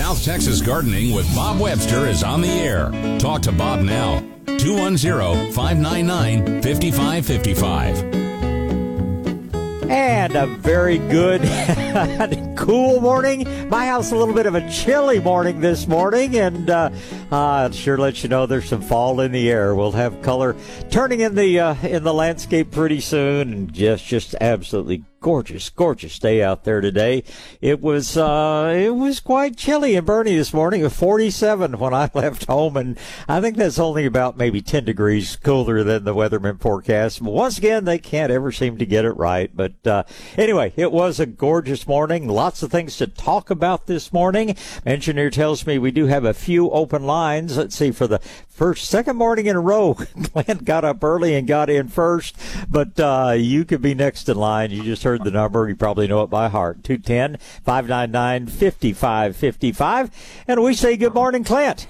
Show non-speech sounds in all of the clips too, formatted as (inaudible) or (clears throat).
South Texas Gardening with Bob Webster is on the air. Talk to Bob now. 210 599 5555. And a very good, (laughs) cool morning. My house a little bit of a chilly morning this morning, and uh, uh, sure lets you know there's some fall in the air. We'll have color turning in the uh, in the landscape pretty soon, and just just absolutely gorgeous, gorgeous day out there today. It was uh, it was quite chilly in Boerne this morning. Was 47 when I (laughs) left home, and I think that's only about maybe 10 degrees cooler than the weatherman forecast. But once again, they can't ever seem to get it right. But uh, anyway, it was a gorgeous morning. Lots of things to talk about this morning. Engineer tells me we do have a few open lines. Let's see for the first second morning in a row. (laughs) Glenn got up early and got in first, but uh, you could be next in line. You just heard the number. You probably know it by heart. 210 599 5555. And we say good morning, Clint.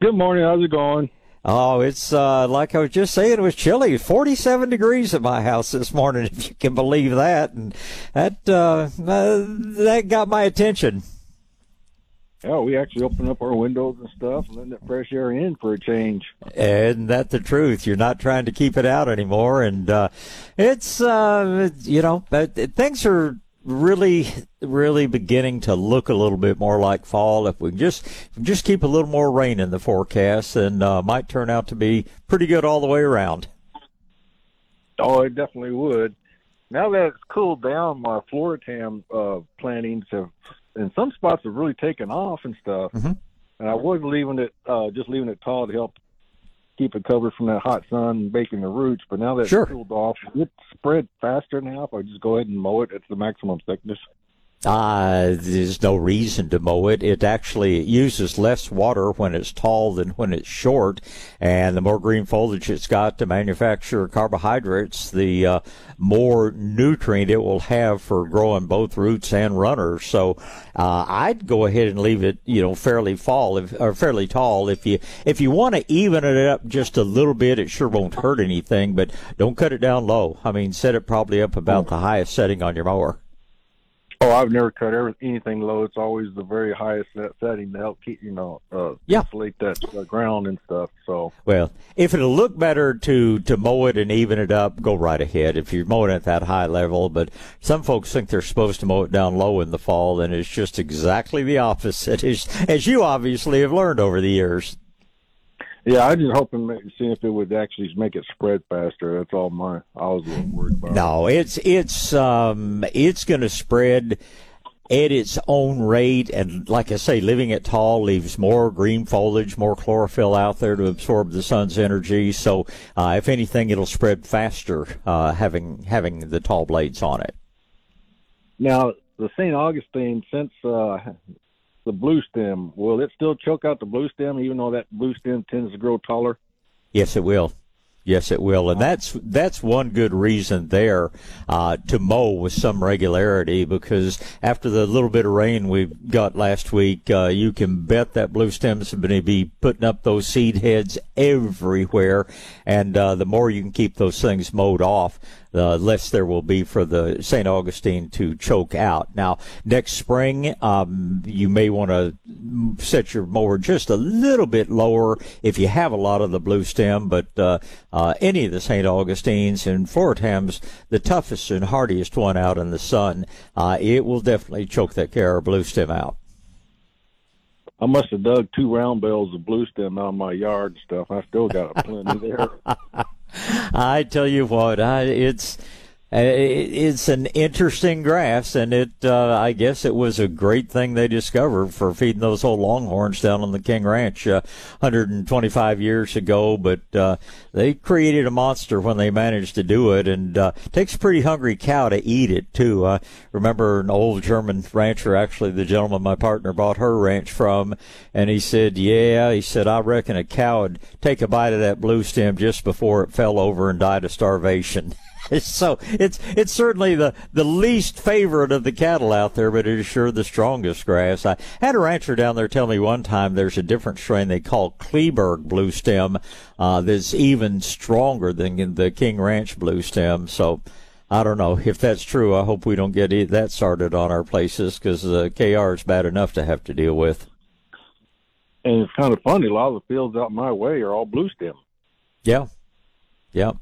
Good morning. How's it going? Oh, it's uh, like I was just saying, it was chilly. 47 degrees at my house this morning, (laughs) if you can believe that. And that, uh, uh, that got my attention. Yeah, we actually open up our windows and stuff, letting that fresh air in for a change. And that's the truth. You're not trying to keep it out anymore, and uh, it's uh, you know things are really really beginning to look a little bit more like fall if we just just keep a little more rain in the forecast and uh, might turn out to be pretty good all the way around oh it definitely would now that it's cooled down my floratam uh, plantings have and some spots have really taken off and stuff. Mm-hmm. And I was leaving it, uh, just leaving it tall to help keep it covered from that hot sun baking the roots. But now that sure. it's cooled off, it spread faster now. If I just go ahead and mow it, it's the maximum thickness. Uh, there's no reason to mow it. It actually uses less water when it's tall than when it's short. And the more green foliage it's got to manufacture carbohydrates, the uh, more nutrient it will have for growing both roots and runners. So uh, I'd go ahead and leave it, you know, fairly fall if, or fairly tall. If you if you want to even it up just a little bit, it sure won't hurt anything. But don't cut it down low. I mean, set it probably up about the highest setting on your mower. Oh, I've never cut anything low. It's always the very highest setting to help keep you know uh, yeah. insulate that uh, ground and stuff. So well, if it'll look better to to mow it and even it up, go right ahead. If you're mowing at that high level, but some folks think they're supposed to mow it down low in the fall, and it's just exactly the opposite, (laughs) as as you obviously have learned over the years. Yeah, I just hoping see if it would actually make it spread faster. That's all my I was a little worried about. No, it's it's um it's going to spread at its own rate, and like I say, living it tall leaves more green foliage, more chlorophyll out there to absorb the sun's energy. So, uh, if anything, it'll spread faster uh, having having the tall blades on it. Now, the St. Augustine, since uh, the blue stem, will it still choke out the blue stem, even though that blue stem tends to grow taller? Yes, it will. Yes, it will, and that's that's one good reason there uh, to mow with some regularity because after the little bit of rain we got last week, uh, you can bet that blue stems are going to be putting up those seed heads everywhere, and uh, the more you can keep those things mowed off, the less there will be for the St. Augustine to choke out. Now, next spring, um, you may want to set your mower just a little bit lower if you have a lot of the blue stem, but uh, uh, any of the St. Augustines and Floratam's, the toughest and hardiest one out in the sun, uh, it will definitely choke that KR blue stem out. I must have dug two round bales of blue stem out of my yard and stuff. I still got a plenty there. (laughs) I tell you what, I, it's it's an interesting grass, and it uh, I guess it was a great thing they discovered for feeding those old longhorns down on the King Ranch uh, 125 years ago. But uh, they created a monster when they managed to do it, and uh, takes a pretty hungry cow to eat it too. I remember an old German rancher, actually the gentleman my partner bought her ranch from, and he said, "Yeah," he said, "I reckon a cow would take a bite of that blue stem just before it fell over and died of starvation." (laughs) (laughs) so it's it's certainly the the least favorite of the cattle out there, but it is sure the strongest grass. I had a rancher down there tell me one time there's a different strain they call Kleberg blue stem uh, that's even stronger than the King Ranch blue stem. So I don't know if that's true. I hope we don't get that started on our places because uh, KR is bad enough to have to deal with. And it's kind of funny. A lot of the fields out my way are all blue stem. Yeah, yeah.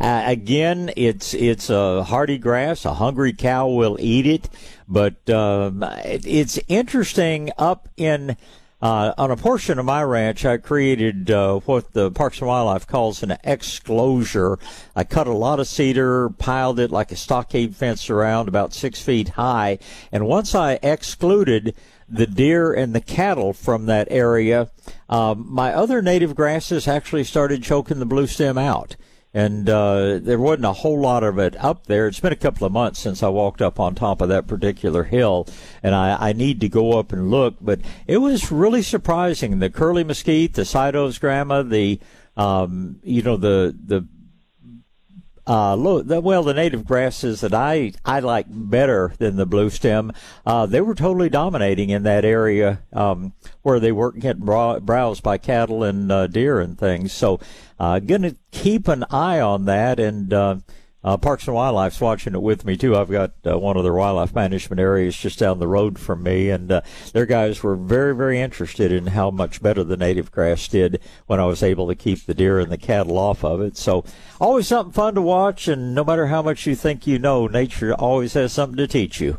Uh, again, it's it's a hardy grass. A hungry cow will eat it, but um, it, it's interesting up in uh, on a portion of my ranch, I created uh, what the Parks and Wildlife calls an exclosure. I cut a lot of cedar, piled it like a stockade fence around, about six feet high, and once I excluded the deer and the cattle from that area, um, my other native grasses actually started choking the blue stem out and uh, there wasn't a whole lot of it up there. It's been a couple of months since I walked up on top of that particular hill, and I, I need to go up and look. But it was really surprising. The curly mesquite, the sideoats grama, the um, you know the the uh, well, the native grasses that I, I like better than the blue stem, uh, they were totally dominating in that area um, where they weren't getting browsed by cattle and uh, deer and things. So, uh, going to keep an eye on that and uh, uh, Parks and Wildlife's watching it with me too. I've got uh, one of their wildlife management areas just down the road from me, and uh, their guys were very, very interested in how much better the native grass did when I was able to keep the deer and the cattle off of it. So always something fun to watch, and no matter how much you think you know, nature always has something to teach you.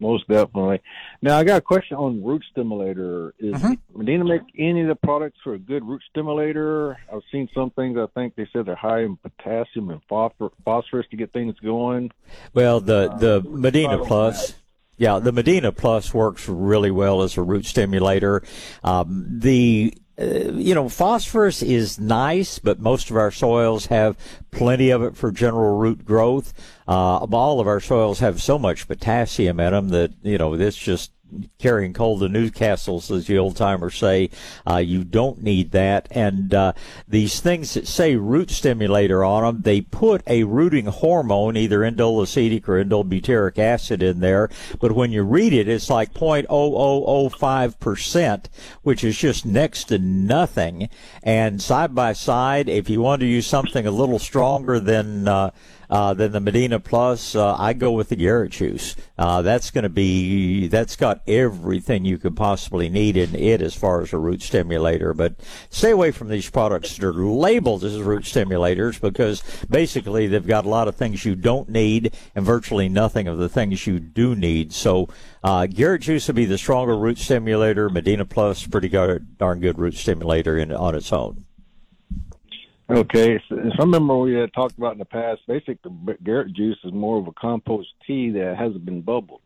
Most definitely. Now I got a question on root stimulator. Is mm-hmm. Medina make any of the products for a good root stimulator? I've seen some things. I think they said they're high in potassium and phosphorus to get things going. Well, the the uh, Medina Plus. Yeah, the Medina Plus works really well as a root stimulator. Um, the uh, you know, phosphorus is nice, but most of our soils have plenty of it for general root growth. Uh, all of our soils have so much potassium in them that, you know, this just carrying coal to Newcastles, as the old timers say. Uh, you don't need that. And uh, these things that say root stimulator on them, they put a rooting hormone, either indole acetic or indole acid, in there. But when you read it, it's like 0.0005%, which is just next to nothing. And side by side, if you want to use something a little stronger than uh, uh, than the Medina Plus, uh, I go with the Garrett juice. Uh, that's going to be that's got everything you could possibly need in it as far as a root stimulator. But stay away from these products that are labeled as root stimulators because basically they've got a lot of things you don't need and virtually nothing of the things you do need. So uh, Garrett Juice would be the stronger root stimulator. Medina Plus, pretty darn good root stimulator in, on its own. Okay, so, so I remember we had talked about in the past. Basically, Garrett juice is more of a compost tea that hasn't been bubbled.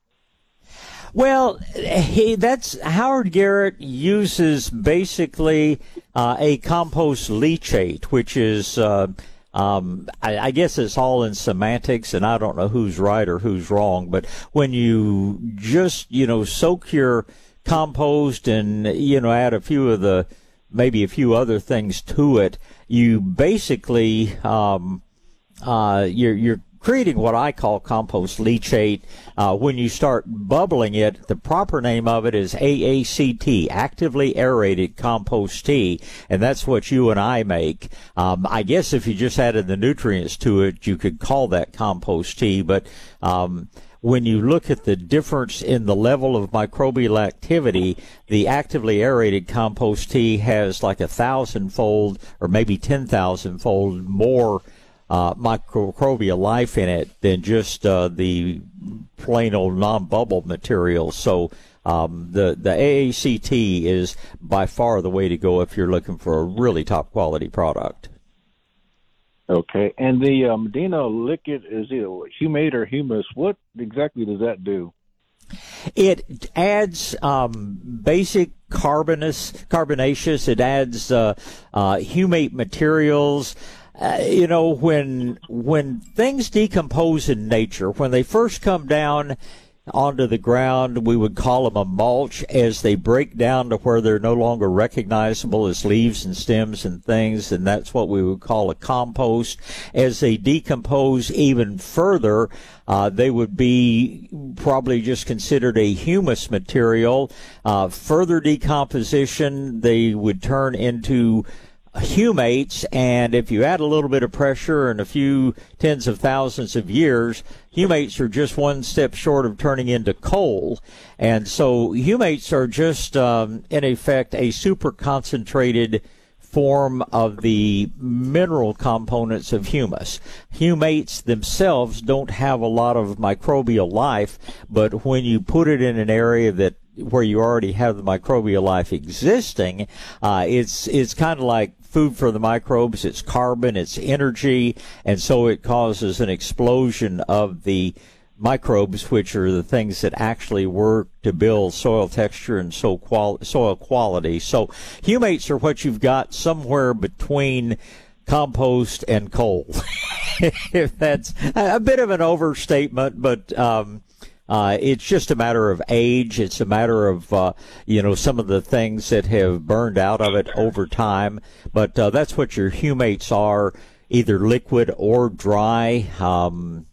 Well, he, that's Howard Garrett uses basically uh, a compost leachate, which is. Uh, um, I, I, guess it's all in semantics, and I don't know who's right or who's wrong. But when you just, you know, soak your compost and you know add a few of the maybe a few other things to it, you basically um, uh, you're, you're creating what I call compost leachate. Uh, when you start bubbling it, the proper name of it is AACT, actively aerated compost tea, and that's what you and I make. Um, I guess if you just added the nutrients to it, you could call that compost tea, but um, when you look at the difference in the level of microbial activity, the actively aerated compost tea has like a thousand fold or maybe ten thousand fold more uh, microbial life in it than just uh, the plain old non-bubble material. So um, the the AACT is by far the way to go if you're looking for a really top quality product. Okay, and the uh, Medina liquid is it humate or humus? What exactly does that do? It adds um, basic carbonous, carbonaceous. It adds uh, uh, humate materials. Uh, you know, when when things decompose in nature, when they first come down onto the ground. We would call them a mulch as they break down to where they're no longer recognizable as leaves and stems and things, and that's what we would call a compost. As they decompose even further, uh, they would be probably just considered a humus material. Uh, further decomposition, they would turn into humates, and if you add a little bit of pressure and a few tens of thousands of years, humates are just one step short of turning into coal. And so humates are just, um, in effect, a super concentrated form of the mineral components of humus. Humates themselves don't have a lot of microbial life, but when you put it in an area that where you already have the microbial life existing, uh, it's it's kind of like food for the microbes. It's carbon, it's energy, and so it causes an explosion of the microbes, which are the things that actually work to build soil texture and soil quality. So humates are what you've got somewhere between compost and coal. (laughs) if that's a bit of an overstatement, but um, uh, it's just a matter of age. It's a matter of uh, you know some of the things that have burned out of it over time. But uh, that's what your humates are, either liquid or dry. Um,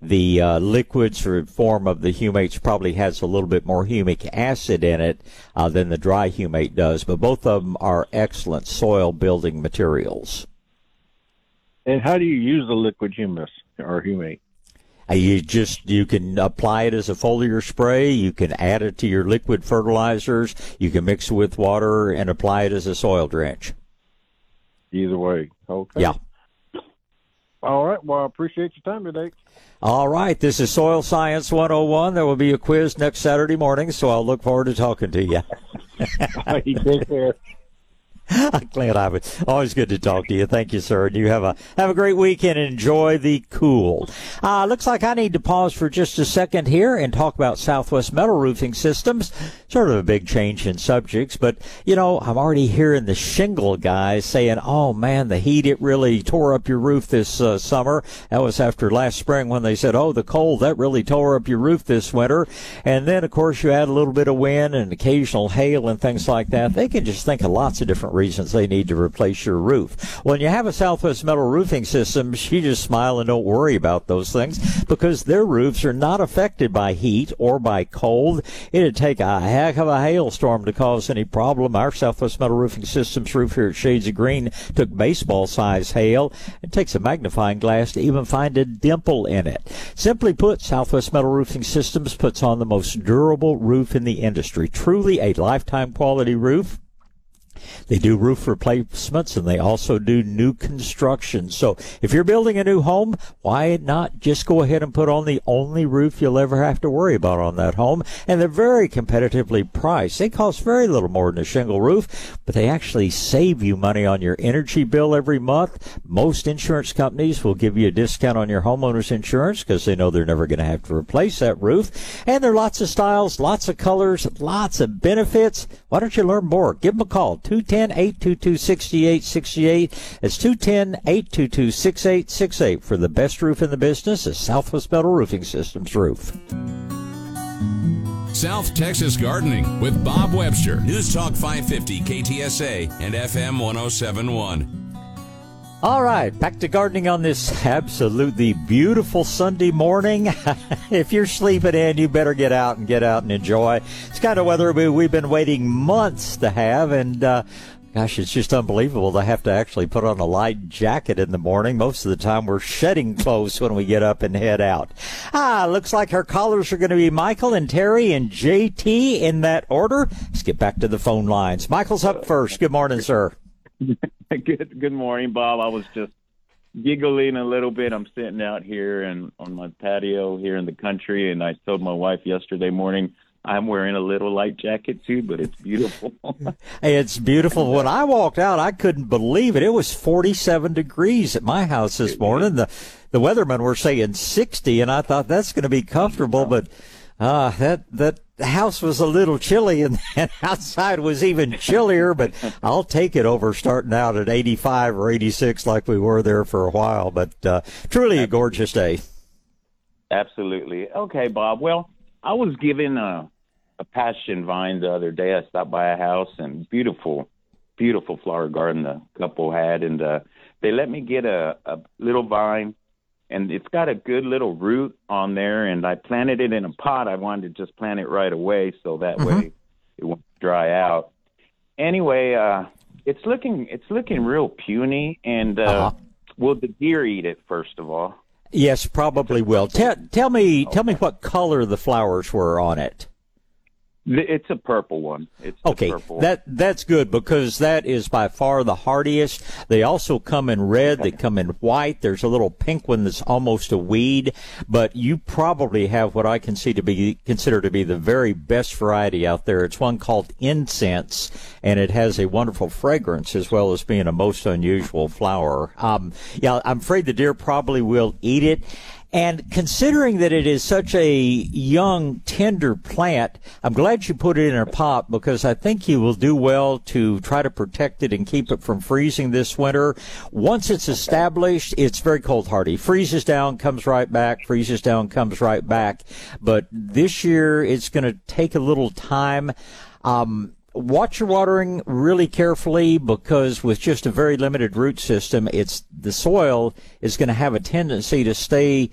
the uh, liquids form of the humates probably has a little bit more humic acid in it uh, than the dry humate does, but both of them are excellent soil building materials. And how do you use the liquid humus or humate? Uh, you just you can apply it as a foliar spray. You can add it to your liquid fertilizers. You can mix it with water and apply it as a soil drench. Either way, okay. Yeah. All right. Well, I appreciate your time today. All right. This is Soil Science 101. There will be a quiz next Saturday morning, so I'll look forward to talking to you. (laughs) you take care. I'm (laughs) glad I was always good to talk to you. Thank you, sir. And you have a have a great weekend and enjoy the cool. Uh, looks like I need to pause for just a second here and talk about Southwest Metal Roofing Systems. Sort of a big change in subjects, but you know, I'm already hearing the shingle guys saying, "Oh man, the heat it really tore up your roof this uh, summer." That was after last spring when they said, "Oh, the cold that really tore up your roof this winter." And then, of course, you add a little bit of wind and occasional hail and things like that. They can just think of lots of different reasons they need to replace your roof. When you have a Southwest Metal Roofing System, you just smile and don't worry about those things because their roofs are not affected by heat or by cold. It'd take a heck of a hailstorm to cause any problem. Our Southwest Metal Roofing Systems roof here at Shades of Green took baseball size hail. It takes a magnifying glass to even find a dimple in it. Simply put, Southwest Metal Roofing Systems puts on the most durable roof in the industry. Truly a lifetime quality roof. They do roof replacements and they also do new construction. So if you're building a new home, why not just go ahead and put on the only roof you'll ever have to worry about on that home? And they're very competitively priced. They cost very little more than a shingle roof, but they actually save you money on your energy bill every month. Most insurance companies will give you a discount on your homeowner's insurance because they know they're never going to have to replace that roof. And there are lots of styles, lots of colors, lots of benefits. Why don't you learn more? Give them a call. 210 822 6868. It's 210 822 6868 for the best roof in the business, a Southwest Metal Roofing Systems roof. South Texas Gardening with Bob Webster. News Talk 550 KTSA and FM 1071. All right, back to gardening on this absolutely beautiful Sunday morning. (laughs) if you're sleeping in, you better get out and get out and enjoy. It's kind of weather we've been waiting months to have, and uh, Gosh, it's just unbelievable to have to actually put on a light jacket in the morning. Most of the time we're shedding clothes when we get up and head out. Ah, looks like our callers are going to be Michael and Terry and JT in that order. Let's get back to the phone lines. Michael's up first. Good morning, sir. (laughs) good good morning, Bob. I was just giggling a little bit. I'm sitting out here and on my patio here in the country, and I told my wife yesterday morning I'm wearing a little light jacket too, but it's beautiful. (laughs) it's beautiful. When I walked out, I couldn't believe it. It was 47 degrees at my house this morning. The the weathermen were saying 60, and I thought that's going to be comfortable, but uh, that that the house was a little chilly and, (laughs) and outside was even chillier, but I'll take it over starting out at 85 or 86 like we were there for a while. But uh, truly a gorgeous day. Absolutely. Okay, Bob. Well, I was given a, a passion vine the other day. I stopped by a house and beautiful, beautiful flower garden the couple had, and uh, they let me get a, a little vine and it's got a good little root on there. And I planted it in a pot. I wanted to just plant it right away so that mm-hmm. way it won't dry out. Anyway, uh, it's looking it's looking real puny, and uh, Uh-huh. will the deer eat it first of all? Yes, probably will. Tell, tell me, tell me what color the flowers were on it. It's a purple one. It's Okay, purple. that that's good because that is by far the hardiest. They also come in red. They come in white. There's a little pink one that's almost a weed, but you probably have what I can see to be consider to be the very best variety out there. It's one called incense, and it has a wonderful fragrance as well as being a most unusual flower. Um, yeah, I'm afraid the deer probably will eat it. And considering that it is such a young, tender plant, I'm glad you put it in a pot because I think you will do well to try to protect it and keep it from freezing this winter. Once it's established, it's very cold hardy. Freezes down, comes right back, freezes down, comes right back. But this year, it's going to take a little time. Um, watch your watering really carefully because with just a very limited root system, it's the soil is going to have a tendency to stay,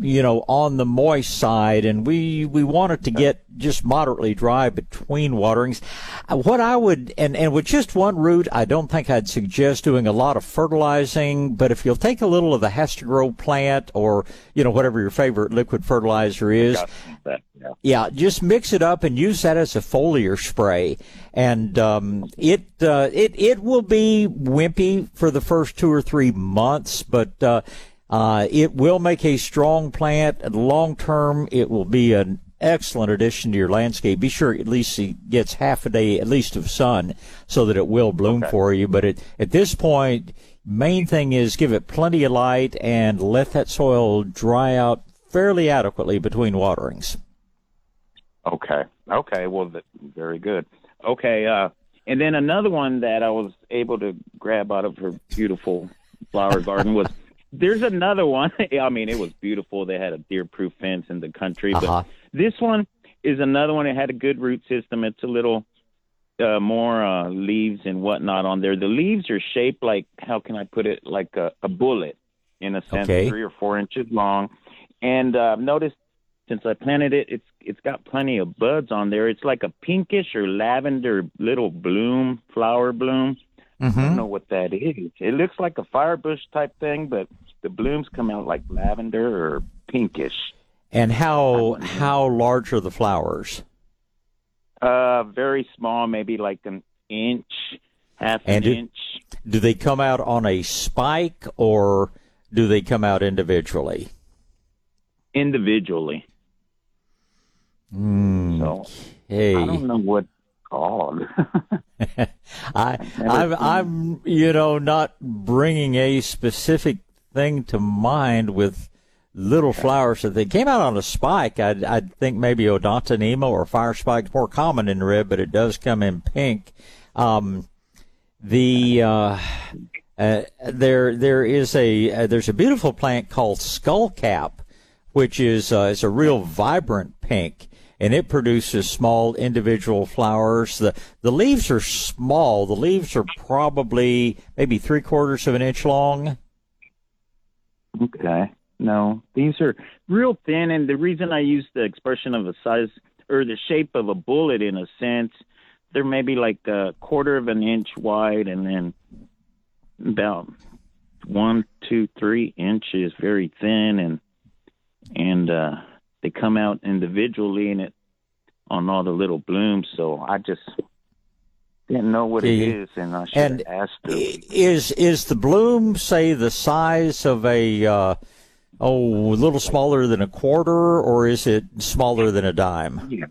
you know, on the moist side, and we we want it to get just moderately dry between waterings. Uh, What I would and and with just one root, I don't think I'd suggest doing a lot of fertilizing. But if you'll take a little of the Hasta Gro plant or you know whatever your favorite liquid fertilizer is, that, yeah. yeah, just mix it up and use that as a foliar spray, and um, it uh, it it will be wimpy for the first two or three months, but uh, uh, it will make a strong plant. Long term, it will be an excellent addition to your landscape. Be sure at least it gets half a day at least of sun so that it will bloom for you. But at at this point, main thing is give it plenty of light and let that soil dry out fairly adequately between waterings. Okay. Okay. Well, very good. Okay. Uh, and then another one that I was able to grab out of her beautiful flower garden was there's another one. (laughs) I mean, it was beautiful. They had a deer-proof fence in the country, Uh-huh. but this one is another one It had a good root system. It's a little uh, more uh, leaves and whatnot on there. The leaves are shaped like how can I put it? Like a, a bullet in a sense, Okay. three or four inches long. And uh, I've noticed since I planted it, it's it's got plenty of buds on there. It's like a pinkish or lavender little bloom, flower bloom. I don't know what that is. It looks like a firebush type thing, but the blooms come out like lavender or pinkish. And how how large are the flowers? Uh, very small, maybe like an inch, half And an it- inch. Do they come out on a spike or do they come out individually? individually. So Hey, I don't know what called. (laughs) (laughs) I, I'm, I'm, you know, not bringing a specific thing to mind with little flowers. that they came out on a spike, I'd, I'd think maybe Odontonema or fire spike more common in red, but it does come in pink. Um, the uh, uh, there there is a uh, there's a beautiful plant called skullcap, which is uh, is a real vibrant pink, and it produces small individual flowers. the The leaves are small. The leaves are probably maybe three quarters of an inch long. Okay. No, these are real thin, and the reason I use the expression of a size or the shape of a bullet in a sense, they're maybe like a quarter of an inch wide, and then about one, two, three inches, very thin, and and uh, they come out individually in it on all the little blooms. So I just didn't know what it is, and I should And asked her. Is is the bloom say the size of a uh, oh a little smaller than a quarter, or is it smaller than a dime? Yeah.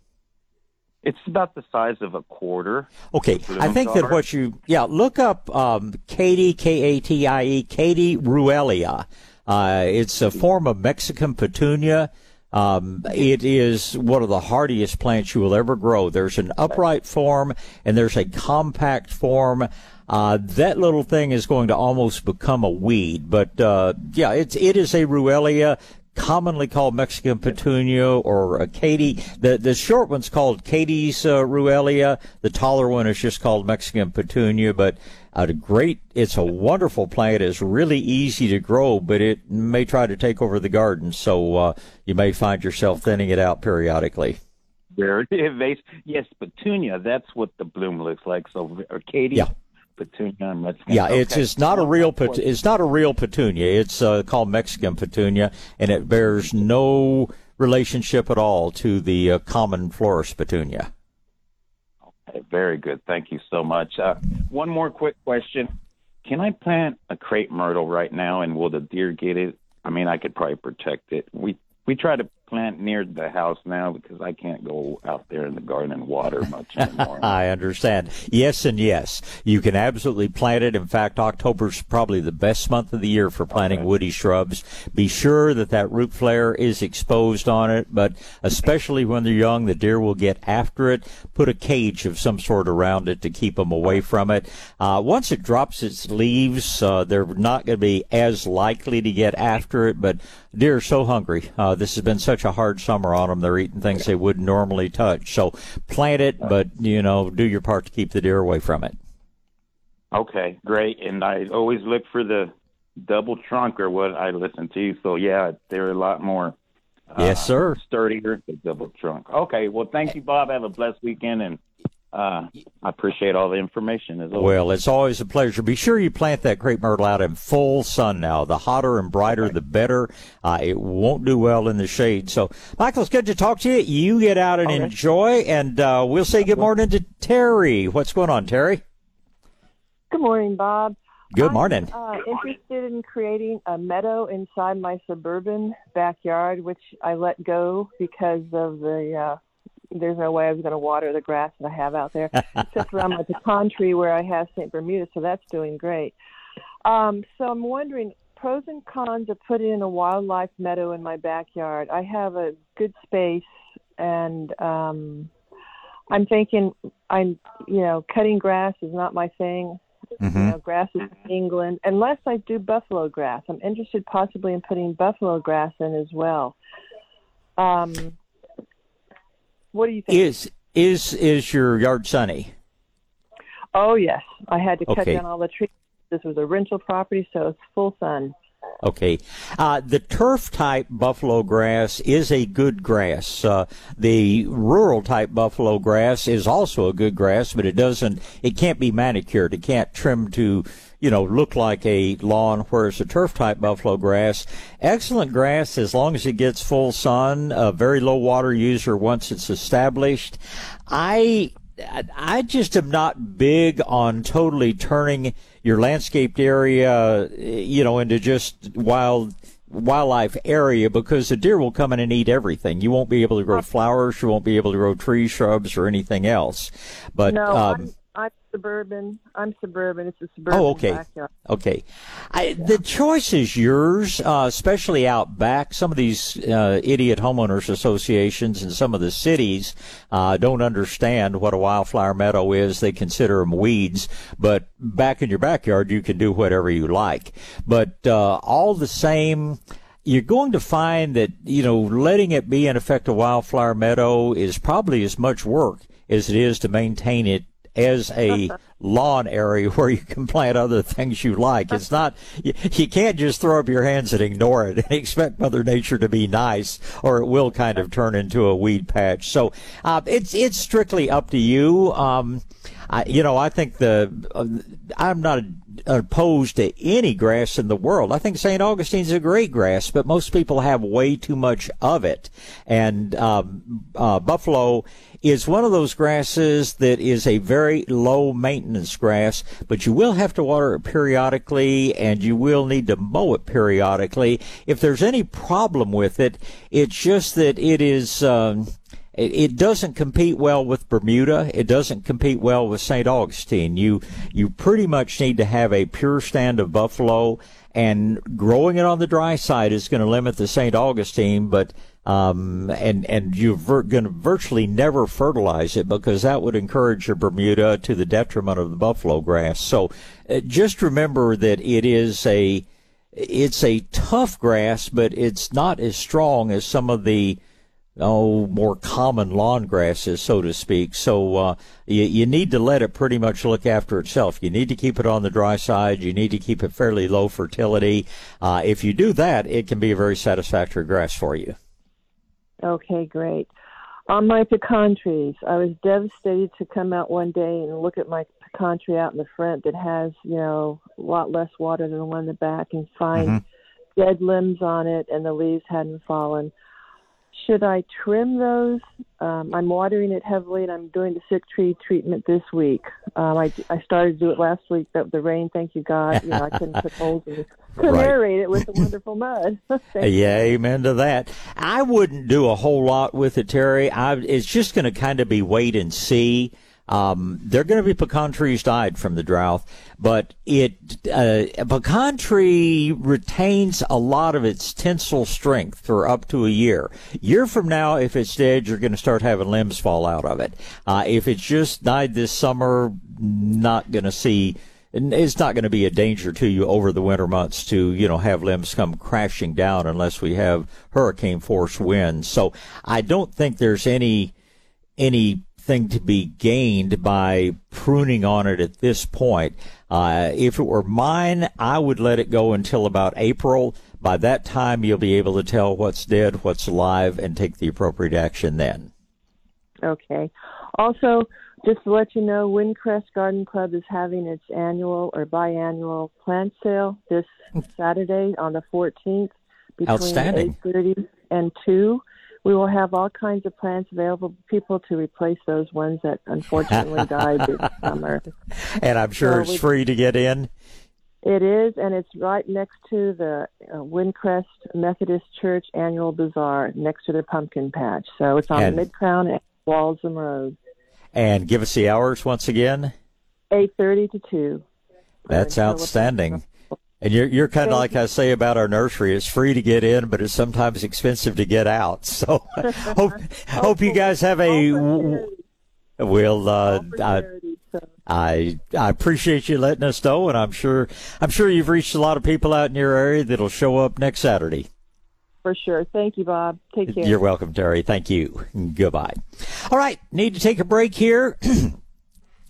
It's about the size of a quarter. Okay, I think that what you yeah look up um, Katie K A T I E Katie Ruellia. Uh, it's a form of Mexican petunia. Um, it is one of the hardiest plants you will ever grow. There's an upright form and there's a compact form. Uh, that little thing is going to almost become a weed, but uh, yeah, it's it is a Ruellia commonly called Mexican petunia or a Katie. The the short one's called Katie's uh, Ruellia. The taller one is just called Mexican petunia. But a great, it's a wonderful plant. It's really easy to grow, but it may try to take over the garden. So uh, you may find yourself thinning it out periodically. Very (laughs) vase. Yes, petunia. That's what the bloom looks like. So, Katie Yeah. petunia. Mexican. Yeah, okay. it's it's not a real pet, it's not a real petunia. It's uh, called Mexican petunia, and it bears no relationship at all to the uh, common florist petunia. Very good. Thank you so much. Uh, one more quick question: Can I plant a crepe myrtle right now, and will the deer get it? I mean, I could probably protect it. We we try to plant near the house now because I can't go out there in the garden and water much (laughs) anymore. I understand. Yes, and yes. You can absolutely plant it. In fact, October's probably the best month of the year for planting okay. woody shrubs. Be sure that that root flare is exposed on it, but especially when they're young, the deer will get after it. Put a cage of some sort around it to keep them away from it. Uh, once it drops its leaves, uh, they're not going to be as likely to get after it, but deer are so hungry. Uh, this has been such such a hard summer on them. They're eating things they wouldn't normally touch. So plant it, but you know, do your part to keep the deer away from it. Okay, great. And I always look for the double trunk or what I listen to. So yeah, they're a lot more. Uh, yes, sir. Sturdier, the double trunk. Okay. Well, thank you, Bob. Have a blessed weekend and uh, I appreciate all the information as well. Well, it's always a pleasure. Be sure you plant that crepe myrtle out in full sun now. The hotter and brighter, okay. the better. Uh, it won't do well in the shade. So, Michael, it's good to talk to you. You get out and okay. enjoy, and uh, we'll say good morning to Terry. What's going on, Terry? Good morning, Bob. Good morning. I'm uh, interested in creating a meadow inside my suburban backyard, which I let go because of the uh, there's no way I was going to water the grass that I have out there, except around my pecan tree where I have St. Bermuda, so that's doing great. Um, so I'm wondering pros and cons of putting in a wildlife meadow in my backyard. I have a good space, and um, I'm thinking I'm, you know, cutting grass is not my thing. Mm-hmm. You know, grass is in England, unless I do buffalo grass. I'm interested possibly in putting buffalo grass in as well. Um, what do you think? Is is is your yard sunny? Oh yes, I had to cut okay. down all the trees. This was a rental property, so it's full sun. Okay. Uh, the turf type buffalo grass is a good grass. Uh, the rural type buffalo grass is also a good grass, but it doesn't, it can't be manicured. It can't trim to you know, look like a lawn, whereas a turf type buffalo grass, excellent grass as long as it gets full sun, a very low water user once it's established. I, I just am not big on totally turning your landscaped area, you know, into just wild wildlife area because the deer will come in and eat everything. You won't be able to grow flowers, you won't be able to grow trees, shrubs, or anything else. But no, um, suburban. I'm suburban. It's a suburban oh, okay. backyard. Okay. I, yeah. The choice is yours, uh, especially out back. Some of these uh, idiot homeowners associations and some of the cities uh, don't understand what a wildflower meadow is. They consider them weeds. But back in your backyard, you can do whatever you like. But uh, all the same, you're going to find that, you know, letting it be in effect a wildflower meadow is probably as much work as it is to maintain it as a lawn area (laughs) where you can plant other things you like. It's not, you, can't just throw up your hands and ignore it (laughs) and expect Mother Nature to be nice or it will kind of turn into a weed patch. So, uh, it's, it's strictly up to you. Um, I, you know, I think the, uh, I'm not opposed to any grass in the world. I think St. Augustine's a great grass, but most people have way too much of it. And, um, uh, buffalo, is one of those grasses that is a very low maintenance grass, but you will have to water it periodically and you will need to mow it periodically. If there's any problem with it, it's just that it is, um, it, doesn't compete well with Bermuda. It doesn't compete well with St. Augustine. You you pretty much need to have a pure stand of buffalo, and growing it on the dry side is going to limit the St. Augustine. But um, and and you're vir- going to virtually never fertilize it because that would encourage your Bermuda to the detriment of the buffalo grass. So uh, just remember that it is a it's a tough grass, but it's not as strong as some of the oh more common lawn grasses, so to speak. So uh, you, you need to let it pretty much look after itself. You need to keep it on the dry side. You need to keep it fairly low fertility. Uh, if you do that, it can be a very satisfactory grass for you. Okay, great. On my pecan trees, I was devastated to come out one day and look at my pecan tree out in the front that has, you know, a lot less water than the one in the back and find Mm-hmm. dead limbs on it and the leaves hadn't fallen. Should I trim those? Um, I'm watering it heavily and I'm doing the sick tree treatment this week. Um, I, I started to do it last week, but the rain, thank you God, you know, I couldn't put holes in it. Right. aerate it with the wonderful mud. (laughs) Yeah, amen to that. I wouldn't do a whole lot with it, Terry. I, it's just going to kind of be wait and see. Um, they're going to be pecan trees died from the drought, but it uh, a pecan tree retains a lot of its tensile strength for up to a year. Year from now, if it's dead, you're going to start having limbs fall out of it. Uh, if it's just died this summer, not going to see it's not going to be a danger to you over the winter months to you know have limbs come crashing down unless we have hurricane force winds. So I don't think there's any any anything to be gained by pruning on it at this point. Uh, if it were mine, I would let it go until about April. By that time, you'll be able to tell what's dead, what's alive, and take the appropriate action then. Okay. Also, just to let you know, Windcrest Garden Club is having its annual or biannual plant sale this Saturday on the 14th between Outstanding. 8:30 and 2. We will have all kinds of plants available for people to replace those ones that unfortunately (laughs) died this summer. And I'm sure So it's we- free to get in. It is, and it's right next to the uh, Windcrest Methodist Church annual bazaar, next to the pumpkin patch. So it's on Midcrown and Walzem Road, And give us the hours once again. eight thirty to two. That's outstanding. And you're you're kind of like I say about our nursery. It's free to get in, but it's sometimes expensive to get out. (laughs) So (laughs) hope hope you guys have a will. Uh, I, I I appreciate you letting us know, and I'm sure I'm sure you've reached a lot of people out in your area that'll show up next Saturday. for sure. Thank you, Bob. Take care. You're welcome, Terry. Thank you. Goodbye. All right, need to take a break here. (clears throat)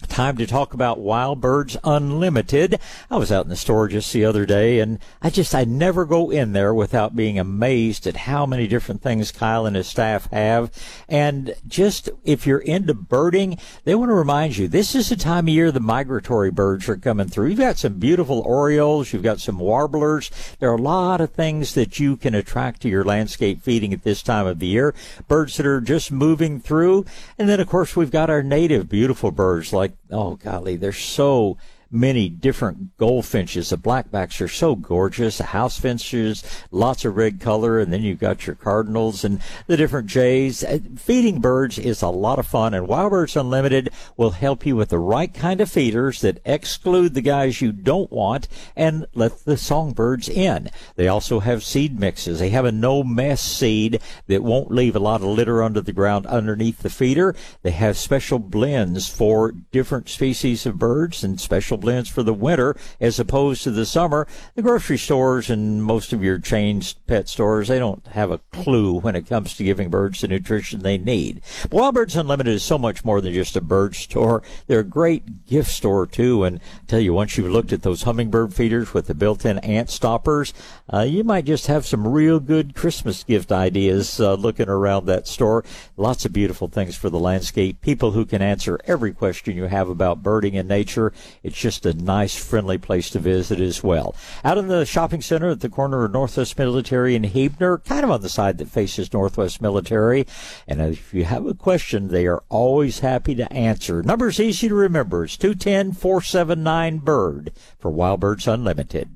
Time to talk about Wild Birds Unlimited. I was out in the store just the other day and I just, I never go in there without being amazed at how many different things Kyle and his staff have. And just, if you're into birding, they want to remind you, this is the time of year the migratory birds are coming through. You've got some beautiful orioles, you've got some warblers. There are a lot of things that you can attract to your landscape feeding at this time of the year. Birds that are just moving through. And then, of course, we've got our native beautiful birds like, oh, golly, they're so many different goldfinches. The blackbacks are so gorgeous. The house finches, lots of red color, and then you've got your cardinals and the different jays. Uh, Feeding birds is a lot of fun, and Wild Birds Unlimited will help you with the right kind of feeders that exclude the guys you don't want and let the songbirds in. They also have seed mixes. They have a no mess seed that won't leave a lot of litter under the ground underneath the feeder. They have special blends for different species of birds and special blends for the winter as opposed to the summer. The grocery stores and most of your chain pet stores, they don't have a clue when it comes to giving birds the nutrition they need. Wild Birds Unlimited is so much more than just a bird store. They're a great gift store too. And I tell you, once you've looked at those hummingbird feeders with the built-in ant stoppers, uh, you might just have some real good Christmas gift ideas uh, looking around that store. Lots of beautiful things for the landscape. People who can answer every question you have about birding and nature. It's just a nice, friendly place to visit as well. Out in the shopping center at the corner of Northwest Military and Huebner, kind of on the side that faces Northwest Military. And if you have a question, they are always happy to answer. Number's easy to remember. It's 210 479 Bird for Wild Birds Unlimited.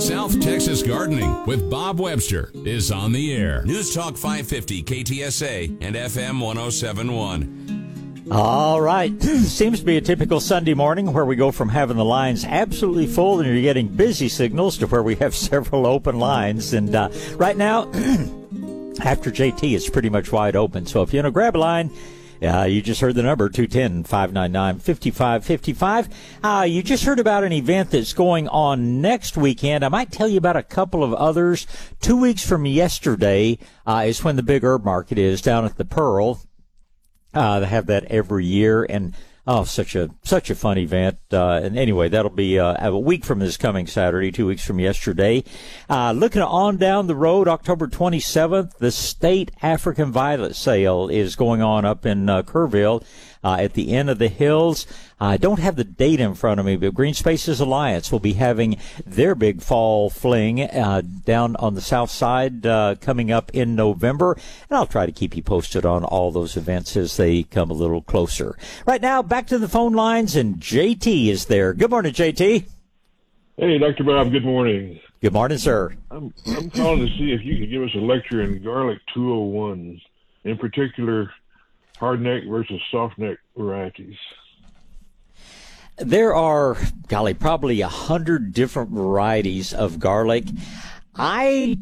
South Texas Gardening with Bob Webster is on the air. News Talk 550 KTSA and FM 1071. All right. (clears throat) Seems to be a typical Sunday morning where we go from having the lines absolutely full and you're getting busy signals to where we have (laughs) several open lines. And uh, right now, (clears throat) after JT, it's pretty much wide open. So if you want to grab a line, uh, you just heard the number 210 599 5555. Uh, you just heard about an event that's going on next weekend. I might tell you about a couple of others. Two weeks from yesterday uh, is when the big herb market is down at the Pearl. Uh, they have that every year, and Oh, such a such a fun event. Uh, and anyway, that'll be uh, a week from this coming Saturday, two weeks from yesterday. Uh, looking on down the road, October 27th, the State African Violet Sale is going on up in uh, Kerrville uh, at the Inn of the Hills. I don't have the date in front of me, but Green Spaces Alliance will be having their big fall fling uh, down on the south side uh, coming up in November. And I'll try to keep you posted on all those events as they come a little closer. Right now, back to the phone lines, and JT is there. Good morning, JT. Hey, Dr. Bob, good morning. Good morning, sir. I'm, I'm calling to see if you could give us a lecture in garlic 201, in particular, hardneck versus softneck varieties. There are, golly, probably a hundred different varieties of garlic. I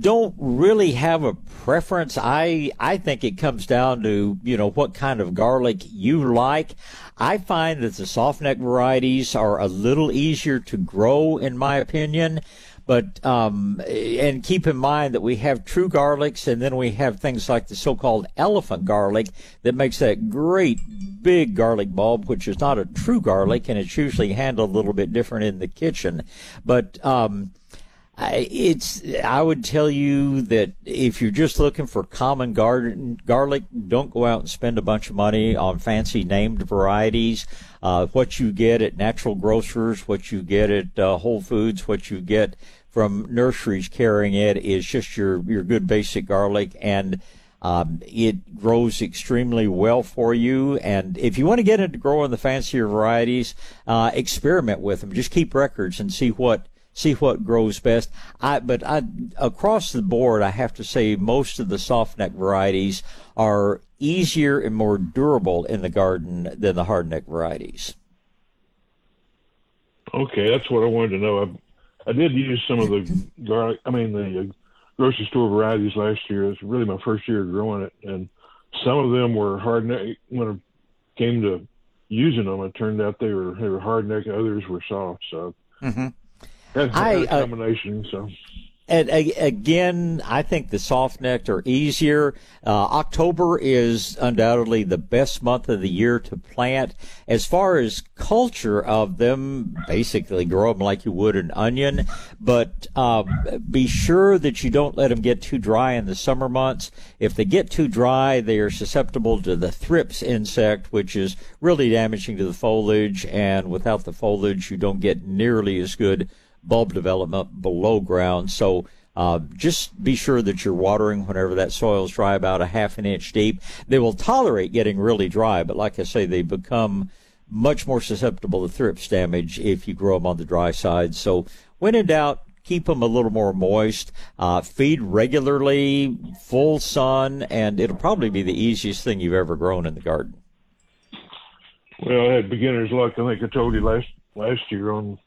don't really have a preference. I I think it comes down to you know what kind of garlic you like. I find that the soft neck varieties are a little easier to grow, in my opinion. But um, and keep in mind that we have true garlics, and then we have things like the so-called elephant garlic that makes that great big garlic bulb, which is not a true garlic, and it's usually handled a little bit different in the kitchen. But um, it's I would tell you that if you're just looking for common garden garlic, don't go out and spend a bunch of money on fancy named varieties. Uh, what you get at natural grocers, what you get at uh, Whole Foods, what you get from nurseries carrying it is just your your good basic garlic and. Um, it grows extremely well for you. And if you want to get into growing the fancier varieties, uh, experiment with them. Just keep records and see what see what grows best. I, but I, across the board, I have to say most of the softneck varieties are easier and more durable in the garden than the hardneck varieties. Okay, that's what I wanted to know. I, I did use some of the garlic, I mean, the uh, grocery store varieties last year. It's really my first year growing it. And some of them were hardneck. When it came to using them, it turned out they were, they were hardneck, others were soft. So. Mm-hmm. That's I, a uh, combination. So. And again, I think the soft necked are easier. Uh, October is undoubtedly the best month of the year to plant. As far as culture of them, basically grow them like you would an onion, but uh, be sure that you don't let them get too dry in the summer months. If they get too dry, they are susceptible to the thrips insect, which is really damaging to the foliage. And without the foliage, you don't get nearly as good bulb development below ground. So uh, just be sure that you're watering whenever that soil is dry, about a half an inch deep. They will tolerate getting really dry, but like I say, they become much more susceptible to thrips damage if you grow them on the dry side. So when in doubt, keep them a little more moist. Uh, feed regularly, full sun, and it'll probably be the easiest thing you've ever grown in the garden. Well, I had beginner's luck. I think I told you last last year on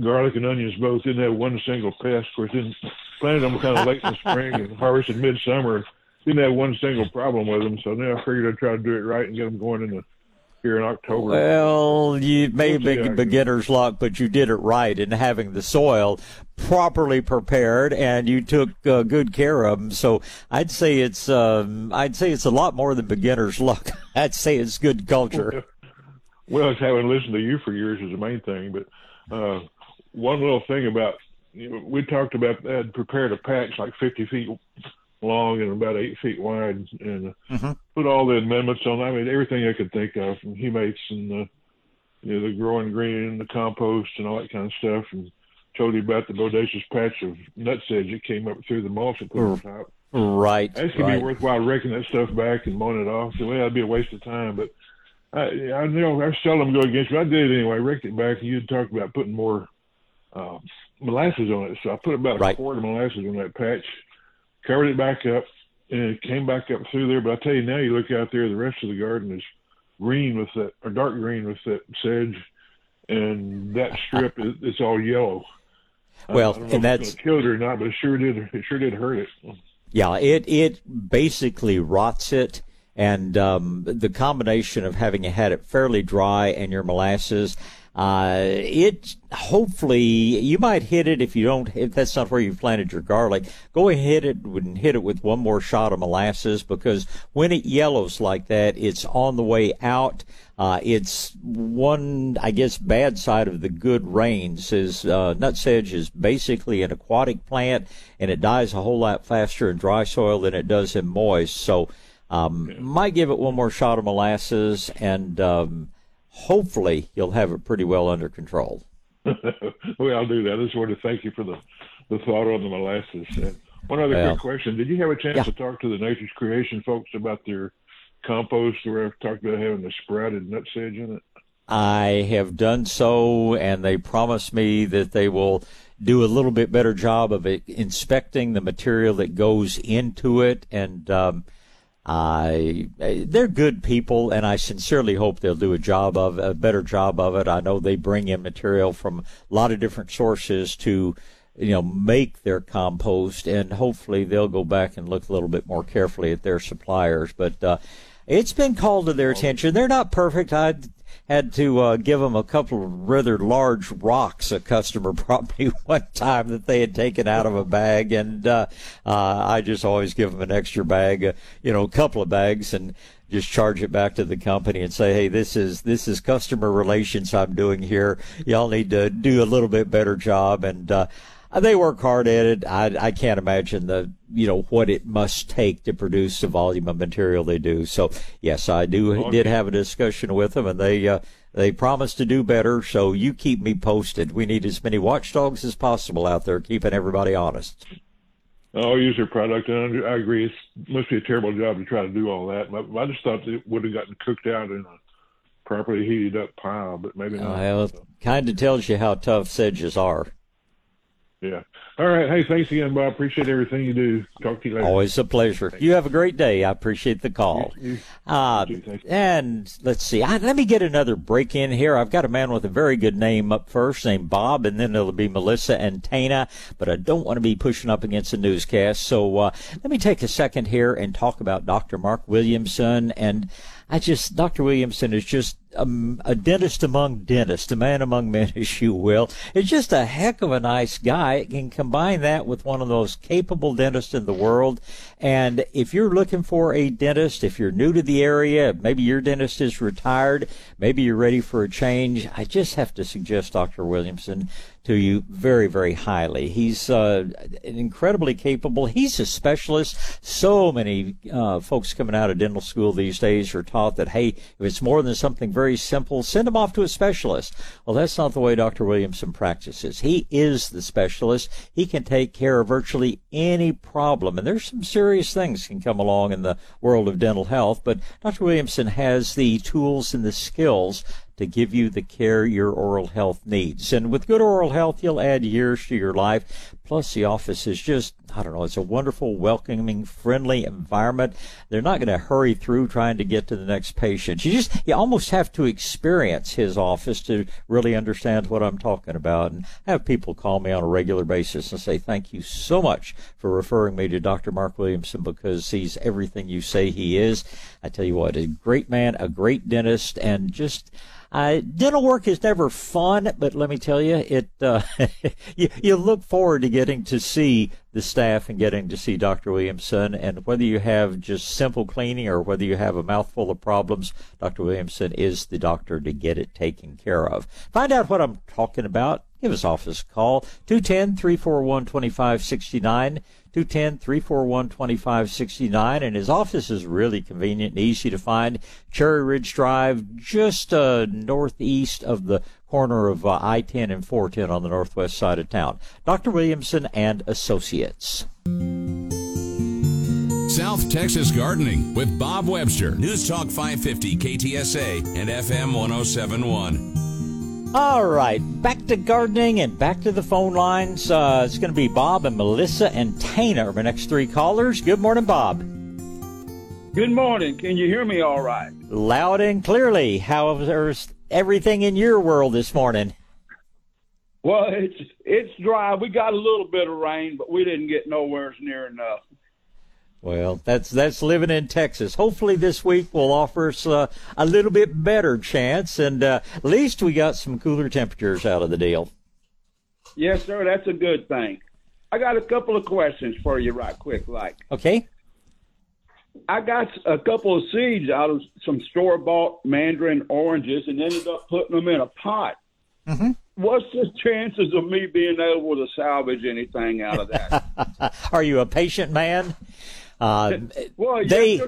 garlic and onions both didn't have one single pest. Of course, didn't planted them kind of late in the spring and harvested midsummer. Didn't have one single problem with them. So now I figured I'd try to do it right and get them going in the here in October. Well, you may be beginner's luck, but you did it right in having the soil properly prepared and you took uh, good care of them. So I'd say it's um, I'd say it's a lot more than beginner's luck. (laughs) I'd say it's good culture. (laughs) well, it's having listened to you for years is the main thing, but uh, one little thing about you know, we talked about that prepared a patch like 50 feet long and about eight feet wide, and mm-hmm. put all the amendments on. I mean, everything I could think of, from humates and the you know the growing green and the compost and all that kind of stuff, and told you about the bodacious patch of nutsedge that came up through the mulch and put on top. Right. It's gonna right. be worthwhile raking that stuff back and mowing it off. So well, that'd be a waste of time, but. I, I know I seldom go against you. I did it anyway. I raked it back, and you talked about putting more uh, molasses on it. So I put about right. a quart of molasses on that patch, covered it back up, and it came back up through there. But I tell you now, you look out there, the rest of the garden is green with that, or dark green with that sedge, and that strip is it's all yellow. Well, and that's killed it or not, but it sure did. It sure did hurt it. Yeah, it it basically rots it and um, the combination of having had it fairly dry and your molasses, uh, it hopefully you might hit it if you don't. If that's not where you planted your garlic, go ahead and hit it with one more shot of molasses because when it yellows like that, it's on the way out. Uh, it's one, I guess, bad side of the good rains is uh, nutsedge is basically an aquatic plant, and it dies a whole lot faster in dry soil than it does in moist. So, um, might give it one more shot of molasses and. Um, hopefully you'll have it pretty well under control. (laughs) well, I'll do that. I just wanted to thank you for the, the thought on the molasses. And one other well, quick question. Did you have a chance yeah. to talk to the Nature's Creation folks about their compost where I've talked about having the sprouted nut nutsedge in it? I have done so, and they promised me that they will do a little bit better job of inspecting the material that goes into it. And um, I, they're good people, and I sincerely hope they'll do a job of a better job of it. I know they bring in material from a lot of different sources to, you know, make their compost, and hopefully they'll go back and look a little bit more carefully at their suppliers. But uh, it's been called to their attention. They're not perfect. I had to uh, give them a couple of rather large rocks a customer (laughs) brought me one time that they had taken out of a bag, and uh, uh, I just always give them an extra bag, uh, you know, a couple of bags, and just charge it back to the company and say, hey, this is this is customer relations I'm doing here. Y'all need to do a little bit better job, and uh, they work hard at it. I, I can't imagine the you know what it must take to produce the volume of material they do. So yes, I do okay. did have a discussion with them, and they uh, they promised to do better. So you keep me posted. We need as many watchdogs as possible out there, keeping everybody honest. I'll use their product, and I agree. It must be a terrible job to try to do all that. But I just thought it would have gotten cooked out in a properly heated up pile, but maybe not. Well, kind of tells you how tough sedges are. Yeah. All right. Hey, thanks again, Bob. Appreciate everything you do. Talk to you later. Always a pleasure. You have a great day. I appreciate the call. You, you, uh, you and let's see. I, let me get another break in here. I've got a man with a very good name up first, named Bob, and then it'll be Melissa and Tana. But I don't want to be pushing up against the newscast. So uh, let me take a second here and talk about Dr. Mark Williamson. And I just, Dr. Williamson is just um, a dentist among dentists, a man among men, (laughs) as you will. It's just a heck of a nice guy. It can combine that with one of those capable dentists in the world. And if you're looking for a dentist, if you're new to the area, maybe your dentist is retired, maybe you're ready for a change, I just have to suggest Dr. Williamson to you very, very highly. He's uh, incredibly capable. He's a specialist. So many uh, folks coming out of dental school these days are taught that, hey, if it's more than something very simple, send them off to a specialist. Well, that's not the way Dr. Williamson practices. He is the specialist. He can take care of virtually any problem. And there's some serious things can come along in the world of dental health, but Dr. Williamson has the tools and the skills to give you the care your oral health needs. And with good oral health, you'll add years to your life. Plus, the office is just, I don't know, it's a wonderful, welcoming, friendly environment. They're not going to hurry through trying to get to the next patient. You just, you almost have to experience his office to really understand what I'm talking about. And I have people call me on a regular basis and say, thank you so much for referring me to Dr. Mark Williamson because he's everything you say he is. I tell you what, a great man, a great dentist, and just, uh, dental work is never fun, but let me tell you, it uh, (laughs) you, you look forward to getting to see the staff and getting to see Dr. Williamson. And whether you have just simple cleaning or whether you have a mouthful of problems, Dr. Williamson is the doctor to get it taken care of. Find out what I'm talking about. Give us office call 210 341 2569. 210 341 2569. And his office is really convenient and easy to find. Cherry Ridge Drive, just uh, northeast of the corner of uh, I 10 and 410 on the northwest side of town. Dr. Williamson and Associates. South Texas Gardening with Bob Webster. News Talk 550 KTSA and FM 1071. All right, back to gardening and back to the phone lines. Uh, it's going to be Bob and Melissa and Tana are my next three callers. Good morning, Bob. Good morning. Can you hear me all right? Loud and clearly. How's everything in your world this morning? Well, it's it's dry. We got a little bit of rain, but we didn't get nowhere near enough. Well, that's that's living in Texas. Hopefully, this week will offer us uh, a little bit better chance, and uh, at least we got some cooler temperatures out of the deal. Yes, sir. That's a good thing. I got a couple of questions for you, right quick. Like, Okay. I got a couple of seeds out of some store bought mandarin oranges and ended up putting them in a pot. Mm-hmm. What's the chances of me being able to salvage anything out of that? (laughs) Are you a patient man? Uh, (laughs) well, They-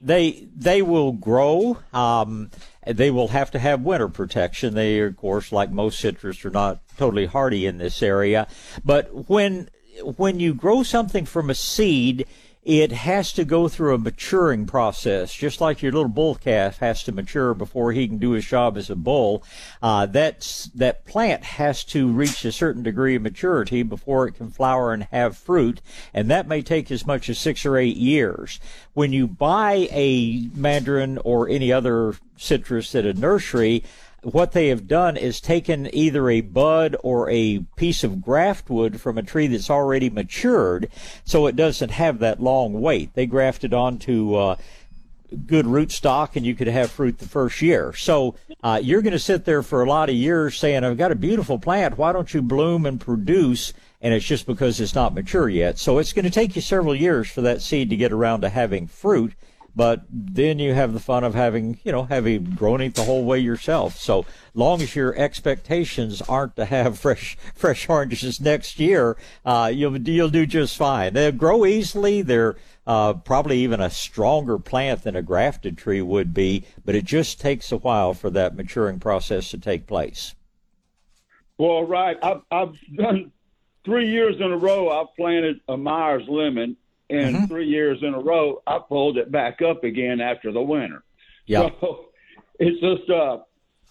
they they will grow. Um, they will have to have winter protection. They, of course, like most citrus, are not totally hardy in this area. But when when you grow something from a seed, it has to go through a maturing process, just like your little bull calf has to mature before he can do his job as a bull. Uh, that plant has to reach a certain degree of maturity before it can flower and have fruit, and that may take as much as six or eight years. When you buy a mandarin or any other citrus at a nursery, what they have done is taken either a bud or a piece of graft wood from a tree that's already matured, so it doesn't have that long wait. They grafted onto uh, good rootstock, and you could have fruit the first year. So uh, you're going to sit there for a lot of years saying, "I've got a beautiful plant. Why don't you bloom and produce?" And it's just because it's not mature yet. So it's going to take you several years for that seed to get around to having fruit but then you have the fun of having, you know, having grown it the whole way yourself. So long as your expectations aren't to have (laughs) fresh, fresh oranges next year, uh, you'll, you'll do just fine. They grow easily. They're, uh, probably even a stronger plant than a grafted tree would be, but it just takes a while for that maturing process to take place. Well, right. I've, I've done three years in a row. I've planted a Myers lemon, and Mm-hmm. three years in a row, I pulled it back up again after the winter. Yeah. So (laughs) it's just, uh,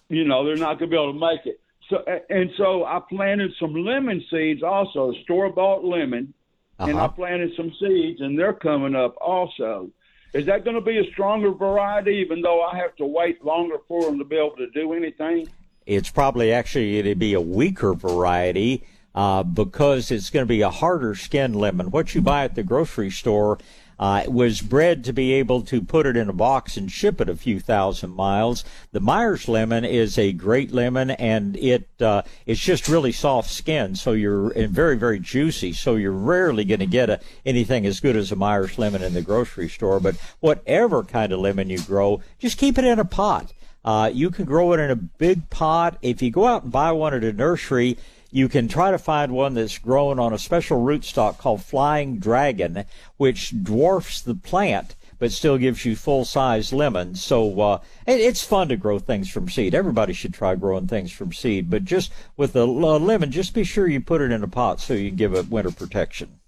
you know, they're not going to be able to make it. So and so I planted some lemon seeds also, store bought lemon, and I Uh-huh. planted some seeds, and they're coming up also. Is that going to be a stronger variety, even though I have to wait longer for them to be able to do anything? it's probably actually going to be a weaker variety uh, because it's going to be a harder skinned lemon. What you buy at the grocery store uh, was bred to be able to put it in a box and ship it a few thousand miles. The Myers lemon is a great lemon, and it uh, it's just really soft skinned, so you're and very very juicy. So you're rarely going to get a, anything as good as a Myers lemon in the grocery store. But whatever kind of lemon you grow, just keep it in a pot. Uh, you can grow it in a big pot. If you go out and buy one at a nursery, you can try to find one that's grown on a special rootstock called Flying Dragon, which dwarfs the plant but still gives you full size lemons. So uh, it, it's fun to grow things from seed. Everybody should try growing things from seed, but just with a, lemon, just be sure you put it in a pot so you give it winter protection.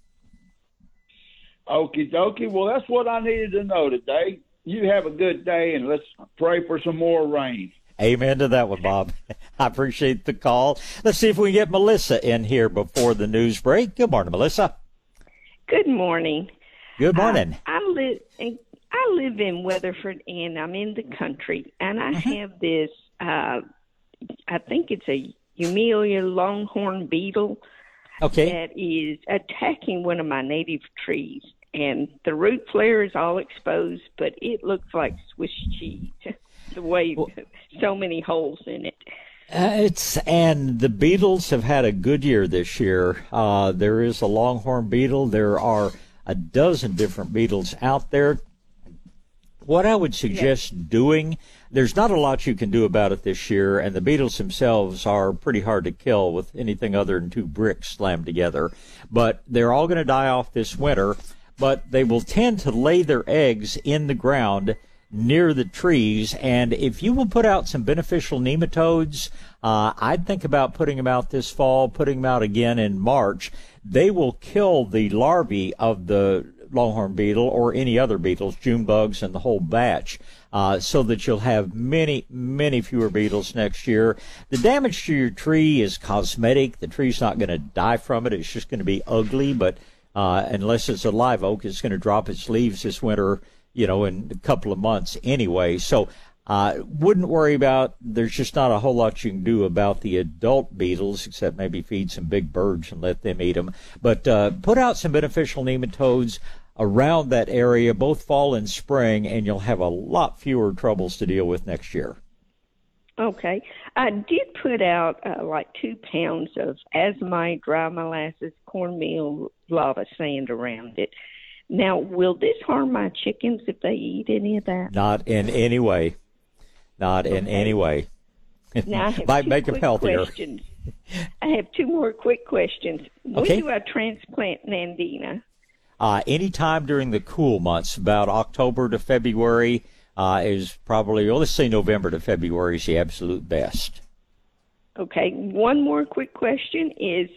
Okie dokie. Well, that's what I needed to know today. You have a good day, and let's pray for some more rain. Amen to that one, Bob. (laughs) I appreciate the call. Let's see if we can get Melissa in here before the news break. Good morning, Melissa. Good morning. Good morning. I, I live in I live in Weatherford, and I'm in the country, and I have this. Uh, I think it's a Eumelia longhorn beetle okay. that is attacking one of my native trees, and the root flare is all exposed, but it looks like Swiss cheese. (laughs) the way so many holes in it. Uh, it's and the beetles have had a good year this year. Uh, there is a longhorn beetle. There are a dozen different beetles out there. What I would suggest doing, there's not a lot you can do about it this year, and the beetles themselves are pretty hard to kill with anything other than two bricks slammed together. But they're all going to die off this winter, but they will tend to lay their eggs in the ground near the trees. And if you will put out some beneficial nematodes, uh, I'd think about putting them out this fall, putting them out again in March. They will kill the larvae of the longhorn beetle or any other beetles, June bugs, and the whole batch. Uh, so that you'll have many, many fewer beetles next year. The damage to your tree is cosmetic. The tree's not going to die from it. It's just going to be ugly, but uh, unless it's a live oak, it's going to drop its leaves this winter you know, in a couple of months anyway. So, uh, wouldn't worry about, there's just not a whole lot you can do about the adult beetles, except maybe feed some big birds and let them eat them. But, uh, put out some beneficial nematodes. around that area, both fall and spring, and you'll have a lot fewer troubles to deal with next year. Okay. I did put out uh, like two pounds of azomite, dry molasses, cornmeal, lava sand around it. Now, will this harm my chickens if they eat any of that? Not in any way. Not in Okay. any way. Now, (laughs) Might make them healthier. Questions. I have two more quick questions. When Okay. do I transplant Nandina? Uh, anytime during the cool months, about October to February, uh, is probably, well, let's say November to February is the absolute best. Okay. One more quick question is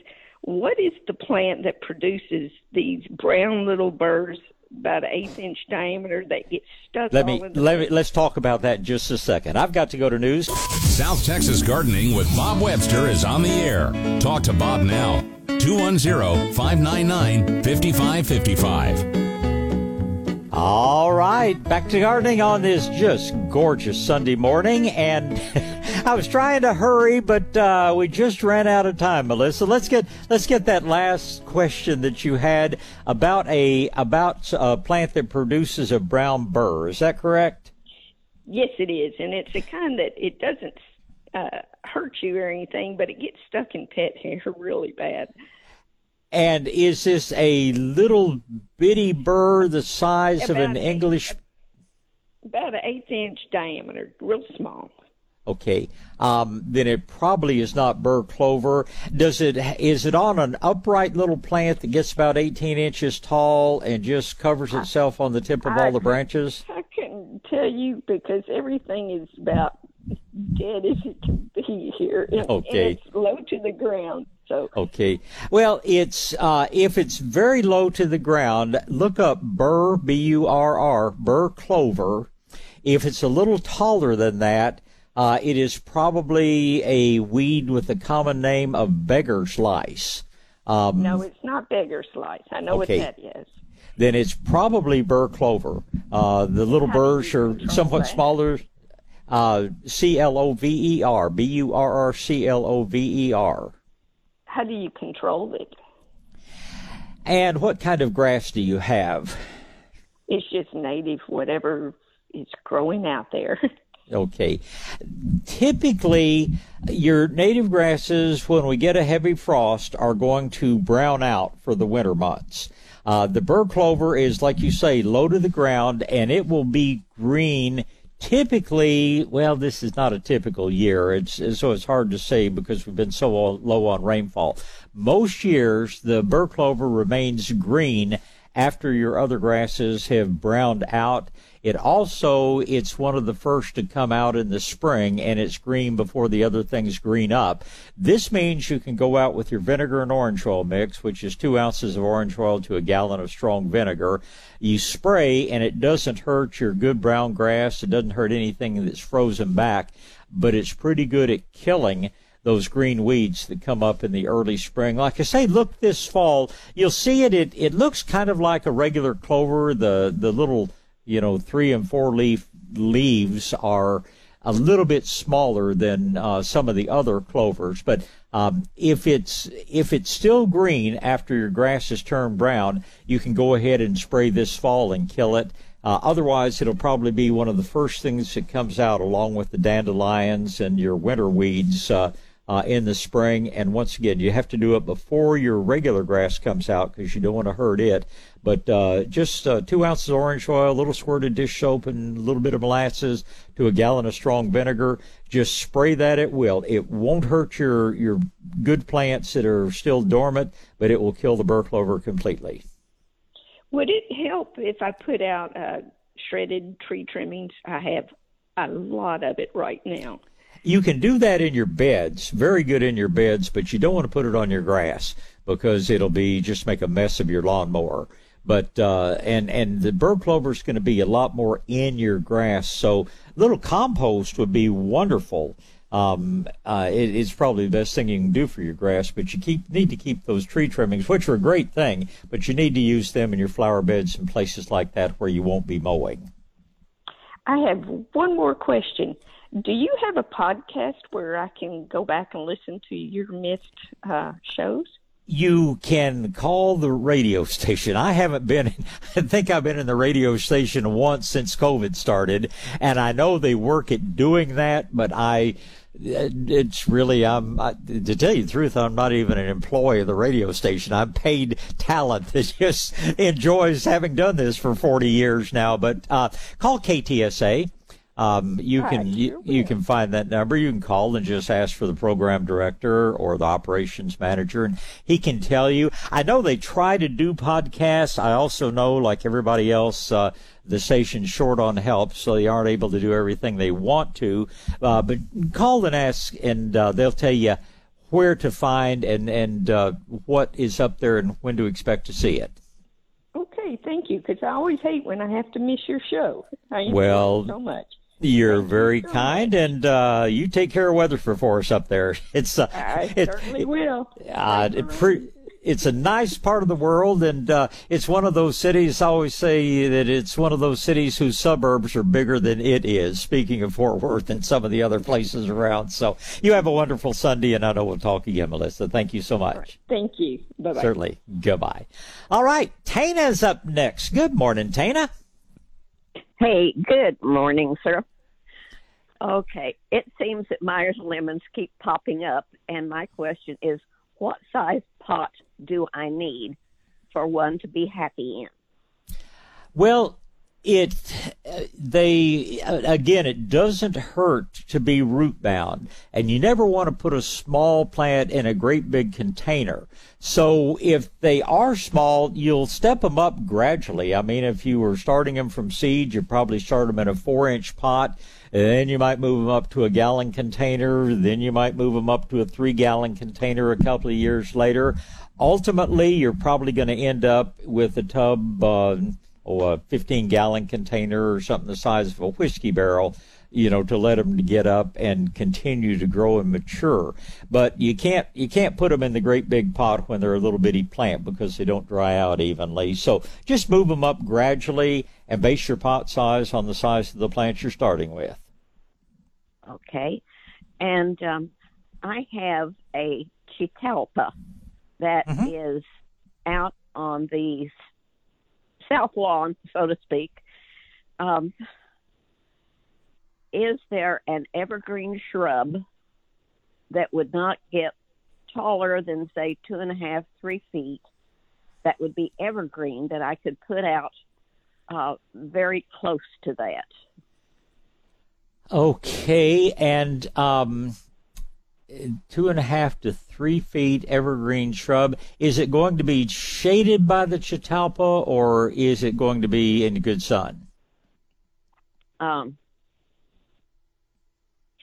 what is the plant that produces these brown little burrs about an eighth inch diameter that get stuck Let me, the let me, let's talk about that in just a second. I've got to go to news. South Texas Gardening with Bob Webster is on the air. Talk to Bob now. 210 599 5555. All right, back to gardening on this just gorgeous Sunday morning, and (laughs) (laughs) I was trying to hurry, but uh, we just ran out of time, Melissa. Let's get let's get that last question that you had about a about a plant that produces a brown burr. Is that correct? Yes, it is, and it's a kind that it doesn't uh, hurt you or anything, but it gets stuck in pet hair really bad. And is this a little bitty burr the size of an English? About an eighth inch diameter, real small. Okay, um, then it probably is not burr clover. Does it? Is it on an upright little plant that gets about 18 inches tall and just covers itself on the tip of all the branches? I couldn't tell you because everything is about dead as it can be here. And, Okay. and it's low to the ground. So Okay. Well, it's uh, if it's very low to the ground, look up burr b u r r burr clover. If it's a little taller than that, uh, it is probably a weed with the common name of beggar's lice. Um, no, it's not beggar's lice. I know Okay. what that is. then it's probably burr clover. Uh, the little burrs are somewhat smaller. Uh, C L O V E R, B U R R C L O V E R. How do you control it? And what kind of grass do you have? It's just native, whatever is growing out there. (laughs) Okay. Typically, your native grasses, when we get a heavy frost, are going to brown out for the winter months. Uh, the bur clover is, like you say, low to the ground, and it will be green. Typically, well, this is not a typical year. It's so it's hard to say because we've been so low on rainfall. Most years, the bur clover remains green after your other grasses have browned out. It also it's one of the first to come out in the spring and it's green before the other things green up. This means you can go out with your vinegar and orange oil mix, which is two ounces of orange oil to a gallon of strong vinegar. You spray and it doesn't hurt your good brown grass. It doesn't hurt anything that's frozen back, but it's pretty good at killing those green weeds that come up in the early spring. Like I say, look this fall, you'll see it. It it looks kind of like a regular clover. The the little you know three and four leaf leaves are a little bit smaller than uh, some of the other clovers, but um, if it's if it's still green after your grass has turned brown, you can go ahead and spray this fall and kill it. Uh, otherwise, it'll probably be one of the first things that comes out, along with the dandelions and your winter weeds uh, uh, in the spring. And once again, you have to do it before your regular grass comes out because you don't want to hurt it. But uh, just uh, two ounces of orange oil, a little squirt of dish soap, and a little bit of molasses to a gallon of strong vinegar. Just spray that at will. It won't hurt your your good plants that are still dormant, but it will kill the burr clover completely. Would it help if I put out uh, shredded tree trimmings? I have a lot of it right now. You can do that in your beds, very good in your beds, but you don't want to put it on your grass because it'll be just make a mess of your lawnmower. But uh, and and the burr clover is going to be a lot more in your grass, so little compost would be wonderful. Um, uh, it, it's probably the best thing you can do for your grass, but you keep need to keep those tree trimmings, which are a great thing, but you need to use them in your flower beds and places like that where you won't be mowing. I have one more question. Do you have a podcast where I can go back and listen to your missed uh, shows? you can call the radio station. I haven't been, (laughs) I think I've been in the radio station once since COVID started, and I know they work at doing that, but I, it's really I'm I, to tell you the truth I'm not even an employee of the radio station I'm paid talent that (laughs) just enjoys having done this for 40 years now but uh, call KTSA um, you can you, you, can find that number. You can call and just ask for the program director or the operations manager, and he can tell you. I know they try to do podcasts. I also know, like everybody else, uh, the station's short on help, so they aren't able to do everything they want to. Uh, but call and ask, and uh, they'll tell you where to find and and uh, what is up there and when to expect to see it. Okay, thank you. Because I always hate when I have to miss your show. I well, so much. You're very kind, and uh, you take care of Weatherford for us up there. (laughs) It's uh, I it, certainly will. Uh, it pre- it's a nice part of the world, and uh, it's one of those cities. I always say that it's one of those cities whose suburbs are bigger than it is. Speaking of Fort Worth and some of the other places around. So you have a wonderful Sunday, and I know we'll talk again, Melissa. Thank you so much. Right. Thank you. Bye bye. Certainly. Goodbye. All right, Tana's up next. Good morning, Tana. Hey, good morning, sir. Okay, it seems that Myers lemons keep popping up, and my question is, what size pot do I need for one to be happy in? Well, it they again it doesn't hurt to be root bound. And you never want to put a small plant in a great big container. So if they are small you'll step them up gradually. I mean if you were starting them from seed you probably start them in a four inch pot. Then you might move them up to a gallon container. Then you might move them up to a three gallon container a couple of years later. Ultimately you're probably going to end up with a tub uh, or a 15 gallon container or something the size of a whiskey barrel you know to let them get up and continue to grow and mature. But you can't you can't put them in the great big pot when they're a little bitty plant because they don't dry out evenly. So just move them up gradually and base your pot size on the size of the plant you're starting with. Okay. And um, i have a chitalpa that mm-hmm. is out on the south lawn, so to speak. Um, is there an evergreen shrub that would not get taller than say two and a half, three feet that would be evergreen that I could put out uh, very close to that? Okay, and um, two and a half to three feet evergreen shrub. Is it going to be shaded by the Chitalpa or is it going to be in good sun? Um,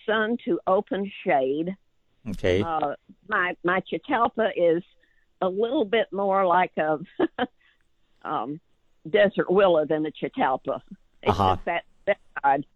sun to open shade. Okay. Uh, my my Chitalpa is a little bit more like a (laughs) um, desert willow than a Catalpa. It's uh-huh. just that that side.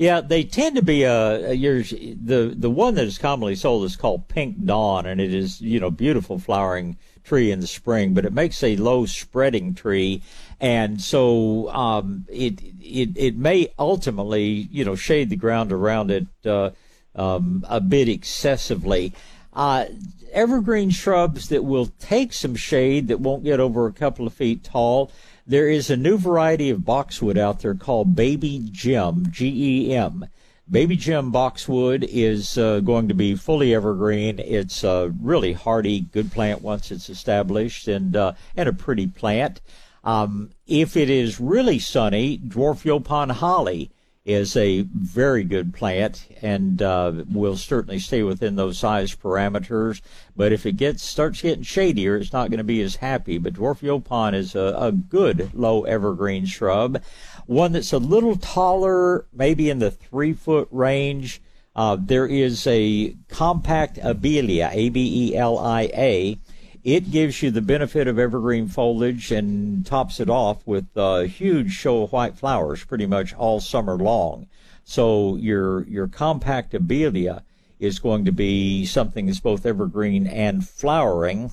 Yeah, they tend to be a the the one that is commonly sold is called Pink Dawn, and it is you know beautiful flowering tree in the spring, but it makes a low spreading tree, and so um, it it it may ultimately you know shade the ground around it uh, um, a bit excessively. Uh, evergreen shrubs that will take some shade that won't get over a couple of feet tall there is a new variety of boxwood out there called Baby Gem, G E M. Baby Gem boxwood is uh, going to be fully evergreen. It's a really hardy, good plant once it's established, and uh, and a pretty plant. Um, if it is really sunny, dwarf Yaupon holly is a very good plant and uh, will certainly stay within those size parameters. But if it gets starts getting shadier, it's not going to be as happy. But dwarf yaupon is a, a good low evergreen shrub, one that's a little taller, maybe in the three foot range. Uh, there is a compact abelia, A B E L I A it gives you the benefit of evergreen foliage and tops it off with a huge show of white flowers pretty much all summer long. So your your compact abelia is going to be something that's both evergreen and flowering.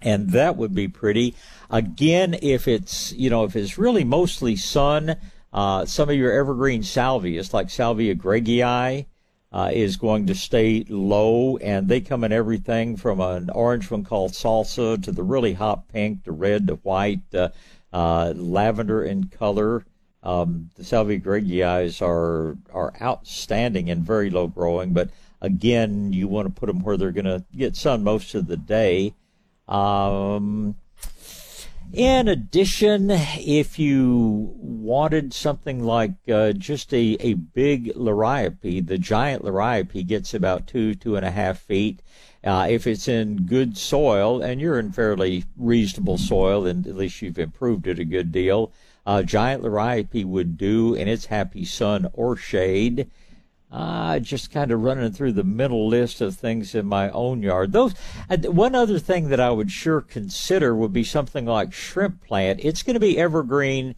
And that would be pretty. Again, if it's you know if it's really mostly sun, uh, some of your evergreen salvias like Salvia greggii, uh, is going to stay low, and they come in everything from an orange one called salsa to the really hot pink to red to white, uh, uh, lavender in color. Um, the Salvia greggii are are outstanding and very low growing, but again, you want to put them where they're going to get sun most of the day. Um, in addition, if you wanted something like uh, just a, a big liriope, the giant liriope gets about two, two and a half feet. Uh, if it's in good soil, and you're in fairly reasonable soil, and at least you've improved it a good deal, uh, giant liriope would do in its happy sun or shade. Uh, just kind of running through the middle list of things in my own yard. Those uh, one other thing that I would sure consider would be something like shrimp plant. It's going to be evergreen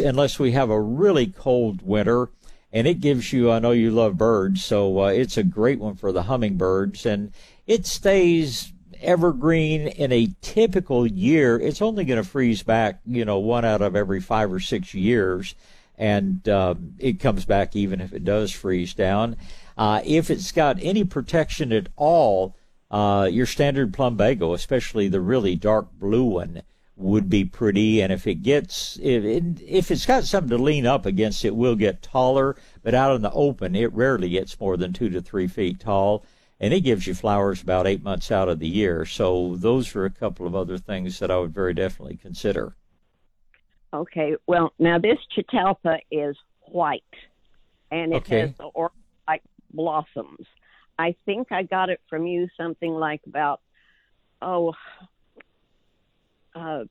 unless we have a really cold winter, and it gives you. I know you love birds, so uh, it's a great one for the hummingbirds, and it stays evergreen in a typical year. It's only going to freeze back, you know, one out of every five or six years and uh, it comes back even if it does freeze down. Uh, if it's got any protection at all, uh, your standard plumbago, especially the really dark blue one, would be pretty. And if it gets, if, it, if it's got something to lean up against, it will get taller. But out in the open, it rarely gets more than two to three feet tall. And it gives you flowers about eight months out of the year. So those are a couple of other things that I would very definitely consider. Okay, well, now this Catalpa is white, and it Okay. has the or like blossoms. I think I got it from you something like about oh, uh,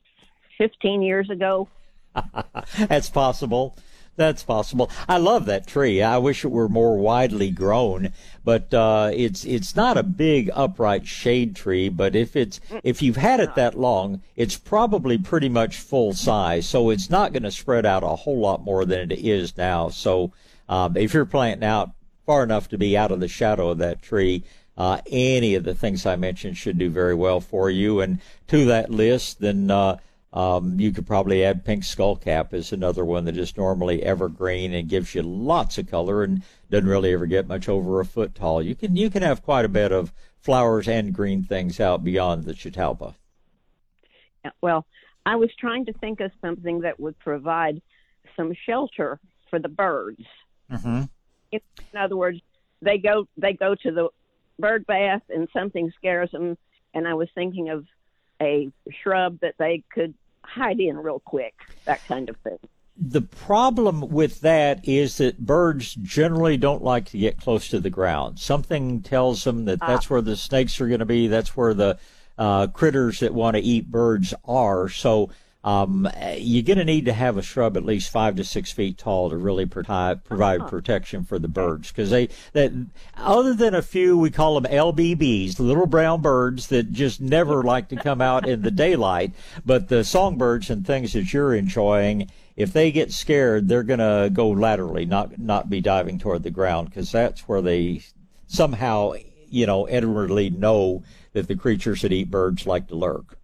fifteen years ago. (laughs) That's possible. That's possible. I love that tree. I wish it were more widely grown, but uh, it's it's not a big upright shade tree. But if it's if you've had it that long, it's probably pretty much full size. So it's not going to spread out a whole lot more than it is now. So um, if you're planting out far enough to be out of the shadow of that tree, uh, any of the things I mentioned should do very well for you. And to that list, then. Uh, um, you could probably add pink skullcap as another one that is normally evergreen and gives you lots of color and doesn't really ever get much over a foot tall. You can you can have quite a bit of flowers and green things out beyond the Chitalpa. Well, I was trying to think of something that would provide some shelter for the birds. Mm-hmm. In, in other words, they go they go to the bird bath and something scares them, and I was thinking of a shrub that they could hide in real quick, that kind of thing. The problem with that is that birds generally don't like to get close to the ground. Something tells them that that's where the snakes are going to be. That's where the uh, critters that want to eat birds are. So um, you're going to need to have a shrub at least five to six feet tall to really provide, provide protection for the birds. Because they, that, other than a few, we call them LBBs, little brown birds that just never like to come out in the daylight. But the songbirds and things that you're enjoying, if they get scared, they're going to go laterally, not not be diving toward the ground, because that's where they somehow, you know, inwardly know that the creatures that eat birds like to lurk.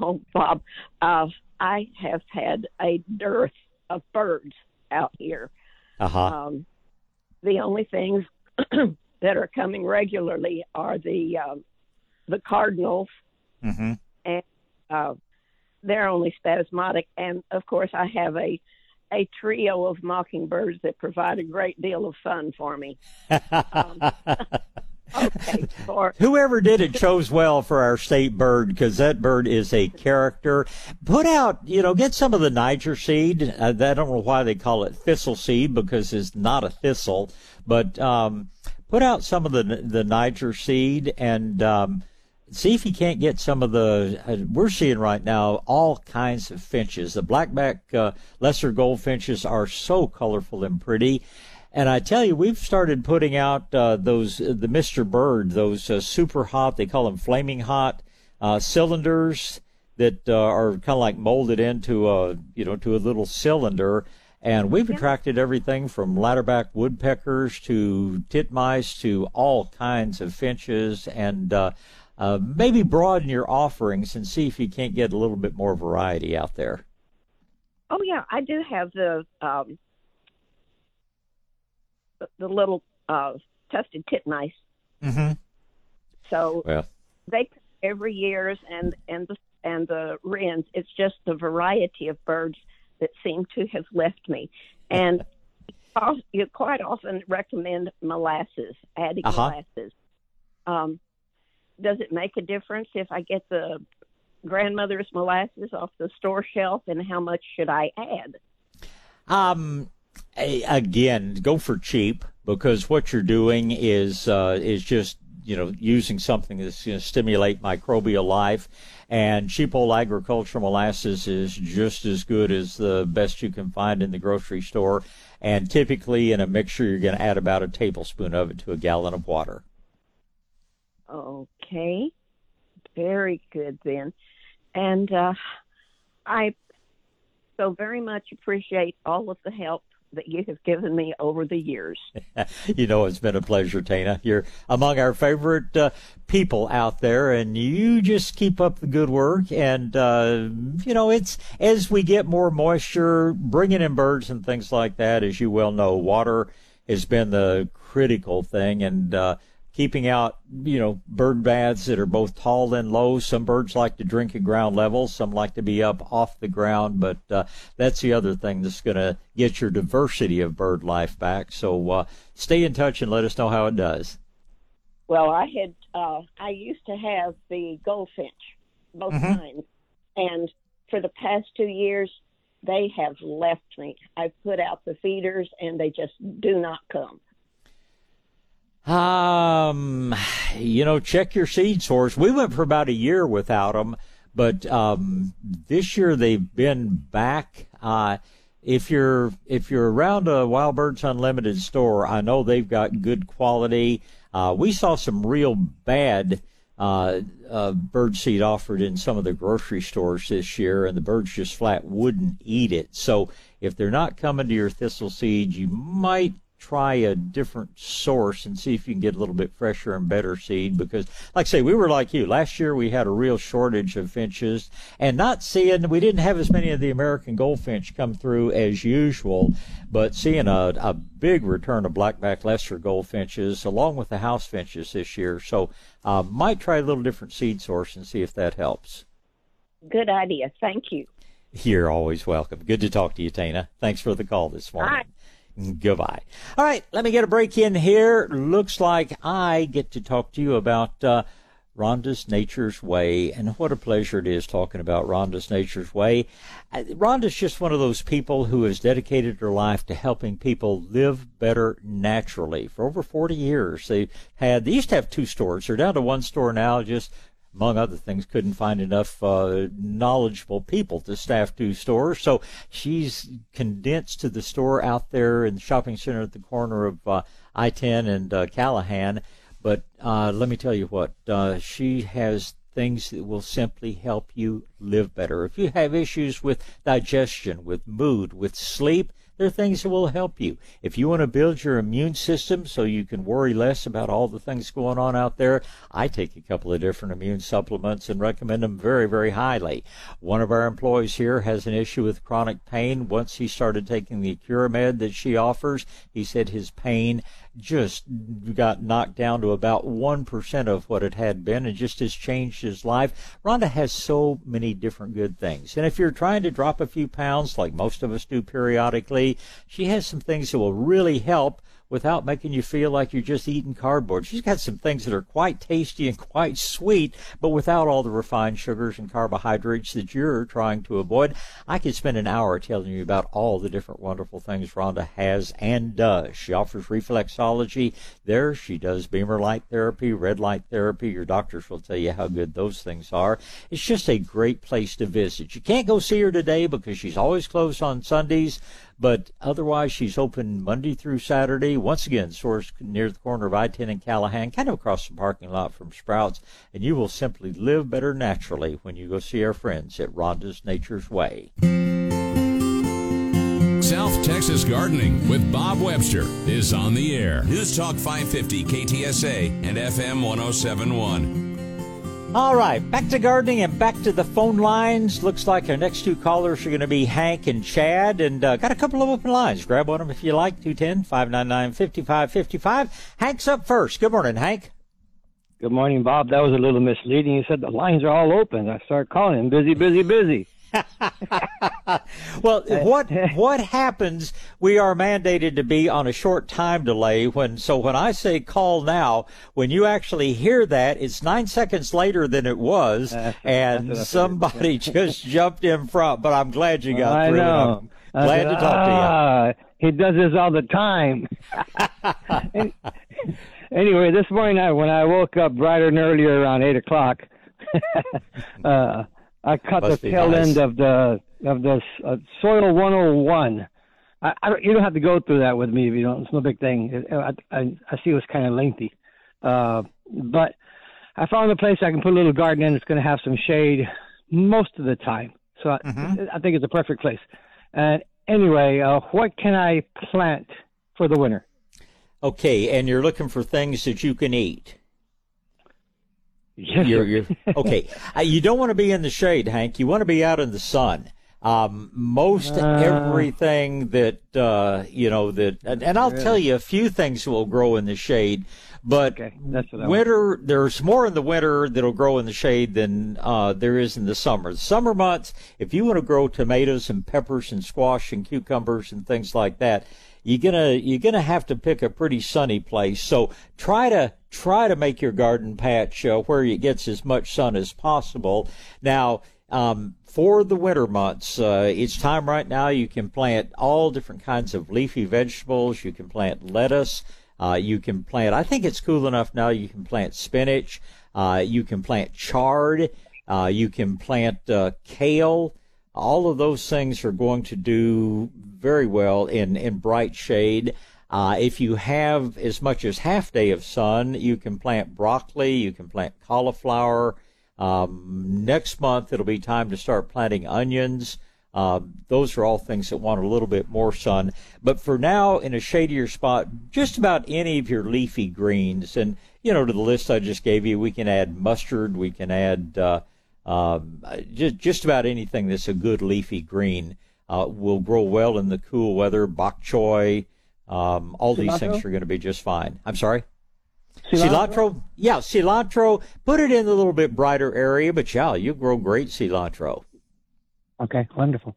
Oh, Bob, uh, I have had a dearth of birds out here. Uh huh. Um, the only things (clears throat) that are coming regularly are the um, the cardinals, Mm-hmm. and uh, they're only spasmodic. And of course, I have a a trio of mockingbirds that provide a great deal of fun for me. (laughs) Um, (laughs) okay, (laughs) Whoever did it chose well for our state bird because that bird is a character. Put out, you know, get some of the Niger seed. Uh, I don't know why they call it thistle seed because it's not a thistle, but um, put out some of the the Niger seed and um, see if you can't get some of the. Uh, we're seeing right now all kinds of finches. The blackback uh, lesser goldfinches are so colorful and pretty. And I tell you, we've started putting out uh, those the Mr. Bird, those uh, super hot. They call them flaming hot uh, cylinders that uh, are kind of like molded into a you know to a little cylinder. And we've attracted everything from ladderback woodpeckers to titmice to all kinds of finches. And uh, uh, maybe broaden your offerings and see if you can't get a little bit more variety out there. oh yeah, I do have the um, the, the little uh, tufted titmice. Mm-hmm. So Well, they every year's and and the and the wrens. It's just the variety of birds that seem to have left me. And (laughs) you quite often recommend molasses, adding Uh-huh. molasses. Um, does it make a difference if I get the grandmother's molasses off the store shelf, and how much should I add? Um, a- again, go for cheap because what you're doing is uh, is just you know using something that's going to stimulate microbial life, and cheap old agricultural molasses is just as good as the best you can find in the grocery store. And typically, in a mixture, you're going to add about a tablespoon of it to a gallon of water. Okay, very good then. And uh, I so very much appreciate all of the help that you have given me over the years. (laughs) you know, it's been a pleasure, Tana. You're among our favorite uh, people out there, and you just keep up the good work. And, uh, you know, it's as we get more moisture, bringing in birds and things like that, as you well know, water has been the critical thing. And, uh, keeping out, you know, bird baths that are both tall and low. Some birds like to drink at ground level. Some like to be up off the ground. But uh, that's the other thing that's going to get your diversity of bird life back. So uh, stay in touch and let us know how it does. Well, I had uh, I used to have the goldfinch, both Mhm. kinds, and for the past two years, they have left me. I've put out the feeders, and they just do not come. Um, you know, check your seed source. We went for about a year without them, but um, this year they've been back. Uh, if you're if you're around a Wild Birds Unlimited store, I know they've got good quality. Uh, we saw some real bad uh, uh, bird seed offered in some of the grocery stores this year, and the birds just flat wouldn't eat it. So if they're not coming to your thistle seed, you might try a different source and see if you can get a little bit fresher and better seed because like I say we were like you last year we had a real shortage of finches and not seeing we didn't have as many of the American goldfinch come through as usual but seeing a, a big return of blackback lesser goldfinches along with the house finches this year so uh, might try a little different seed source and see if that helps Good idea. Thank you. you're always welcome good to talk to you Tana thanks for the call this morning Bye. Goodbye. All right, let me get a break in here. Looks like I get to talk to you about uh, Rhonda's Nature's Way, and what a pleasure it is talking about Rhonda's Nature's Way. Uh, Rhonda's just one of those people who has dedicated her life to helping people live better naturally. For over 40 years, they've had, they used to have two stores. They're down to one store now, just among other things, couldn't find enough uh, knowledgeable people to staff two stores. So she's condensed to the store out there in the shopping center at the corner of uh, I 10 and uh, Callahan. But uh, let me tell you what, uh, she has things that will simply help you live better. If you have issues with digestion, with mood, with sleep, there are things that will help you. If you want to build your immune system so you can worry less about all the things going on out there, I take a couple of different immune supplements and recommend them very, very highly. One of our employees here has an issue with chronic pain. Once he started taking the Curamed that she offers, he said his pain just got knocked down to about 1% of what it had been and just has changed his life. Rhonda has so many different good things. And if you're trying to drop a few pounds, like most of us do periodically, she has some things that will really help without making you feel like you're just eating cardboard. She's got some things that are quite tasty and quite sweet, but without all the refined sugars and carbohydrates that you're trying to avoid. I could spend an hour telling you about all the different wonderful things Rhonda has and does. She offers reflexology. There, she does BEMER light therapy, red light therapy. Your doctors will tell you how good those things are. It's just a great place to visit. You can't go see her today because she's always closed on Sundays. But otherwise, she's open Monday through Saturday. Once again, source near the corner of I-10 and Callahan, kind of across the parking lot from Sprouts. And you will simply live better naturally when you go see our friends at Rhonda's Nature's Way. South Texas Gardening with Bob Webster is on the air. News Talk 550 KTSA and FM 1071. All right, back to gardening and back to the phone lines. Looks like our next two callers are going to be Hank and Chad, and uh, got a couple of open lines. Grab one of them if you like, 210 599 5555. Hank's up first. Good morning, Hank. Good morning, Bob. That was a little misleading. You said the lines are all open. I start calling him busy, busy, busy. (laughs) well, what what happens? We are mandated to be on a short time delay. When so when I say call now, when you actually hear that, it's nine seconds later than it was, That's- and somebody (laughs) just jumped in front. But I'm glad you got I through. know. I'm glad I to said, talk to you. "Ah, He does this all the time. (laughs) anyway, this morning I, when I woke up brighter and earlier around eight o'clock, uh, I cut Must the tail nice. end of the of the uh, soil 101. I, I don't, you don't have to go through that with me if you don't. It's no big thing. I, I, I see it was kind of lengthy, uh, but I found a place I can put a little garden in. It's going to have some shade most of the time, so I, I think it's a perfect place. And anyway, uh, what can I plant for the winter? Okay, and you're looking for things that you can eat. Yes, You're, you're, okay, (laughs) uh, you don't want to be in the shade, Hank. You want to be out in the sun. Um, most Uh. everything that uh, you know that, and, and I'll tell you a few things will grow in the shade, but Okay, I want. winter there's more in the winter that'll grow in the shade than uh, there is in the summer. The summer months, if you want to grow tomatoes and peppers and squash and cucumbers and things like that, you're gonna you're gonna have to pick a pretty sunny place. So try to try to make your garden patch uh, where it gets as much sun as possible. Now. Um, for the winter months, uh, it's time right now. You can plant all different kinds of leafy vegetables. You can plant lettuce. Uh, you can plant. I think it's cool enough now. You can plant spinach. Uh, you can plant chard. Uh, you can plant uh, kale. All of those things are going to do very well in in bright shade. Uh, if you have as much as half day of sun, you can plant broccoli. You can plant cauliflower. Um, next month, it'll be time to start planting onions. Uh, those are all things that want a little bit more sun. But for now, in a shadier spot, just about any of your leafy greens. And, you know, to the list I just gave you, we can add mustard, we can add uh, um, just, just about anything that's a good leafy green uh, will grow well in the cool weather. Bok choy, um, all these things are going to be just fine. I'm sorry? Cilantro? Cilantro, yeah, cilantro. Put it in a little bit brighter area, but yeah, you grow great cilantro. Okay, wonderful.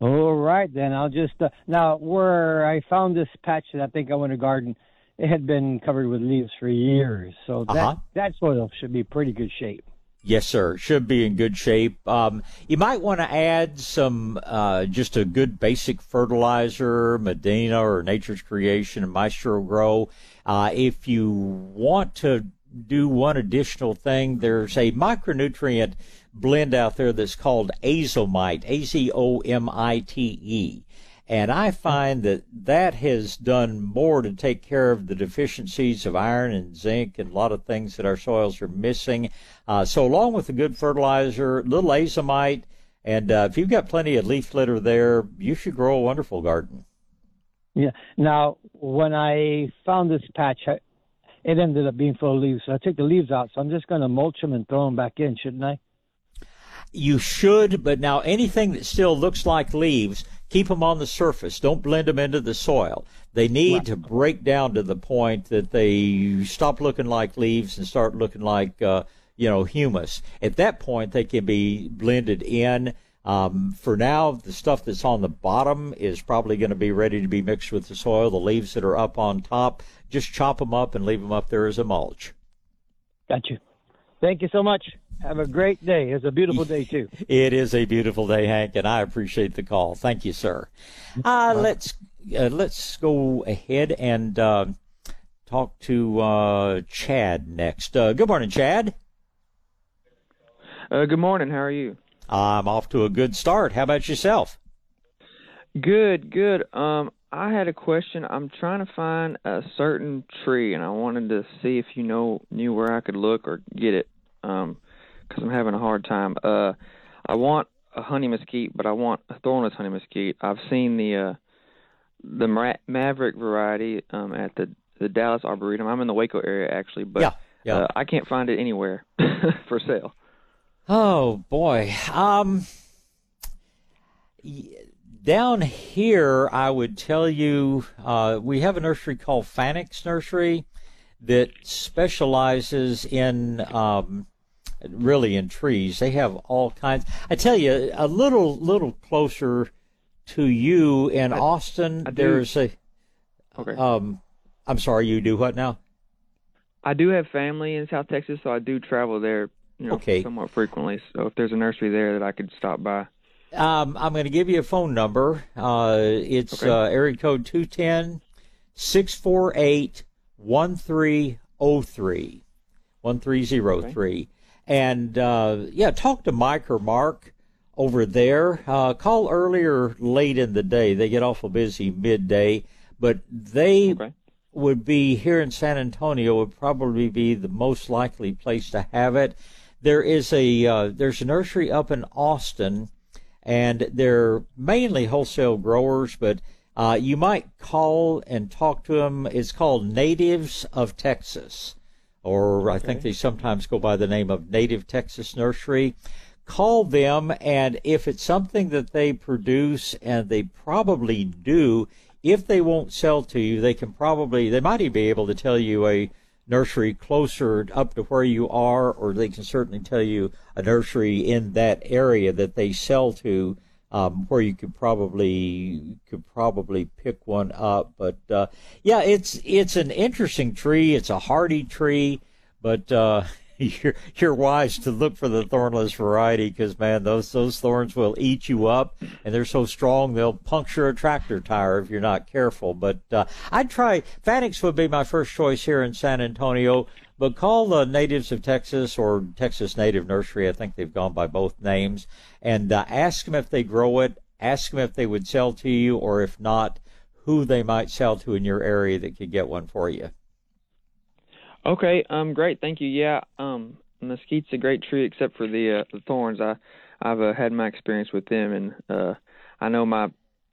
All right, then I'll just uh, now where I found this patch that I think I want to garden. It had been covered with leaves for years, so that Uh-huh. that soil should be pretty good shape. Yes, sir. Should be in good shape. Um, you might want to add some, uh, just a good basic fertilizer, Medina or Nature's Creation and Maestro-Gro. Uh, if you want to do one additional thing, there's a micronutrient blend out there that's called Azomite, A-Z-O-M-I-T-E. And I find that that has done more to take care of the deficiencies of iron and zinc and a lot of things that our soils are missing. Uh, so along with a good fertilizer, little azomite, and uh, if you've got plenty of leaf litter there, you should grow a wonderful garden. Yeah. Now, when I found this patch, I, it ended up being full of leaves. So I took the leaves out. So I'm just going to mulch them and throw them back in, shouldn't I? You should, but now anything that still looks like leaves, keep them on the surface. Don't blend them into the soil. They need to break down to the point that they stop looking like leaves and start looking like, uh, you know, humus. At that point, they can be blended in. Um, for now, the stuff that's on the bottom is probably going to be ready to be mixed with the soil. The leaves that are up on top, just chop them up and leave them up there as a mulch. Got you. Thank you so much. Have a great day. It's a beautiful day too. (laughs) It is a beautiful day, Hank, and I appreciate the call. Thank you, sir. Uh, let's uh, let's go ahead and uh, talk to uh, Chad next. Uh, good morning, Chad. Uh, good morning. How are you? I'm off to a good start. How about yourself? Good, good. Um, I had a question. I'm trying to find a certain tree, and I wanted to see if you know knew where I could look or get it. Um, because I'm having a hard time. Uh, I want a honey mesquite, but I want a thornless honey mesquite. I've seen the uh the Ma- Maverick variety um at the the Dallas Arboretum. I'm in the Waco area actually, but Yeah, yeah. Uh, I can't find it anywhere (laughs) for sale. Oh boy. Um, down here, I would tell you uh, we have a nursery called Fanick's Nursery that specializes in um, really in trees. They have all kinds. I tell you, a little little closer to you in I, Austin, I there's a. Okay. Um, I'm sorry. You do what now? I do have family in South Texas, so I do travel there, you know, Okay. somewhat frequently. So if there's a nursery there that I could stop by. Um, I'm going to give you a phone number. Uh, it's Okay. uh, area code 210 648 1303. 1303. And uh, yeah, talk to Mike or Mark over there. Uh, call earlier late in the day. They get awful busy midday, but they Okay. would be here in San Antonio would probably be the most likely place to have it. There is a uh, there's a nursery up in Austin, and they're mainly wholesale growers, but uh, you might call and talk to them. It's called Natives of Texas, or I think Okay. they sometimes go by the name of Native Texas Nursery. Call them, and if it's something that they produce, and they probably do, if they won't sell to you, they can probably, they might even be able to tell you a nursery closer up to where you are, or they can certainly tell you a nursery in that area that they sell to, um, where you could probably could probably pick one up. But uh, yeah, it's it's an interesting tree. It's a hardy tree, but uh, (laughs) you're you're wise to look for the thornless variety because man, those those thorns will eat you up, and they're so strong they'll puncture a tractor tire if you're not careful. But uh, I'd try Fanick's would be my first choice here in San Antonio. But call the natives of Texas or Texas Native Nursery. I think they've gone by both names, and uh, ask them if they grow it. Ask them if they would sell to you, or if not, who they might sell to in your area that could get one for you. Okay, um, great, thank you. Yeah, um, mesquite's a great tree except for the uh, the thorns. I I've uh, had my experience with them, and uh, I know my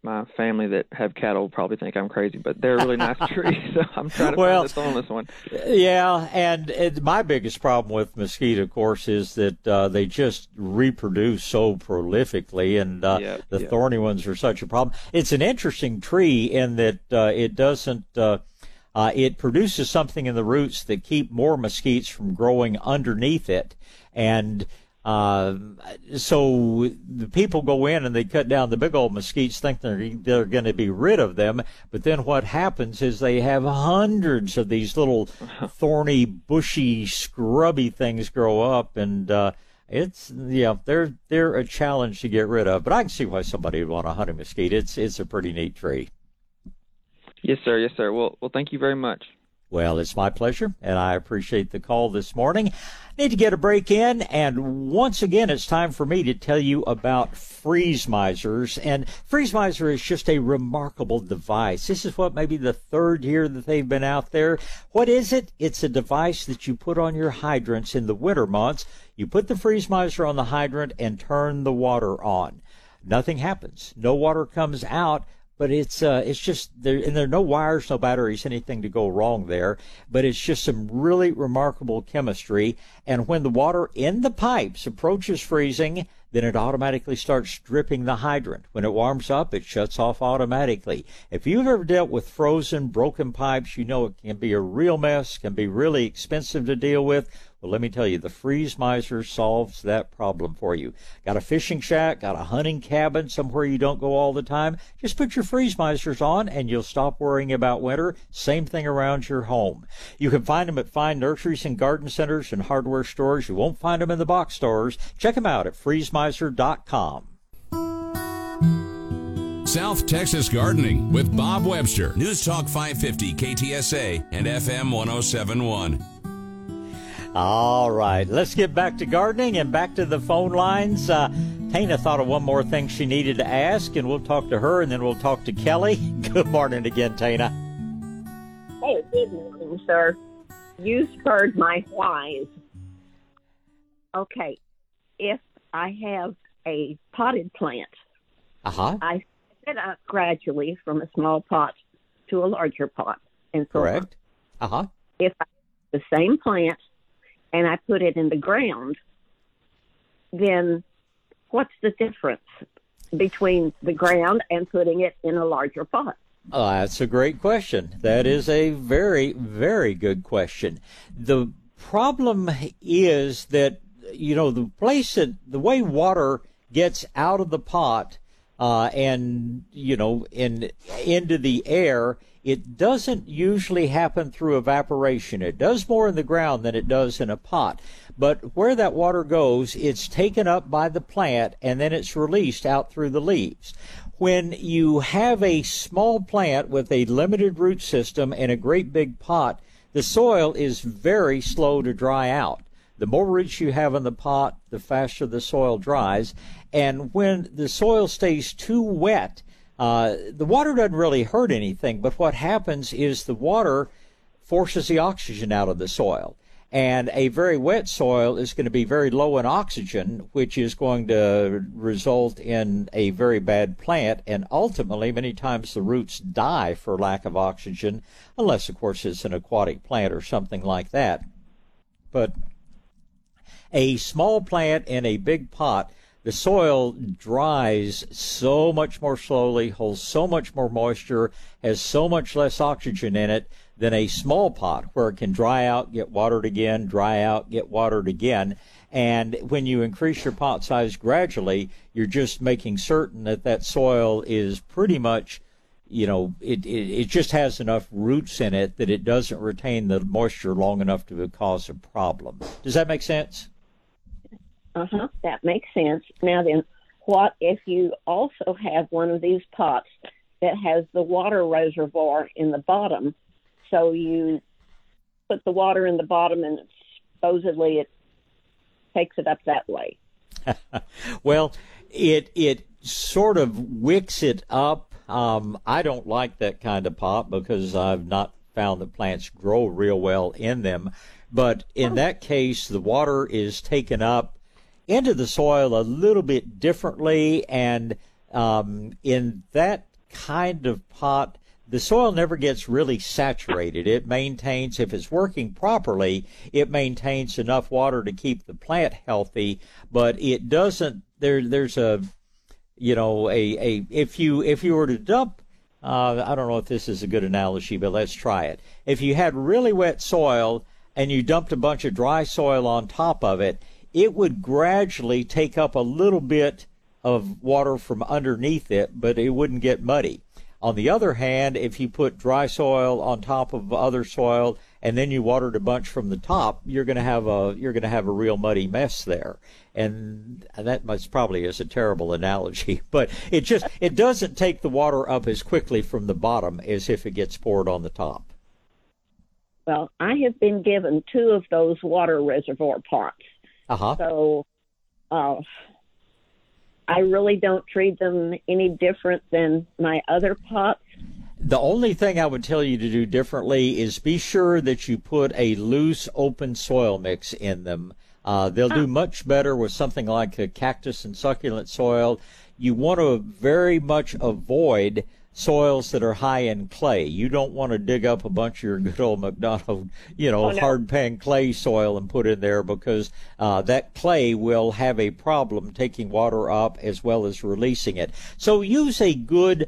my family that have cattle probably think I'm crazy, but they're a really nice (laughs) tree. So I'm trying to Well, find the thornless one. Yeah, and it, my biggest problem with mesquite, of course, is that uh, they just reproduce so prolifically, and uh, Yeah, the yeah. thorny ones are such a problem. It's an interesting tree in that uh, it doesn't. Uh, uh, it produces something in the roots that keep more mesquites from growing underneath it, and uh, so the people go in and they cut down the big old mesquites, think they're they're going to be rid of them, but then what happens is they have hundreds of these little (laughs) thorny, bushy, scrubby things grow up, and uh, it's yeah, they're they're a challenge to get rid of. But I can see why somebody would want to hunt a mesquite. It's it's a pretty neat tree. Yes, sir. Yes, sir. Well, well, thank you very much. Well, it's my pleasure, and I appreciate the call this morning. Need to get a break in, and once again, it's time for me to tell you about Freeze Misers. And Freeze Miser is just a remarkable device. This is what maybe the third year that they've been out there. What is it? It's a device that you put on your hydrants in the winter months. You put the Freeze Miser on the hydrant and turn the water on. Nothing happens. No water comes out but it's uh, it's just there, and there are no wires, no batteries, anything to go wrong there. But it's just some really remarkable chemistry. And when the water in the pipes approaches freezing, then it automatically starts dripping the hydrant. When it warms up, it shuts off automatically. If you've ever dealt with frozen, broken pipes, you know it can be a real mess, can be really expensive to deal with. Well, let me tell you, the Freeze Miser solves that problem for you. Got a fishing shack, got a hunting cabin somewhere you don't go all the time? Just put your Freeze Misers on and you'll stop worrying about winter. Same thing around your home. You can find them at fine nurseries and garden centers and hardware stores. You won't find them in the box stores. Check them out at freezemiser.com. South Texas Gardening with Bob Webster. News Talk 550 KTSA and FM 1071. All right, let's get back to gardening and back to the phone lines. Uh, Tana thought of one more thing she needed to ask, and we'll talk to her, and then we'll talk to Kelly. (laughs) Good morning again, Tana. Hey, good morning, sir. You spurred my whys. Okay, if I have a potted plant, Uh huh. I set it up gradually from a small pot to a larger pot, and so on. Correct. Uh huh. If I the same plant and I put it in the ground, then what's the difference between the ground and putting it in a larger pot? Oh, that's a great question. That is a very, very good question. The problem is that, you know, the place that the way water gets out of the pot uh, and, you know, in, into the air, it doesn't usually happen through evaporation. It does more in the ground than it does in a pot. But where that water goes, it's taken up by the plant and then it's released out through the leaves. When you have a small plant with a limited root system and a great big pot, the soil is very slow to dry out. The more roots you have in the pot, the faster the soil dries. And when the soil stays too wet, uh, the water doesn't really hurt anything, but what happens is the water forces the oxygen out of the soil. And a very wet soil is going to be very low in oxygen, which is going to result in a very bad plant. And ultimately, many times the roots die for lack of oxygen, unless, of course, it's an aquatic plant or something like that. But a small plant in a big pot, the soil dries so much more slowly, holds so much more moisture, has so much less oxygen in it than a small pot where it can dry out, get watered again, dry out, get watered again. And when you increase your pot size gradually, you're just making certain that that soil is pretty much, you know, it, it, it just has enough roots in it that it doesn't retain the moisture long enough to cause a problem. Does that make sense? Uh huh. That makes sense. Now then, what if you also have one of these pots that has the water reservoir in the bottom so you put the water in the bottom, and supposedly it takes it up that way. (laughs) well, it it sort of wicks it up. Um, I don't like that kind of pot because I've not found that plants grow real well in them. But in oh. that case, the water is taken up into the soil a little bit differently, and um, in that kind of pot, the soil never gets really saturated. It maintains, if it's working properly, it maintains enough water to keep the plant healthy, but it doesn't, there, there's a, you know, a, a, if you, if you were to dump, uh, I don't know if this is a good analogy, but let's try it. If you had really wet soil and you dumped a bunch of dry soil on top of it, it would gradually take up a little bit of water from underneath it, but it wouldn't get muddy. On the other hand, if you put dry soil on top of other soil and then you watered a bunch from the top, you're going to have a you're going to have a real muddy mess there. And that must probably is a terrible analogy, (laughs) but it just it doesn't take the water up as quickly from the bottom as if it gets poured on the top. Well, I have been given two of those water reservoir pots. Uh-huh. So uh, I really don't treat them any different than my other pots. The only thing I would tell you to do differently is be sure that you put a loose, open soil mix in them. Uh, they'll do much better with something like a cactus and succulent soil. You want to very much avoid soils that are high in clay. You don't want to dig up a bunch of your good old McDonald, you know, oh, no. hard pan clay soil and put in there because uh, that clay will have a problem taking water up as well as releasing it. So use a good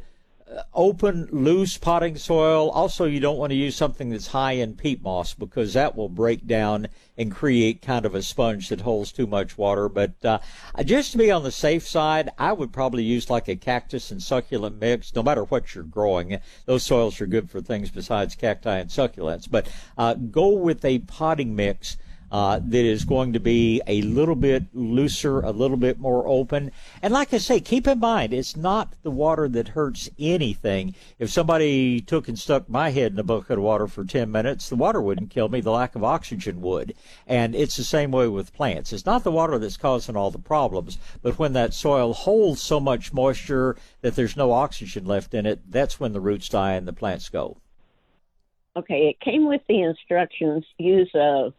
open, loose potting soil. Also, you don't want to use something that's high in peat moss because that will break down and create kind of a sponge that holds too much water. But uh, just to be on the safe side, I would probably use like a cactus and succulent mix, no matter what you're growing. Those soils are good for things besides cacti and succulents. But uh, go with a potting mix uh, that is going to be a little bit looser, a little bit more open. And like I say, keep in mind, it's not the water that hurts anything. If somebody took and stuck my head in a bucket of water for 10 minutes, the water wouldn't kill me, the lack of oxygen would. And it's the same way with plants. It's not the water that's causing all the problems, but when that soil holds so much moisture that there's no oxygen left in it, that's when the roots die and the plants go. Okay, it came with the instructions use a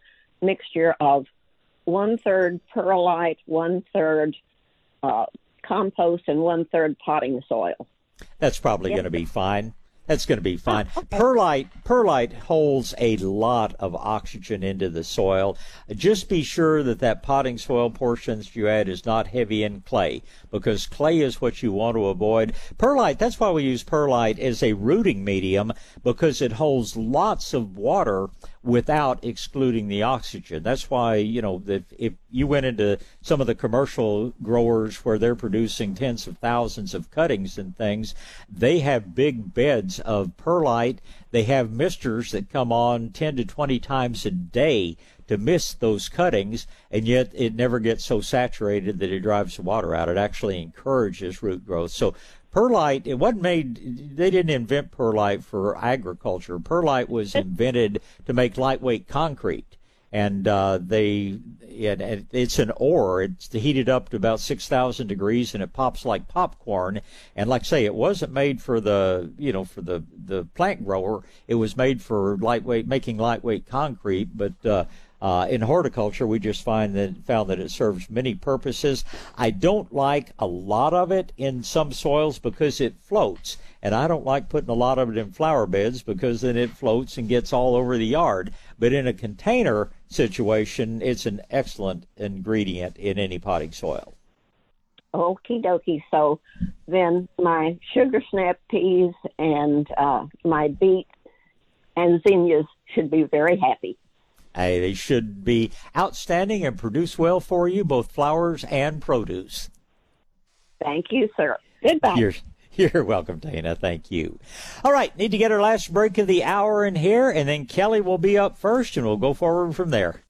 mixture of one third perlite, one third uh, compost, and one third potting soil. That's probably going to be fine. that's going to be fine. Perlite perlite holds a lot of oxygen into the soil. Just be sure that that potting soil portion that you add is not heavy in clay because clay is what you want to avoid. Perlite, that's why we use perlite as a rooting medium because it holds lots of water without excluding the oxygen. That's why, you know, if, if you went into some of the commercial growers where they're producing tens of thousands of cuttings and things, they have big beds of perlite. They have misters that come on 10 to 20 times a day to mist those cuttings, and yet it never gets so saturated that it drives the water out. It actually encourages root growth. So perlite it wasn't made they didn't invent perlite for agriculture. Perlite was (laughs) invented to make lightweight concrete. And uh, they it, it's an ore. It's heated up to about 6000 degrees and it pops like popcorn. And like I say it wasn't made for the you know for the the plant grower. It was made for lightweight making lightweight concrete. But uh, uh, in horticulture, we just find that found that it serves many purposes. I don't like a lot of it in some soils because it floats, and I don't like putting a lot of it in flower beds because then it floats and gets all over the yard. But in a container situation, it's an excellent ingredient in any potting soil. Okie dokie. So then my sugar snap peas and uh, my beet and zinnias should be very happy. Hey, they should be outstanding and produce well for you, both flowers and produce. Thank you, sir. Goodbye. You're, (laughs) you're welcome, Dana. Thank you. All right, need to get our last break of the hour in here, and then Kelly will be up first, and we'll go forward from there.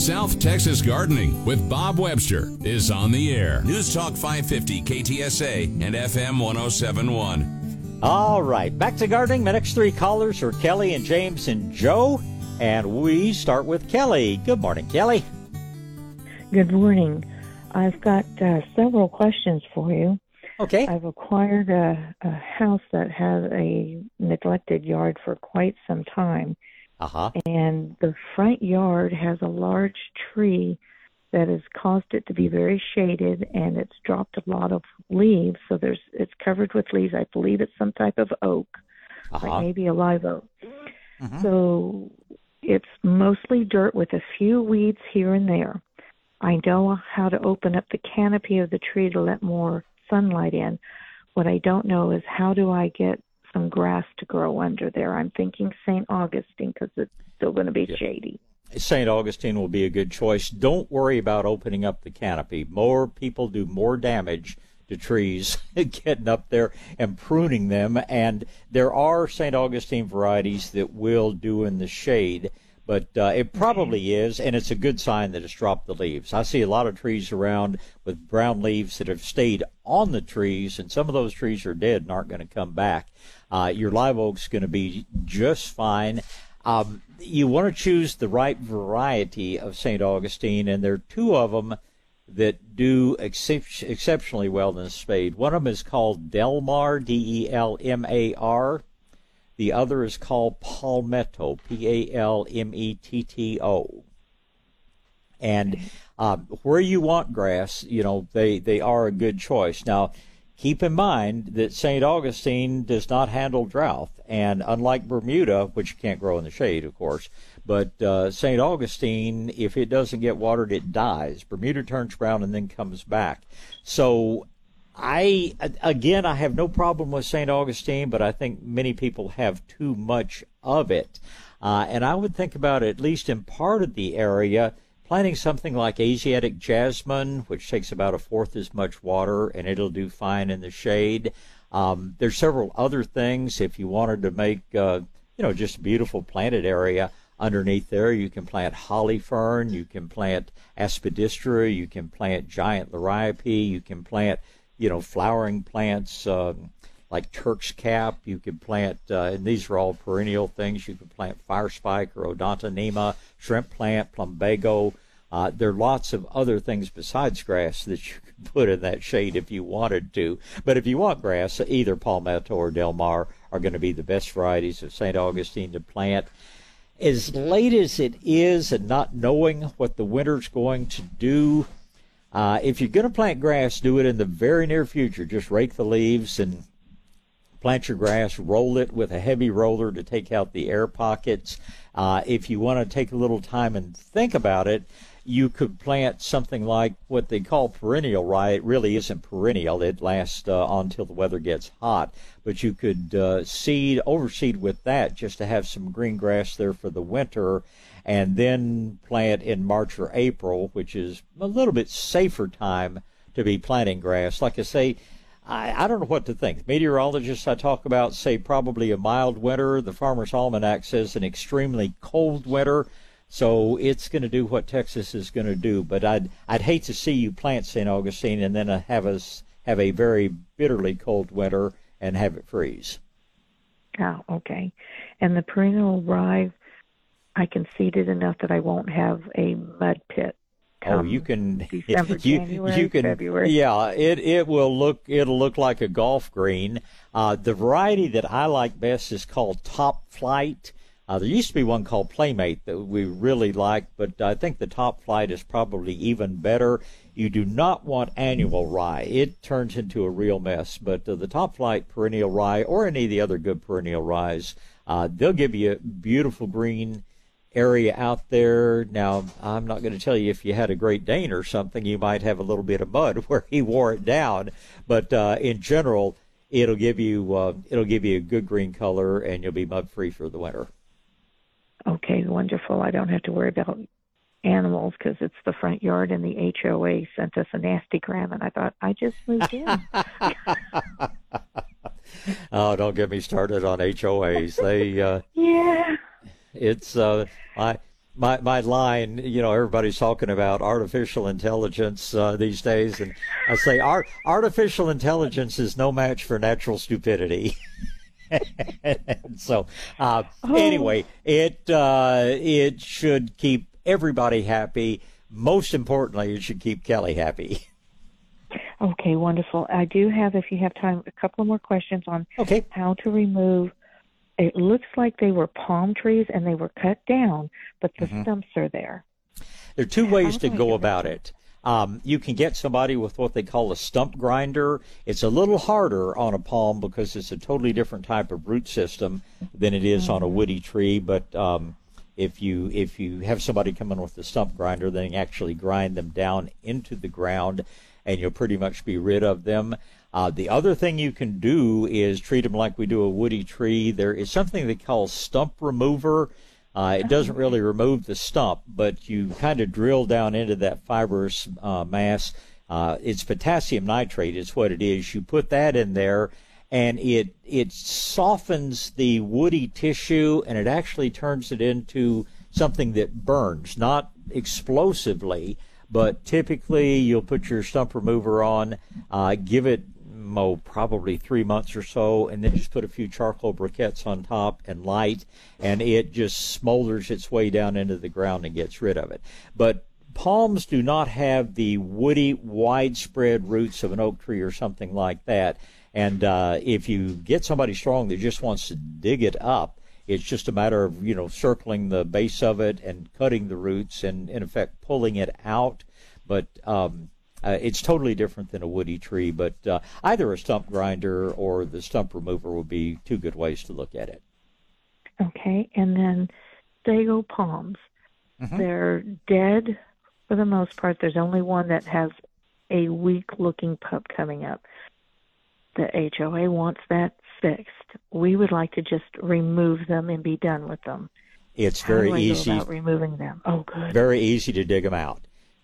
South Texas Gardening with Bob Webster is on the air. News Talk 550 KTSA and FM 1071. All right, back to gardening. My next three callers are Kelly and James and Joe, and we start with Kelly. Good morning, Kelly. Good morning. I've got uh, several questions for you. Okay. I've acquired a, a house that has a neglected yard for quite some time. Uh-huh. And the front yard has a large tree that has caused it to be very shaded and it's dropped a lot of leaves. So there's it's covered with leaves. I believe it's some type of oak uh-huh. like maybe a live oak. Mm-hmm. so it's mostly dirt with a few weeds here and there. I know how to open up the canopy of the tree to let more sunlight in. What i don't know is how do i get some grass to grow under there? I'm thinking st augustine because it's still going to be yeah. shady St. Augustine will be a good choice. Don't worry about opening up the canopy. More people do more damage to trees (laughs) getting up there and pruning them. And there are St. Augustine varieties that will do in the shade, but uh, it probably is, and it's a good sign that it's dropped the leaves. I see a lot of trees around with brown leaves that have stayed on the trees, and some of those trees are dead and aren't going to come back. Uh, your live oak's going to be just fine. Um, you want to choose the right variety of St. Augustine, and there are two of them that do excep- exceptionally well in the spade. One of them is called Delmar, D E L M A R. The other is called Palmetto, P A L M E T T O. And um, where you want grass, you know, they, they are a good choice. Now, keep in mind that St. Augustine does not handle drought. And unlike Bermuda, which can't grow in the shade, of course, but uh, St. Augustine, if it doesn't get watered, it dies. Bermuda turns brown and then comes back. So I, again, I have no problem with St. Augustine, but I think many people have too much of it. Uh, and I would think about, at least in part of the area, planting something like Asiatic jasmine, which takes about a fourth as much water, and it'll do fine in the shade. Um, there's several other things. If you wanted to make, uh, you know, just a beautiful planted area underneath there, you can plant holly fern, you can plant aspidistra, you can plant giant liriope, you can plant, you know, flowering plants. Um, like Turk's cap. You can plant, uh, and these are all perennial things. You can plant fire spike or odontonema, shrimp plant, plumbago. Uh, there are lots of other things besides grass that you could (laughs) put in that shade if you wanted to. But if you want grass, either Palmetto or Del Mar are going to be the best varieties of St. Augustine to plant. As late as it is, and not knowing what the winter's going to do, uh, if you're going to plant grass, do it in the very near future. Just rake the leaves and plant your grass, roll it with a heavy roller to take out the air pockets. Uh, if you want to take a little time and think about it, you could plant something like what they call perennial rye. It really isn't perennial. It lasts uh, until the weather gets hot. But you could uh, seed, overseed with that just to have some green grass there for the winter and then plant in March or April, which is a little bit safer time to be planting grass. Like I say, I, I don't know what to think. Meteorologists I talk about say probably a mild winter. The Farmer's Almanac says an extremely cold winter. So it's going to do what Texas is going to do. But I'd I'd hate to see you plant St. Augustine and then uh, have us have a very bitterly cold winter and have it freeze. Oh, okay. And the perennial rye, I can seed it enough that I won't have a mud pit. Oh, you can. (laughs) December, you, January, you can. February. Yeah, it it will look it'll look like a golf green. Uh, the variety that I like best is called Top Flight. Uh, there used to be one called Playmate that we really liked, but I think the Top Flight is probably even better. You do not want annual rye; it turns into a real mess. But uh, the Top Flight perennial rye, or any of the other good perennial ryes, uh, they'll give you a beautiful green area out there. Now, I'm not going to tell you if you had a Great Dane or something, you might have a little bit of mud (laughs) where he wore it down. But uh, in general, it'll give you uh, it'll give you a good green color, and you'll be mud free for the winter. Okay, wonderful. I don't have to worry about animals because it's the front yard and the HOA sent us a nasty gram and I thought I just moved in. (laughs) oh, don't get me started on HOAs. They uh, (laughs) yeah. It's uh, my my my line. You know, everybody's talking about artificial intelligence uh, these days, and I say art artificial intelligence is no match for natural stupidity. (laughs) so, uh, Oh. anyway, it uh, it should keep everybody happy. Most importantly, it should keep Kelly happy. Okay, wonderful. I do have, if you have time, a couple more questions on okay. how to remove. It looks like they were palm trees and they were cut down, but the Mhm. stumps are there. There are two ways to go about it. Um, you can get somebody with what they call a stump grinder. It's a little harder on a palm because it's a totally different type of root system than it is on a woody tree. But um, if you if you have somebody come in with a stump grinder, then you actually grind them down into the ground, and you'll pretty much be rid of them. Uh, the other thing you can do is treat them like we do a woody tree. There is something they call stump remover. Uh, it doesn't really remove the stump, but you kind of drill down into that fibrous uh, mass. Uh, it's potassium nitrate is what it is. You put that in there, and it it softens the woody tissue, and it actually turns it into something that burns, not explosively, but typically you'll put your stump remover on, uh, give it oh, probably three months or so, and then just put a few charcoal briquettes on top and light, and it just smolders its way down into the ground and gets rid of it. But palms do not have the woody, widespread roots of an oak tree or something like that. And uh, if you get somebody strong that just wants to dig it up, it's just a matter of you know circling the base of it and cutting the roots and in effect pulling it out. But um, uh, it's totally different than a woody tree. But uh, either a stump grinder or the stump remover would be two good ways to look at it. Okay, and then sago palms. Mm-hmm. They're dead for the most part. There's only one that has a weak looking pup coming up. The HOA wants that fixed. We would like to just remove them and be done with them. It's How very easy. Removing them. Oh, good. very easy to dig them out.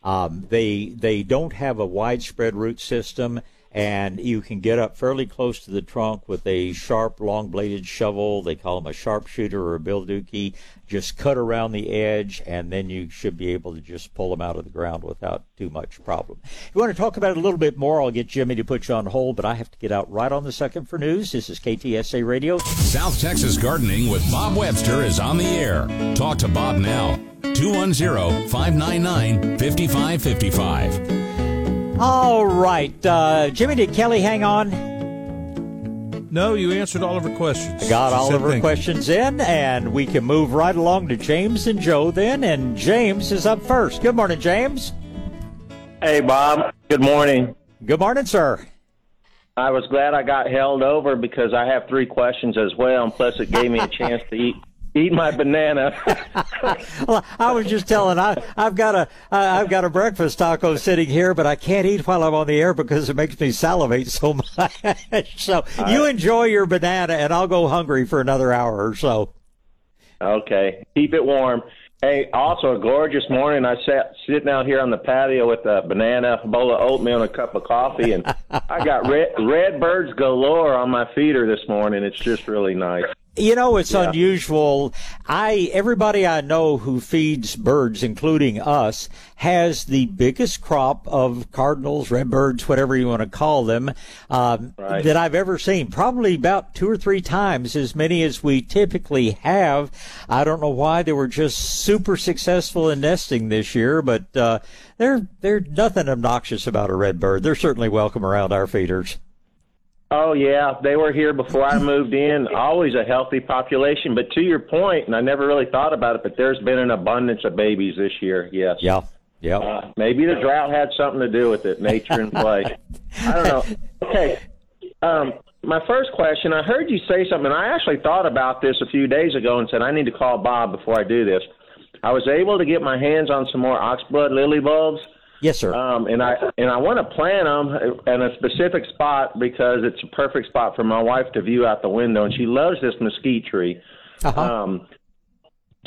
Um, they they don't have a widespread root system, and you can get up fairly close to the trunk with a sharp, long-bladed shovel. They call them a sharpshooter or a bildookie. Just cut around the edge, and then you should be able to just pull them out of the ground without too much problem. If you want to talk about it a little bit more, I'll get Jimmy to put you on hold, but I have to get out right on the second for news. This is KTSA Radio. South Texas Gardening with Bob Webster is on the air. Talk to Bob now. 210 599 5555. All right, uh, Jimmy, did Kelly hang on? No, you answered all of her questions. I got She all of her thank you. questions in, and we can move right along to James and Joe then. And James is up first. Good morning, James. Hey, Bob. Good morning. Good morning, sir. I was glad I got held over because I have three questions as well, and plus it gave me a chance to eat eat my banana. (laughs) well, I was just telling I I've got a I've got a breakfast taco sitting here, but I can't eat while I'm on the air because it makes me salivate so (laughs) much. so you enjoy your banana, and I'll go hungry for another hour or so. Okay, keep it warm. Hey, also a gorgeous morning. I sat sitting out here on the patio with a banana, a bowl of oatmeal, and a cup of coffee, and (laughs) I got red red birds galore on my feeder this morning. It's just really nice. You know, it's yeah. unusual. I everybody I know who feeds birds, including us, has the biggest crop of cardinals, redbirds, whatever you want to call them, um, right. that I've ever seen. Probably about two or three times as many as we typically have. I don't know why they were just super successful in nesting this year, but uh, they're they're nothing obnoxious about a redbird. They're certainly welcome around our feeders. Oh yeah, they were here before I moved in. (laughs) Always a healthy population, but to your point, and I never really thought about it, but there's been an abundance of babies this year. Yes. Yeah. Yeah. Uh, maybe the drought had something to do with it. Nature in play. I don't know. Okay. Um, my first question. I heard you say something. I actually thought about this a few days ago and said I need to call Bob before I do this. I was able to get my hands on some more oxblood lily bulbs Yes, sir. Um, and I and I want to plant them in a specific spot because it's a perfect spot for my wife to view out the window, and she loves this mesquite tree. Uh-huh. Um,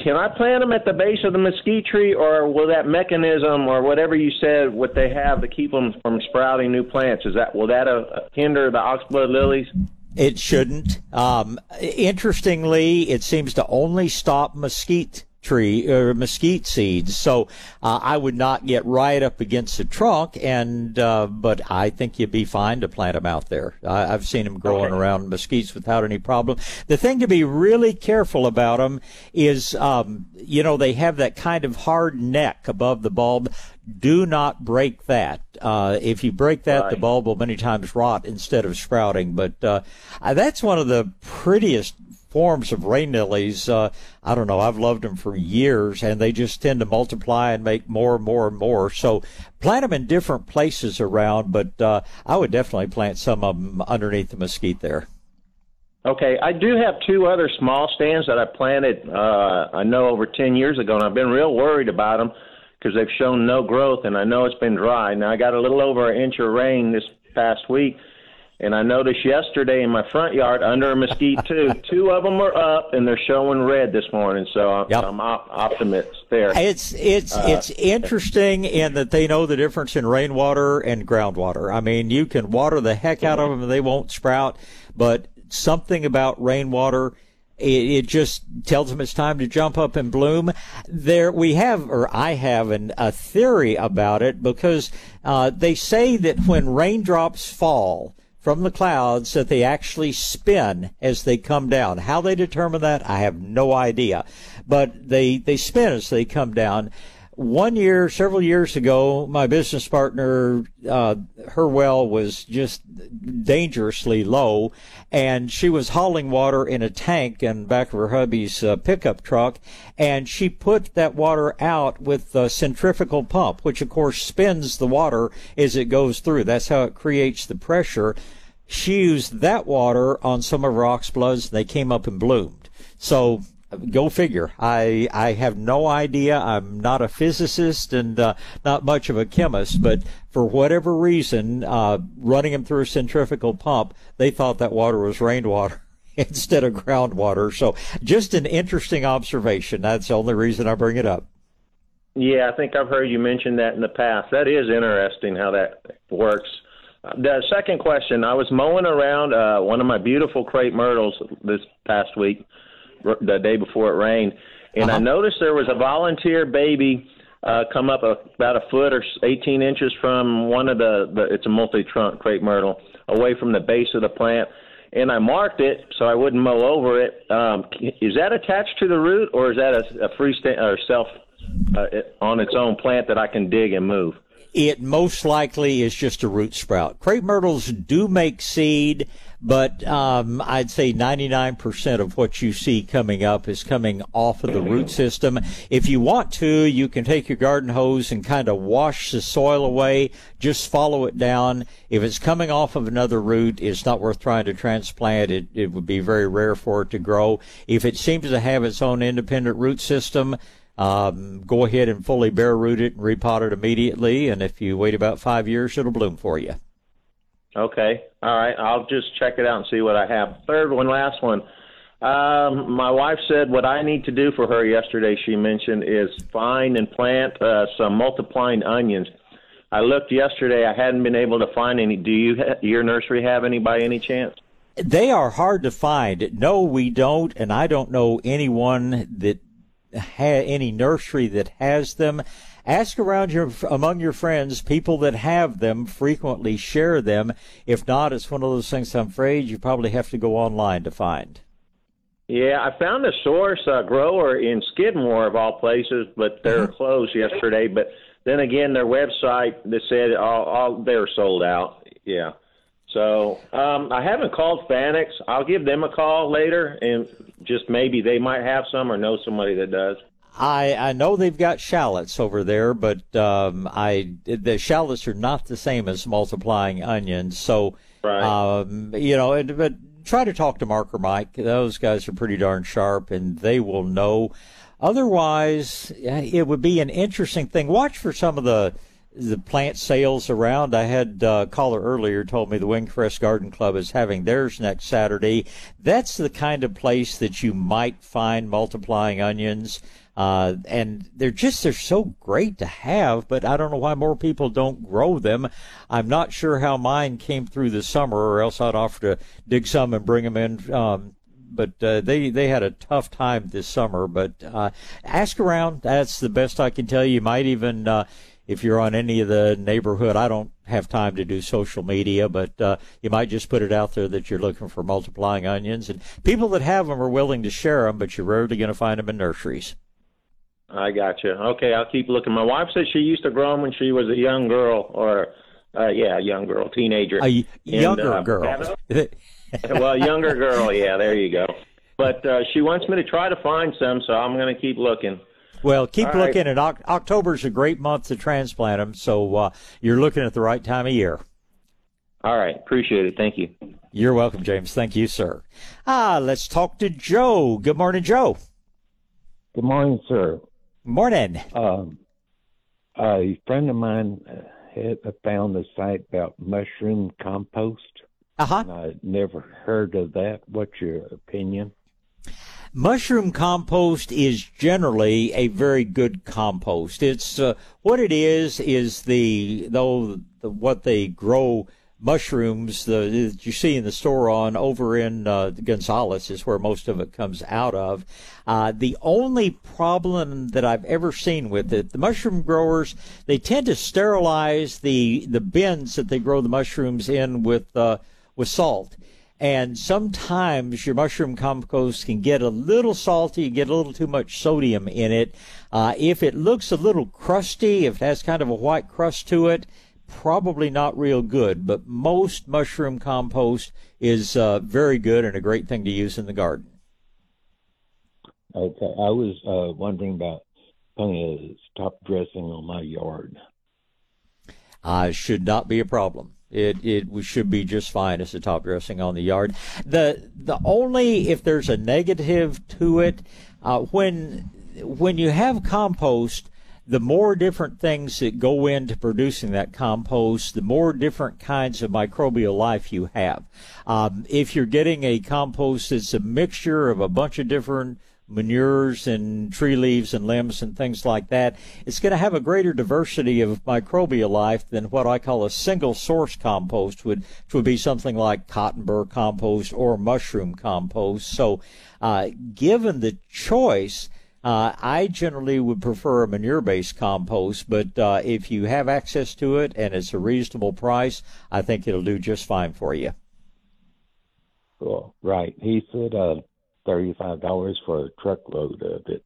can I plant them at the base of the mesquite tree, or will that mechanism, or whatever you said, what they have to keep them from sprouting new plants, is that will that uh, hinder the oxblood lilies? It shouldn't. Um, interestingly, it seems to only stop mesquite tree or mesquite seeds. So uh, I would not get right up against the trunk, and uh, but I think you'd be fine to plant them out there. I, have seen them growing okay. around mesquites without any problem. The thing to be really careful about them is, um, you know, they have that kind of hard neck above the bulb. Do not break that. Uh, if you break that, right. the bulb will many times rot instead of sprouting. But uh, that's one of the prettiest forms of rain lilies. Uh, I don't know. I've loved them for years, and they just tend to multiply and make more and more and more. So plant them in different places around, but uh, I would definitely plant some of them underneath the mesquite there. Okay, I do have two other small stands that I planted. Uh, I know over ten years ago, and I've been real worried about them because they've shown no growth, and I know it's been dry. Now I got a little over an inch of rain this past week and I noticed yesterday in my front yard under a mesquite too, (laughs) two of them are up and they're showing red this morning. So I'm, yep. I'm op- optimist there. It's it's uh, it's interesting in that they know the difference in rainwater and groundwater. I mean, you can water the heck out of them and they won't sprout, but something about rainwater. It, it just tells them it's time to jump up and bloom. There, we have, or I have, an, a theory about it because uh, they say that when raindrops fall, from the clouds that they actually spin as they come down. How they determine that, I have no idea. But they, they spin as they come down. One year, several years ago, my business partner, uh, her well was just dangerously low, and she was hauling water in a tank in back of her hubby's uh, pickup truck, and she put that water out with a centrifugal pump, which of course spins the water as it goes through. That's how it creates the pressure. She used that water on some of her oxbloods. And they came up and bloomed. So go figure. I I have no idea. I'm not a physicist and uh, not much of a chemist, but for whatever reason, uh, running them through a centrifugal pump, they thought that water was rainwater. (laughs) instead of groundwater. So just an interesting observation. That's the only reason I bring it up. Yeah, I think I've heard you mention that in the past. That is interesting how that works. The second question, I was mowing around uh, one of my beautiful crepe myrtles this past week, the day before it rained, and uh-huh. I noticed there was a volunteer baby uh, come up a, about a foot or 18 inches from one of the, the it's a multi-trunk crepe myrtle away from the base of the plant, and I marked it so I wouldn't mow over it. Um, is that attached to the root, or is that a, a freestand or self uh, it, on its own plant that I can dig and move? it most likely is just a root sprout. Crepe myrtles do make seed, but um, I'd say 99% of what you see coming up is coming off of the root system. If you want to, you can take your garden hose and kind of wash the soil away. Just follow it down. If it's coming off of another root, it's not worth trying to transplant. It, it would be very rare for it to grow. If it seems to have its own independent root system, um, go ahead and fully bare root it and repot it immediately. And if you wait about five years, it'll bloom for you. Okay. All right. I'll just check it out and see what I have. Third one, last one. Um, my wife said what I need to do for her yesterday. She mentioned is find and plant uh, some multiplying onions. I looked yesterday. I hadn't been able to find any. Do you ha- your nursery have any by any chance? They are hard to find. No, we don't, and I don't know anyone that ha- any nursery that has them. Ask around your among your friends, people that have them frequently share them. If not, it's one of those things. I'm afraid you probably have to go online to find. Yeah, I found a source uh, grower in Skidmore of all places, but they're Mm-hmm. closed yesterday. But then again, their website they said all, all they're sold out. Yeah. So um, I haven't called Fanick's. I'll give them a call later, and just maybe they might have some or know somebody that does. I I know they've got shallots over there, but um, I the shallots are not the same as multiplying onions. So, um, you know, and, but try to talk to Mark or Mike. Those guys are pretty darn sharp, and they will know. Otherwise, it would be an interesting thing. Watch for some of the the plant sales around. I had uh, a caller earlier told me the Windcrest Garden Club is having theirs next Saturday. That's the kind of place that you might find multiplying onions. Uh, and they're just they're so great to have, but I don't know why more people don't grow them. I'm not sure how mine came through the summer, or else I'd offer to dig some and bring them in. Um, but uh, they they had a tough time this summer. But uh, ask around. That's the best I can tell you. You might even uh, if you're on any of the neighborhood. I don't have time to do social media, but uh, you might just put it out there that you're looking for multiplying onions, and people that have them are willing to share them, but you're rarely going to find them in nurseries. I got you. Okay, I'll keep looking. My wife said she used to grow them when she was a young girl, or uh, yeah, a young girl, teenager. A y- And, younger uh, girl. (laughs) well, younger girl. Yeah, there you go. But uh, she wants me to try to find some, so I'm going to keep looking. Well, keep All right. looking. And Oc- October's a great month to transplant them, so uh, you're looking at the right time of year. All right, appreciate it. Thank you. You're welcome, James. Thank you, sir. Ah, let's talk to Joe. Good morning, Joe. Good morning, sir. Morning. Um, a friend of mine uh, had found a site about mushroom compost. Uh-huh. I never heard of that. What's your opinion? Mushroom compost is generally a very good compost. It's uh, what it is is the though the, what they grow mushrooms the, that you see in the store on over in uh, Gonzales is where most of it comes out of. Uh, the only problem that I've ever seen with it, the mushroom growers they tend to sterilize the the bins that they grow the mushrooms in with uh, with salt. And sometimes your mushroom compost can get a little salty, get a little too much sodium in it. Uh, if it looks a little crusty, if it has kind of a white crust to it, probably not real good. But most mushroom compost is uh, very good and a great thing to use in the garden. Okay, I was uh, wondering about putting a top dressing on my yard. uh, should not be a problem. It it should be just fine as a top dressing on the yard. The the only if there's a negative to it, uh, when when you have compost, the more different things that go into producing that compost, the more different kinds of microbial life you have. Um, if you're getting a compost that's a mixture of a bunch of different manures and tree leaves and limbs and things like that, it's going to have a greater diversity of microbial life than what I call a single source compost would, which would be something like cotton burr compost or mushroom compost. So, uh, given the choice, uh, I generally would prefer a manure-based compost, but uh, if you have access to it and it's a reasonable price, I think it'll do just fine for you. Cool. Right. He said uh, thirty-five dollars for a truckload of it.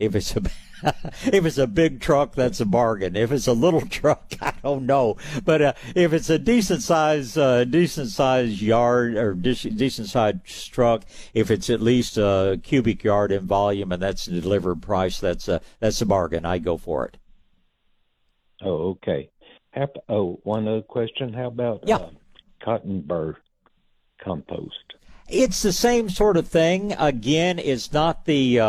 If it's a (laughs) (laughs) if it's a big truck, that's a bargain. If it's a little (laughs) truck, I don't know. But uh, if it's a decent size, uh, decent size yard or decent size truck, if it's at least a cubic yard in volume and that's the delivered price, that's a that's a bargain. I go for it. Oh, okay. How, oh, one other question. How about yeah. uh, cotton burr compost? It's the same sort of thing. Again, it's not the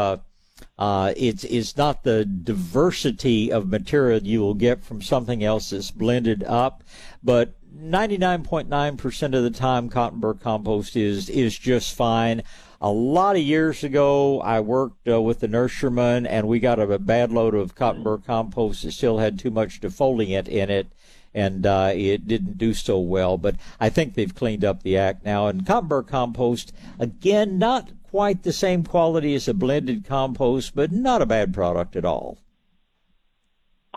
uh, it's it's not the diversity of material you will get from something else that's blended up, but 99.9% of the time, cotton burr compost is is just fine. A lot of years ago, I worked uh, with the nurseryman, and we got a, a bad load of cotton burr compost that still had too much defoliant in it, and uh, it didn't do so well. But I think they've cleaned up the act now. And cotton burr compost, again, not quite the same quality as a blended compost, but not a bad product at all.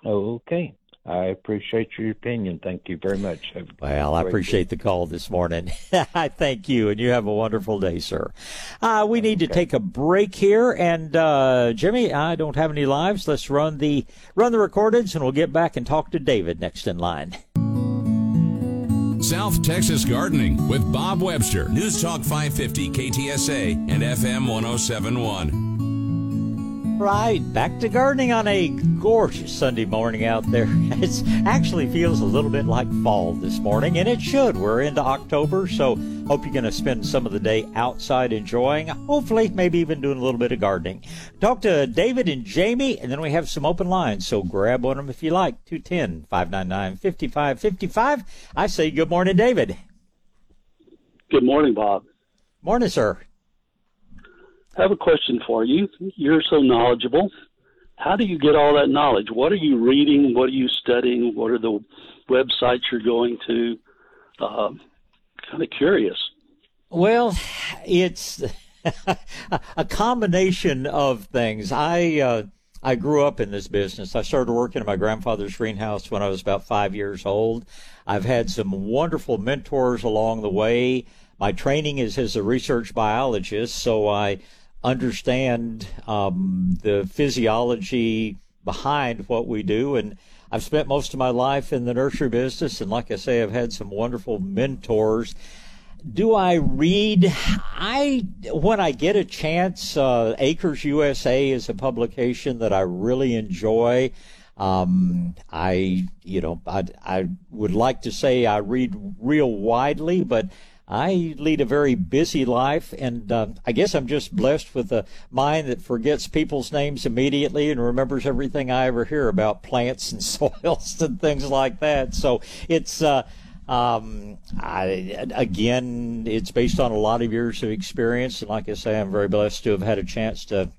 Okay. I appreciate your opinion. Thank you very much. Well, I appreciate day. the call this morning. (laughs) I thank you, and you have a wonderful day, sir. Uh, we need okay. to take a break here, and uh, Jimmy, I don't have any lives. Let's run the run the recordings, and we'll get back and talk to David next in line. South Texas Gardening with Bob Webster, News Talk 550 KTSA and FM 1071. Right, back to gardening on a gorgeous Sunday morning out there. (laughs) It actually feels a little bit like fall this morning, and it should. We're into October, so hope you're going to spend some of the day outside enjoying, hopefully, maybe even doing a little bit of gardening. Talk to David and Jamie, and then we have some open lines, so grab one of them if you like. 210 599 5555. I say good morning, David. Good morning, Bob. Morning, sir. I have a question for you. You're so knowledgeable. How do you get all that knowledge? What are you reading? What are you studying? What are the websites you're going to? Uh, kind of curious. Well, it's (laughs) a combination of things. I uh, I grew up in this business. I started working in my grandfather's greenhouse when I was about five years old. I've had some wonderful mentors along the way. My training is as a research biologist, so I understand um, the physiology behind what we do. And I've spent most of my life in the nursery business, and like I say, I've had some wonderful mentors. Do I read? I when I get a chance. Uh, Acres USA is a publication that I really enjoy. Um, I, you know, I, I would like to say I read real widely, but I lead a very busy life, and uh, I guess I'm just blessed with a mind that forgets people's names immediately and remembers everything I ever hear about plants and (laughs) soils and things like that. So it's. Uh, um, I, again, it's based on a lot of years of experience, and like I say, I'm very blessed to have had a chance to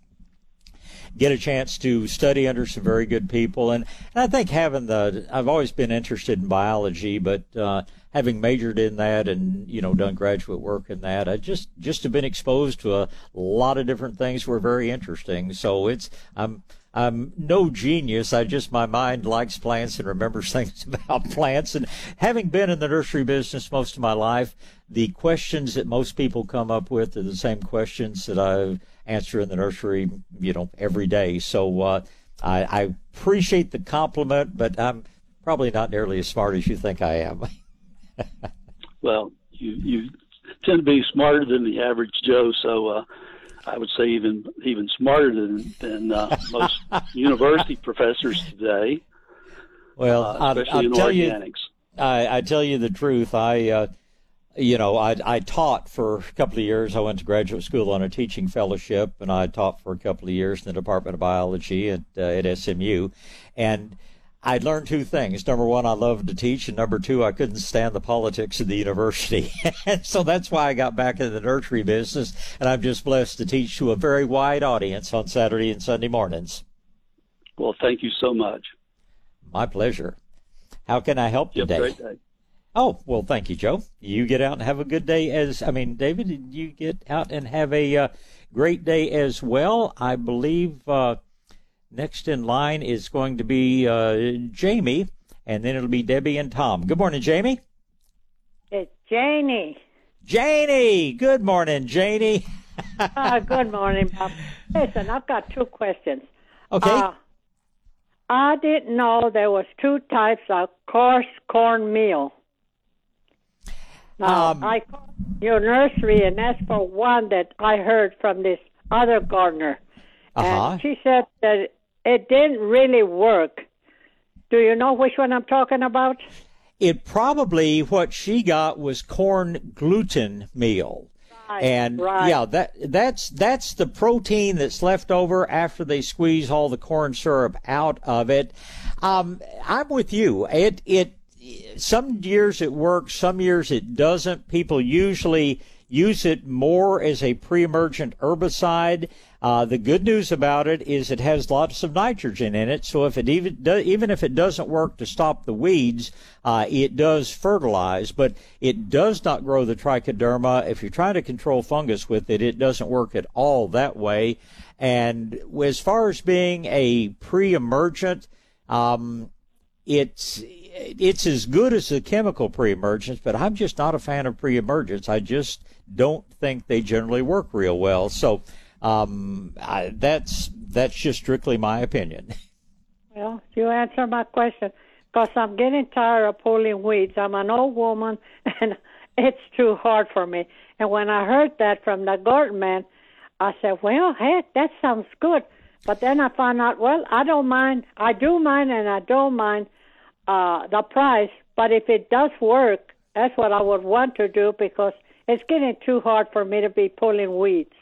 get a chance to study under some very good people. And, and I think having the, I've always been interested in biology, but uh, having majored in that and you know done graduate work in that, I just just have been exposed to a lot of different things were very interesting. So it's I'm I'm no genius. I just my mind likes plants and remembers (laughs) things about plants. And having been in the nursery business most of my life, the questions that most people come up with are the same questions that I answer in the nursery, you know, every day. So uh, I, I appreciate the compliment, but I'm probably not nearly as smart as you think I am. (laughs) (laughs) well, you you tend to be smarter than the average Joe, so uh, I would say even even smarter than than uh, most (laughs) university professors today. Well, uh, I'll, I'll tell organics. you, I, I tell you the truth. I, uh, you know, I I taught for a couple of years. I went to graduate school on a teaching fellowship, and I taught for a couple of years in the Department of Biology at uh, at SMU, and I learned two things. Number one, I loved to teach, and number two, I couldn't stand the politics of the university. (laughs) and so that's why I got back into the nursery business, and I'm just blessed to teach to a very wide audience on Saturday and Sunday mornings. Well, thank you so much. My pleasure. How can I help you today? great day. Oh, well, thank you, Joe. You get out and have a good day as, I mean, David, you get out and have a uh, great day as well. I believe, uh, Next in line is going to be uh, Jamie, and then it'll be Debbie and Tom. Good morning, Jamie. It's Janie. Janie. Good morning, Janie. uh, good morning, Bob. Listen, I've got two questions. Okay. Uh, I didn't know there was two types of coarse cornmeal. Now, Um, I called your nursery and asked for one that I heard from this other gardener. Uh-huh. And she said that it didn't really work. Do you know which one I'm talking about? It probably what she got was corn gluten meal. Right, and right. yeah, that that's that's the protein that's left over after they squeeze all the corn syrup out of it. Um, I'm with you. It it some years it works, some years it doesn't. People usually use it more as a pre-emergent herbicide. Uh, the good news about it is it has lots of nitrogen in it, so if it even do, even if it doesn't work to stop the weeds, uh, it does fertilize, but it does not grow the trichoderma. If you're trying to control fungus with it, it doesn't work at all that way. And as far as being a pre-emergent, um, it's it's as good as the chemical pre-emergence, but I'm just not a fan of pre-emergence. I just don't think they generally work real well. So um, I, that's that's just strictly my opinion. (laughs) Well, you answer my question because I'm getting tired of pulling weeds. I'm an old woman (laughs) and it's too hard for me. And when I heard that from the garden man, I said, well, heck, that sounds good. But then I found out, well, I don't mind. I do mind and I don't mind uh, the price. But if it does work, that's what I would want to do because it's getting too hard for me to be pulling weeds.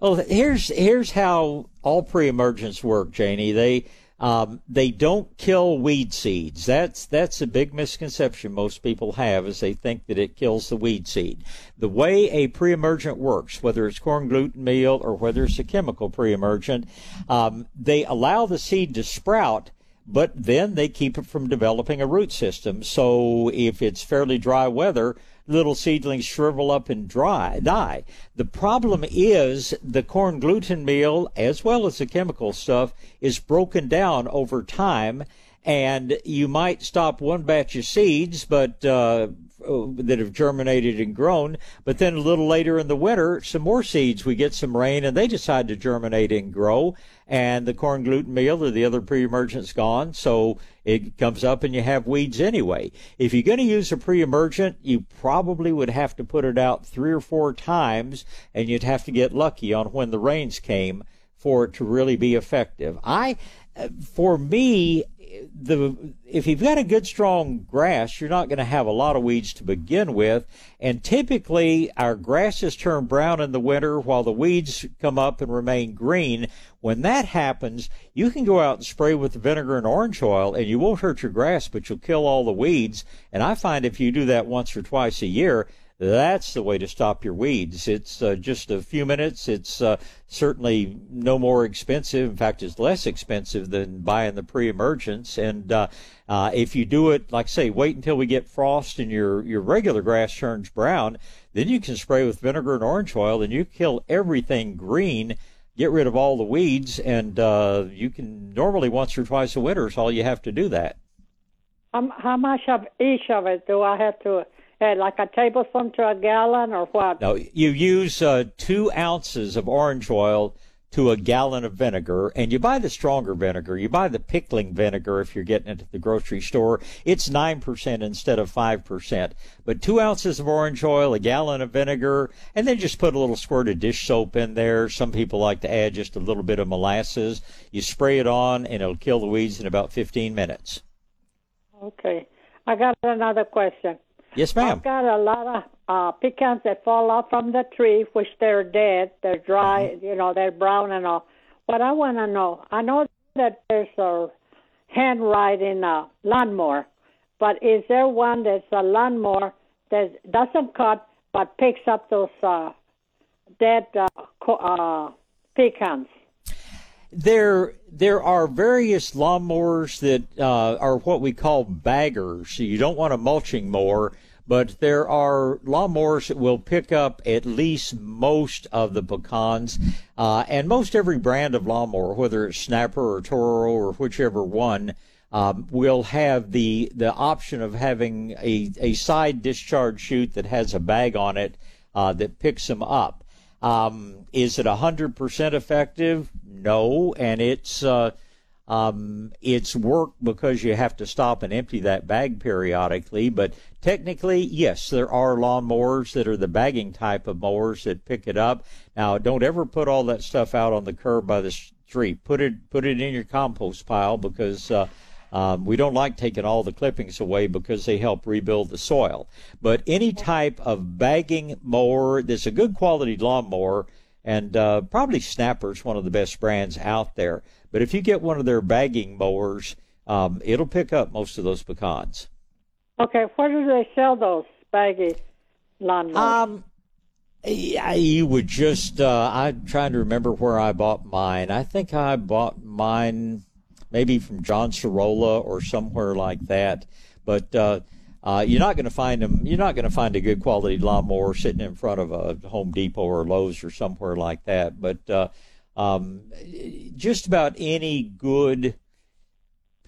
Well, here's here's how all pre-emergents work, Janie. They um, they don't kill weed seeds. That's that's a big misconception most people have is they think that it kills the weed seed. The way a pre-emergent works, whether it's corn gluten meal or whether it's a chemical pre-emergent, um, they allow the seed to sprout but then they keep it from developing a root system. So if it's fairly dry weather, little seedlings shrivel up and dry, die. The problem is the corn gluten meal, as well as the chemical stuff, is broken down over time. And you might stop one batch of seeds, but uh, that have germinated and grown. But then a little later in the winter, some more seeds. We get some rain, and they decide to germinate and grow. And the corn gluten meal or the other pre-emergent's gone, so it comes up and you have weeds anyway. If you're going to use a pre-emergent, you probably would have to put it out three or four times, and you'd have to get lucky on when the rains came for it to really be effective. I, uh, for me, the if you've got a good strong grass, you're not going to have a lot of weeds to begin with. And typically, our grasses turn brown in the winter while the weeds come up and remain green. When that happens, you can go out and spray with the vinegar and orange oil, and you won't hurt your grass, but you'll kill all the weeds. And I find if you do that once or twice a year, that's the way to stop your weeds. It's uh, just a few minutes. It's uh, certainly no more expensive. In fact, it's less expensive than buying the pre-emergence. And uh, uh, if you do it, like say, wait until we get frost and your your regular grass turns brown, then you can spray with vinegar and orange oil, and you kill everything green. Get rid of all the weeds, and uh, you can normally once or twice a winter is all you have to do that. How much of each of it do I have to? Like a tablespoon to a gallon, or what? No, you use uh, two ounces of orange oil to a gallon of vinegar, and you buy the stronger vinegar. You buy the pickling vinegar if you're getting it at the grocery store. It's 9% instead of 5%. But two ounces of orange oil, a gallon of vinegar, and then just put a little squirt of dish soap in there. Some people like to add just a little bit of molasses. You spray it on, and it'll kill the weeds in about 15 minutes. Okay. I got another question. Yes, ma'am. I've got a lot of uh, pecans that fall off from the tree, which they're dead. They're dry, Mm-hmm. you know, they're brown and all. What I want to know, I know that there's a hand riding a lawnmower, but is there one that's a lawnmower that doesn't cut but picks up those uh, dead uh, co- uh, pecans? There, there are various lawnmowers that uh, are what we call baggers. You don't want a mulching mower, but there are lawnmowers that will pick up at least most of the pecans. Uh, and most every brand of lawnmower, whether it's Snapper or Toro or whichever one, um, will have the the option of having a, a side discharge chute that has a bag on it uh, that picks them up. Um, is it 100% effective? No, and it's uh, um, it's work because you have to stop and empty that bag periodically. But technically, yes, there are lawnmowers that are the bagging type of mowers that pick it up. Now, don't ever put all that stuff out on the curb by the street. Put it put it in your compost pile because. Uh, um, we don't like taking all the clippings away because they help rebuild the soil. But any type of bagging mower that's a good quality lawnmower, and uh, probably Snapper's one of the best brands out there. But if you get one of their bagging mowers, um, it'll pick up most of those pecans. Okay, where do they sell those baggy lawnmowers? Um, yeah, you would just. Uh, I'm trying to remember where I bought mine. I think I bought mine maybe from John Sorolla or somewhere like that. But uh, uh, you're not going to find them. You're not going to find a good quality lawnmower sitting in front of a Home Depot or Lowe's or somewhere like that. But uh, um, just about any good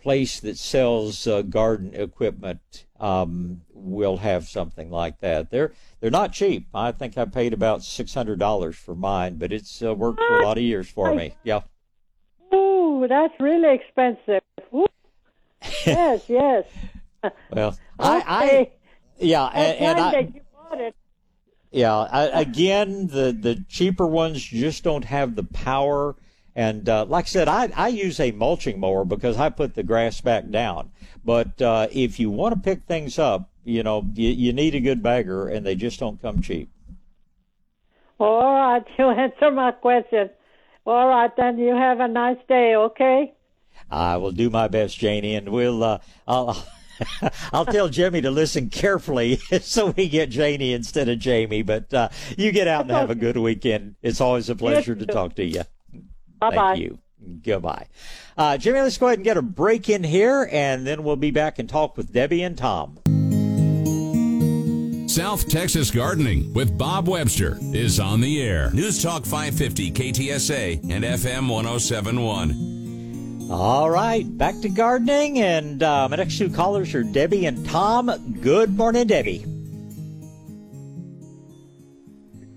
place that sells uh, garden equipment um, will have something like that. They're they're not cheap. I think I paid about six hundred dollars for mine, but it's uh, worked for a lot of years for me. Yeah. Ooh, that's really expensive. Ooh. yes, (laughs) yes. Well, (laughs) I, I yeah, and, and I, You bought it. yeah. I, again, the the cheaper ones just don't have the power. And uh, like I said, I, I use a mulching mower because I put the grass back down. But uh, if you want to pick things up, you know, you, you need a good bagger, and they just don't come cheap. All right, (laughs) you answer my question. All right, then you have a nice day, okay? I will do my best, Janie, and we'll. Uh, I'll. (laughs) I'll tell Jimmy to listen carefully (laughs) so we get Janie instead of Jamie. But uh, you get out and have a good weekend. It's always a pleasure to talk to you. Bye bye. Thank you. Goodbye. Uh, Jimmy, let's go ahead and get a break in here, and then we'll be back and talk with Debbie and Tom. South Texas Gardening with Bob Webster is on the air. News Talk 550 KTSA and FM 1071. All right, back to gardening, and uh, my next two callers are Debbie and Tom. Good morning, Debbie.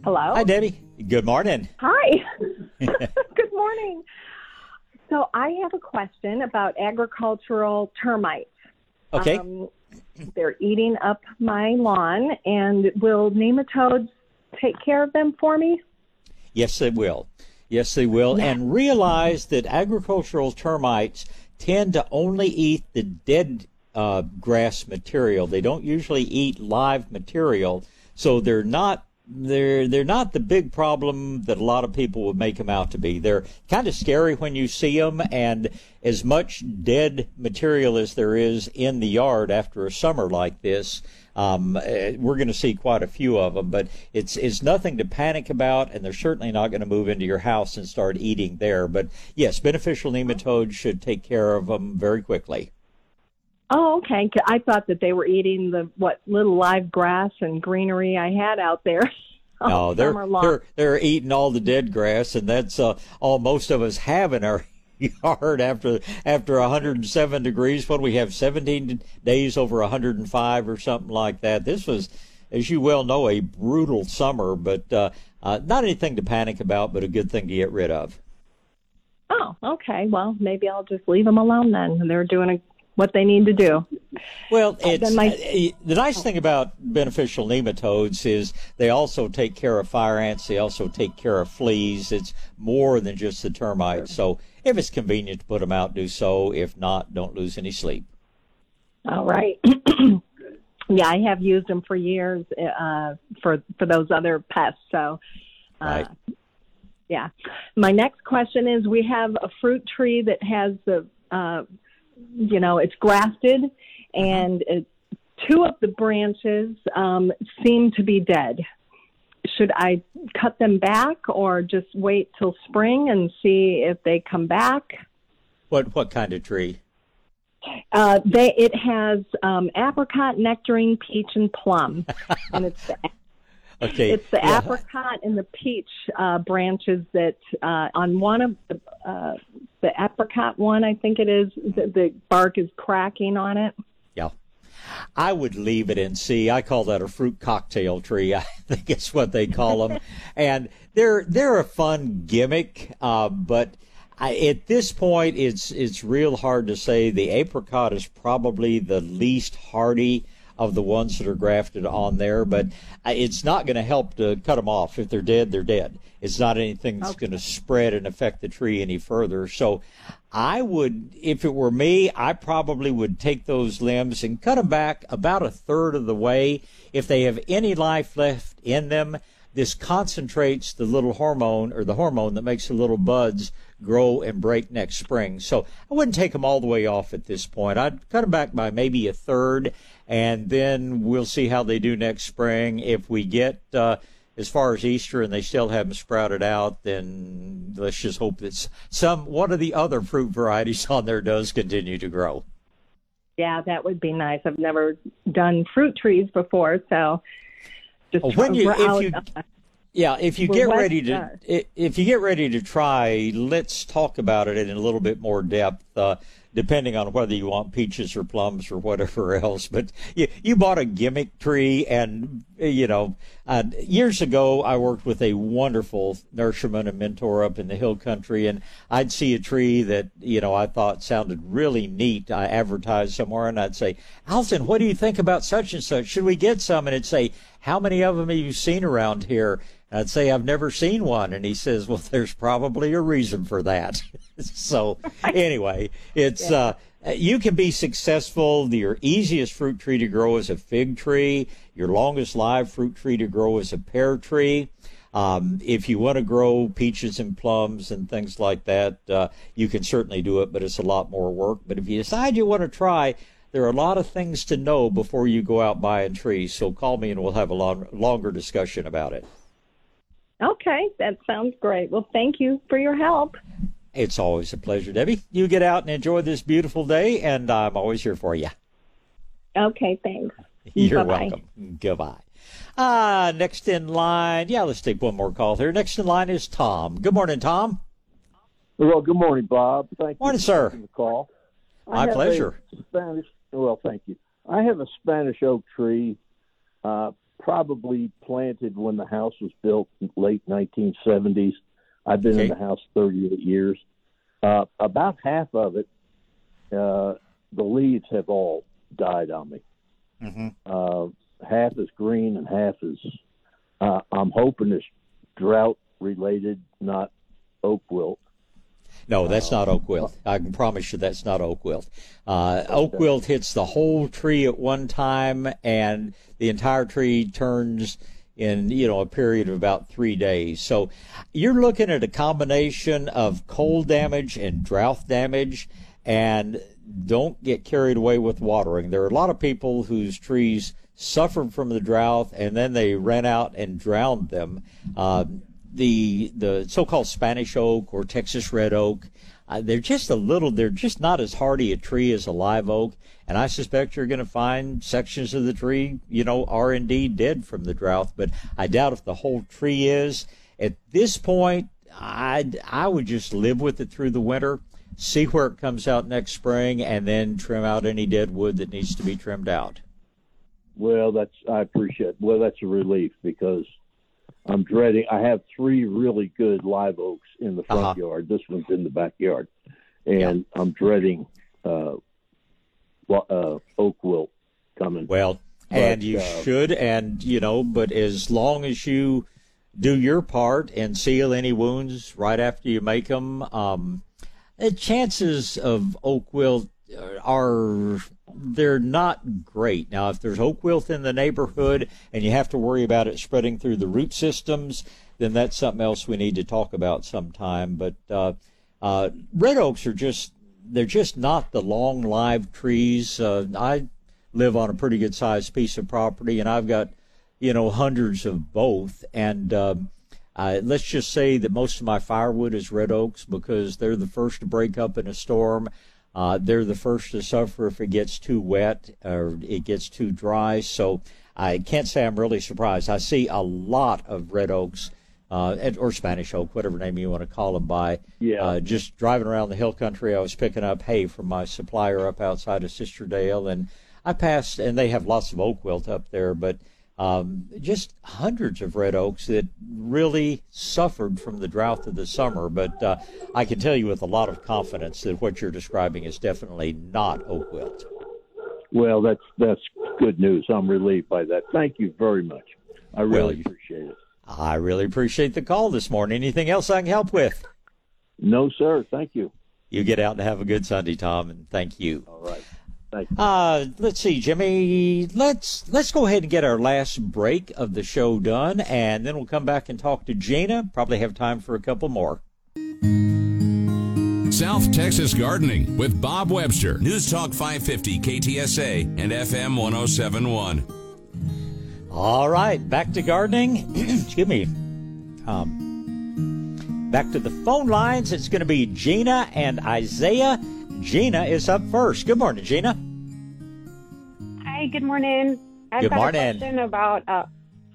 Hello. Hi, Debbie. Good morning. Hi. (laughs) (laughs) Good morning. So I have a question about agricultural termites. Okay. Um, they're eating up my lawn, and will nematodes take care of them for me? Yes, they will. Yes, they will. And realize that agricultural termites tend to only eat the dead uh, grass material. They don't usually eat live material, so they're not they're they're not the big problem that a lot of people would make them out to be. They're kind of scary when you see them, and as much dead material as there is in the yard after a summer like this, um, eh, we're going to see quite a few of them. But it's it's nothing to panic about, and they're certainly not going to move into your house and start eating there. But yes, beneficial nematodes should take care of them very quickly. Oh, okay. I thought that they were eating the what little live grass and greenery I had out there. (laughs) No, they're they're they're eating all the dead grass, and that's uh, all most of us have in our (laughs) yard after after 107 degrees. when we have 17 days over 105 or something like that. This was, as you well know, a brutal summer, but uh, uh, not anything to panic about, but a good thing to get rid of. Oh, okay. Well, maybe I'll just leave them alone then. They're doing a, what they need to do. Well, it's my- uh, the nice thing about beneficial nematodes is they also take care of fire ants. They also take care of fleas. It's more than just the termites. So if it's convenient to put them out, do so. If not, don't lose any sleep. All right. (clears throat) yeah, I have used them for years uh, for for those other pests. So, uh, Right. yeah. My next question is: We have a fruit tree that has the, uh, you know, it's grafted, and it, two of the branches um, seem to be dead. Should I cut them back, or just wait till spring and see if they come back? What what kind of tree? Uh, they it has um, apricot, nectarine, peach, and plum, (laughs) and it's the, Okay. it's the yeah. apricot and the peach uh, branches that uh, on one of the uh, the apricot one, I think it is, the, the bark is cracking on it. Yeah. I would leave it and see. I call that a fruit cocktail tree. (laughs) I think it's what they call them, (laughs) and they're they're a fun gimmick. Uh, but I, at this point, it's it's real hard to say. The apricot is probably the least hardy of the ones that are grafted on there, but it's not going to help to cut them off. If they're dead, they're dead. It's not anything that's okay. going to spread and affect the tree any further. So I would, if it were me, I probably would take those limbs and cut them back about a third of the way. If they have any life left in them, this concentrates the little hormone or the hormone that makes the little buds grow and break next spring. So I wouldn't take them all the way off at this point. I'd cut them back by maybe a third, and then we'll see how they do next spring. If we get uh, as far as Easter and they still haven't sprouted out, then let's just hope that some one of the other fruit varieties (laughs) on there does continue to grow. Yeah, that would be nice. I've never done fruit trees before, so just oh, when you, if you, yeah, if you get ready to if you get ready to try, let's talk about it in a little bit more depth. Uh, depending on whether you want peaches or plums or whatever (laughs) else. But you, you bought a gimmick tree, and you know, uh, years ago I worked with a wonderful nurseryman and mentor up in the hill country, and I'd see a tree that you know I thought sounded really neat. I advertised somewhere, and I'd say, Alton, what do you think about such and such? Should we get some? And it'd say, How many of them have you seen around here? I'd say I've never seen one, and he says, "Well, (laughs) there's probably a reason for that." (laughs) so anyway, it's yeah. uh, you can be successful. Your easiest fruit tree to grow is a fig tree. Your longest live fruit tree to grow is a pear tree. Um, if you want to grow peaches and plums and things like that, uh, you can certainly do it, but it's a lot more work. But if you decide you want to try, there are a lot of things to know before you go out buying trees. So call me and we'll have a long, longer discussion about it. Okay, that sounds great. Well, thank you for your help. It's always a pleasure, Debbie. You get out and enjoy this beautiful day, and I'm always here for you. Okay, thanks. You're Bye-bye. welcome. Goodbye. Uh, next in line, yeah, let's take one more call here. Next in line is Tom. Good morning, Tom. Well, good morning, Bob. Thank morning, you sir. the call. My pleasure. Spanish. Well, thank you. I have a Spanish oak tree. Uh, probably planted when the house was built late 1970s. I've been okay. in the house 38 years. Uh, about half of it, uh, the leaves have all died on me. Mm-hmm. Uh, half is green and half is. Uh, I'm hoping it's drought related, not oak wilt. No, that's not oak wilt. I can promise you that's not oak wilt. Uh, oak wilt hits the whole tree at one time, and the entire tree turns in you know a period of about three days. So you're looking at a combination of cold damage and drought damage, and don't get carried away with watering. There are a lot of people whose trees suffered from the drought and then they ran out and drowned them. Uh, the the so-called Spanish oak or Texas red oak, uh, they're just a little. They're just not as hardy a tree as a live oak, and I suspect you're going to find sections of the tree, you know, are indeed dead from the drought. But I doubt if the whole tree is. At this point, I I would just live with it through the winter, see where it comes out next spring, and then trim out any dead wood that needs to be trimmed out. Well, that's I appreciate. Well, that's a relief because I'm dreading. I have three really good live oaks in the front uh-huh. yard. This one's in the backyard, and I'm dreading uh, uh, oak wilt coming. Well, but, and you uh, should, and you know, but as long as you do your part and seal any wounds right after you make them, um, the chances of oak wilt are they're not great. Now, if there's oak wilt in the neighborhood and you have to worry about it spreading through the root systems, then that's something else we need to talk about sometime. But uh, uh, red oaks are just they're just not the long live trees. Uh, I live on a pretty good sized piece of property, and I've got you know hundreds of both. And uh, let's just say that most of my firewood is red oaks because they're the first to break up in a storm. Uh, they're the first to suffer if it gets too wet or it gets too dry. So I can't say I'm really surprised. I see a lot of red oaks. Uh, or Spanish oak, whatever name you want to call them by. Yeah. Uh, just driving around the hill country, I was picking up hay from my supplier up outside of Sisterdale, and I passed, and they have lots of oak wilt up there, but um, just hundreds of red oaks that really suffered from the drought of the summer. But uh, I can tell you with a lot of confidence that what you're describing is definitely not oak wilt. Well, that's that's good news. I'm relieved by that. Thank you very much. I really Well, appreciate it. I really appreciate the call this morning. Anything else I can help with? No, sir. Thank you. You get out and have a good Sunday, Tom, and thank you. All right. Thank you. Uh, let's see, Jimmy. Let's let's go ahead and get our last break of the show done, and then we'll come back and talk to Gina. Probably have time for a couple more. South Texas Gardening with Bob Webster. News Talk 550 KTSA and FM 1071. All right, back to gardening. (clears throat) Excuse me. Um, back to the phone lines. It's going to be Gina and Isaiah. Gina is up first. Good morning, Gina. Hi, good morning. I've Good got morning. a question about uh,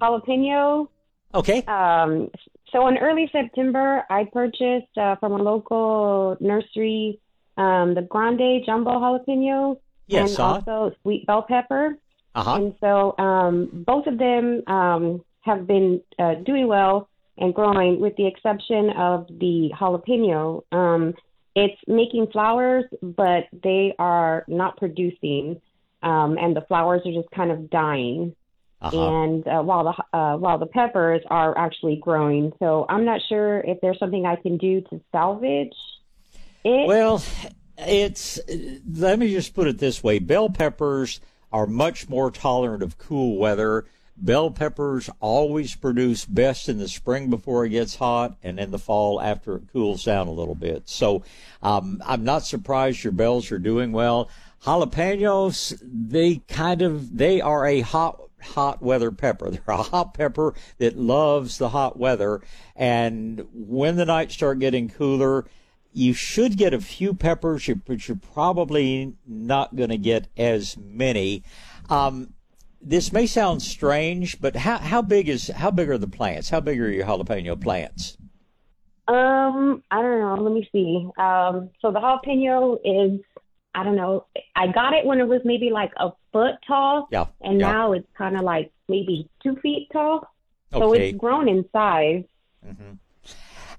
jalapeno. Okay. Um, so in early September, I purchased uh, from a local nursery um, the grande jumbo jalapeno Yes, and uh-huh. also sweet bell pepper. Uh-huh. And so um, both of them um, have been uh, doing well and growing, with the exception of the jalapeno. Um, it's making flowers, but they are not producing, um, and the flowers are just kind of dying. Uh-huh. And uh, while the uh, while the peppers are actually growing, so I'm not sure if there's something I can do to salvage it. Well, it's let me just put it this way: bell peppers are much more tolerant of cool weather. Bell peppers always produce best in the spring before it gets hot, and in the fall after it cools down a little bit. So, um, I'm not surprised your bells are doing well. Jalapenos, they kind of they are a hot hot weather pepper. (laughs) They're a hot pepper that loves the hot weather, and when the nights start getting cooler, you should get a few peppers, but you're probably not going to get as many. Um, this may sound strange, but how how big is how big are the plants? How big are your jalapeno plants? Um, I don't know. Let me see. Um, so the jalapeno is, I don't know. I got it when it was maybe like a foot tall, Yeah, and yeah. now it's kind of like maybe two feet tall. Okay. So it's grown in size.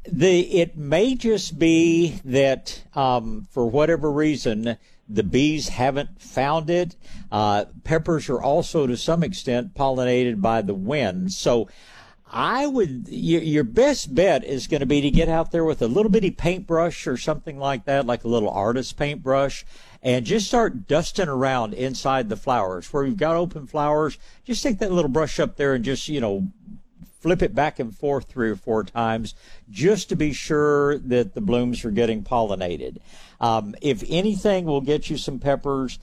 The it may just be that um, for whatever reason the bees haven't found it. Uh, peppers are also to some extent pollinated by the wind, so. I would your, your best bet is going to be to get out there with a little bitty paintbrush or something like that, like a little artist paintbrush, and just start dusting around inside the flowers. Where you've got open flowers, just take that little brush up there and just you know flip it back and forth three or four times just to be sure that the blooms are getting pollinated. Um, if anything will get you some peppers,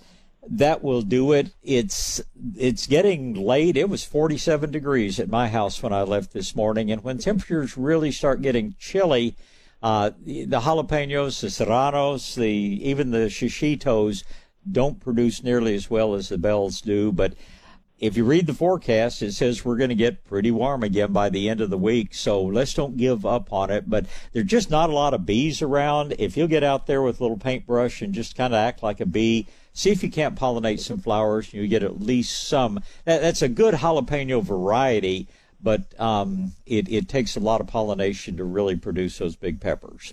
that will do it. It's it's getting late. It was 47 degrees at my house when I left this morning, and when temperatures really start getting chilly, uh, the, jalapenos, the serranos, the even the shishitos don't produce nearly as well as the bells do, but if you read the forecast, it says we're going to get pretty warm again by the end of the week. So let's don't give up on it. But there's just not a lot of bees around. If you'll get out there with a little paintbrush and just kind of act like a bee, see if you can't pollinate some flowers. You get at least some. That, that's a good jalapeno variety, but um, it, it takes a lot of pollination to really produce those big peppers.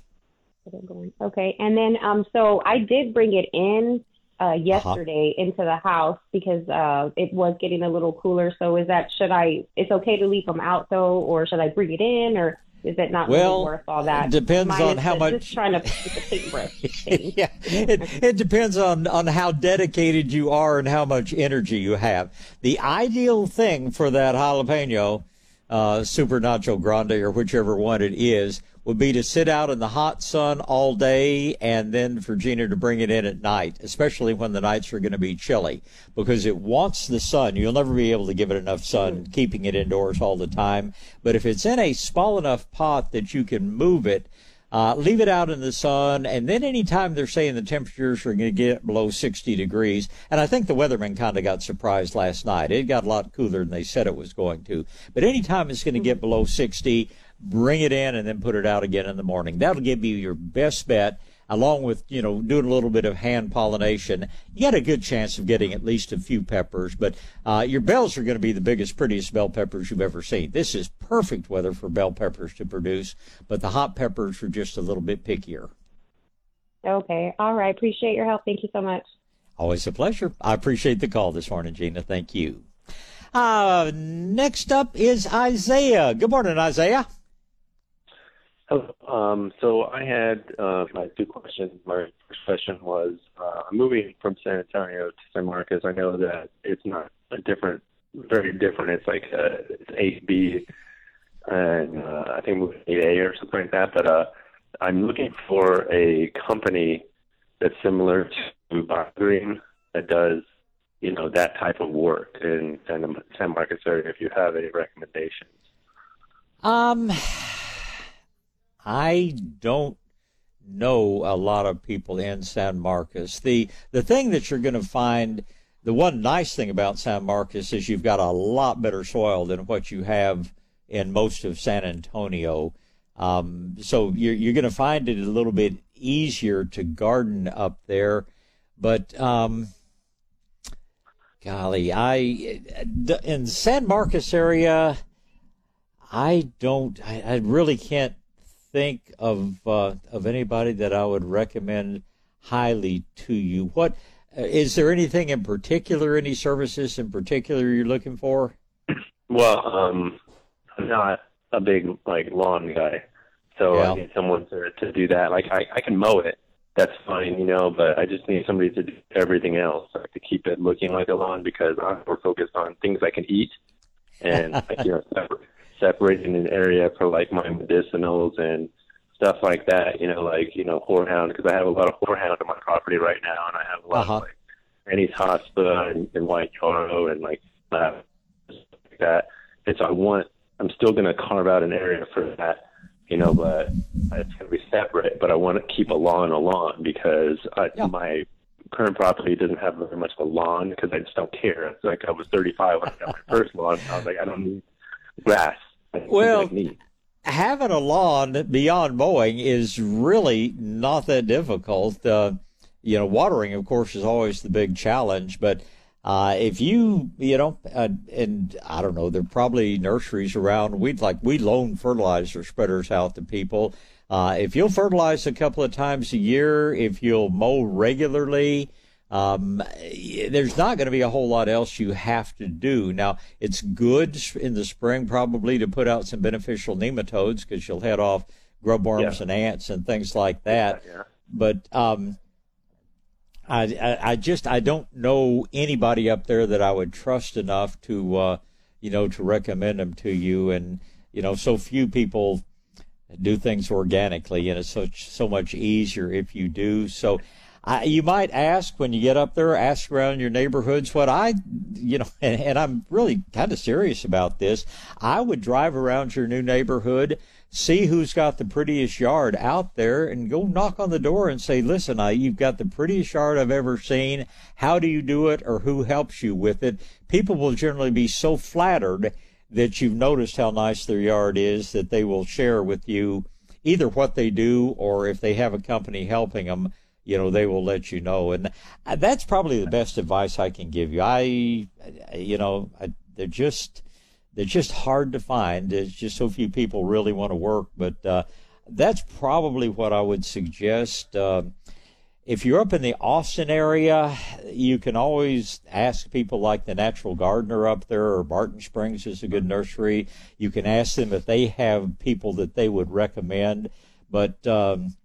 Okay, and then um, so I did bring it in uh, yesterday into the house because uh, it was getting a little cooler. So is that should I? It's okay to leave them out though, or should I bring it in, or is it not Well, really worth all that? depends Minus on how much- Just trying to the paintbrush. (laughs) yeah, it, it depends on, on how dedicated you are and how much energy you have. The ideal thing for that jalapeno, uh, Super Nacho Grande or whichever one it is, would be to sit out in the hot sun all day and then for Gina to bring it in at night, especially when the nights are going to be chilly because it wants the sun. You'll never be able to give it enough sun keeping it indoors all the time. But if it's in a small enough pot that you can move it, uh, leave it out in the sun, and then anytime they're saying the temperatures are going to get below 60 degrees, and I think the weatherman kind of got surprised last night. It got a lot cooler than they said it was going to. But anytime it's going to get below 60, bring it in and then put it out again in the morning. That'll give you your best bet. along with you know doing a little bit of hand pollination, you got a good chance of getting at least a few peppers. But uh, your bells are going to be the biggest, prettiest bell peppers you've ever seen. This is perfect weather for bell peppers to produce, but the hot peppers are just a little bit pickier. Okay. All right. Appreciate your help. Thank you so much. Always a pleasure. I appreciate the call this morning, Gina. Thank you. Uh, next up is Isaiah. Good morning, Isaiah. Hello. Um, so I had uh, my two questions. My first question was uh, moving from San Antonio to San Marcos. I know that it's not a different, very different. It's like uh, it's 8B and uh, I think moving 8A or something like that. But uh, I'm looking for a company that's similar to Green that does, you know, that type of work in San Marcos area. If you have any recommendations. Um, I don't know a lot of people in San Marcos. The the thing that you're going to find, the one nice thing about San Marcos is you've got a lot better soil than what you have in most of San Antonio. Um, so you're you're going to find it a little bit easier to garden up there, but um, golly, I in San Marcos area, I don't, I, I really can't think of uh, of anybody that I would recommend highly to you. What is there anything in particular, any services in particular you're looking for? Well, um, I'm not a big like lawn guy, so Yeah. I need someone to to do that. Like I I can mow it, that's fine, you know, but I just need somebody to do everything else, like to keep it looking like a lawn because I'm more focused on things I can eat and like, you know separ- separating an area for like my medicinals and stuff like that. You know, like you know horehound because I have a lot of horehound on my property right now, and I have a lot Uh-huh. of like Granny's hospital and, and white yarrow and like like that. And so I want I'm still going to carve out an area for that, you know, but it's going to be separate. But I want to keep a lawn a lawn because I, my current property doesn't have very much of a lawn because I just don't care. It's like I was 35 when I got my (laughs) first lawn. I was like, I don't need grass. Well, having a lawn beyond mowing is really not that difficult. Uh, you know, watering, of course, is always the big challenge. But uh, if you, you know, uh, and I don't know, there are probably nurseries around. We'd like we loan fertilizer spreaders out to people. Uh, if you'll fertilize a couple of times a year, if you'll mow regularly, um, there's not going to be a whole lot else you have to do. Now, it's good in the spring probably to put out some beneficial nematodes because you'll head off grub worms Yeah. and ants and things like that. Yeah. But um, I, I, I just I don't know anybody up there that I would trust enough to uh, you know to recommend them to you, and you know so few people do things organically, and it's so so much easier if you do. So. I, you might ask when you get up there, ask around your neighborhoods what I, you know, (laughs) and, and I'm really kind of serious about this. I would drive around your new neighborhood, see who's got the prettiest yard out there, and go knock on the door and say, listen, I, you've got the prettiest yard I've ever seen. How do you do it or who helps you with it? People will generally be so flattered that you've noticed how nice their yard is that they will share with you either what they do or if they have a company helping them you know they will let you know. And uh, that's probably the best advice i can give you. I you know I, they're just they're just hard to find. There's just so few people really want to work. But uh, that's probably what i would suggest. Uh, if you're up in the austin area you can always ask people like the natural gardener up there or barton springs is a good nursery. You can ask them if they have people that they would recommend. But um,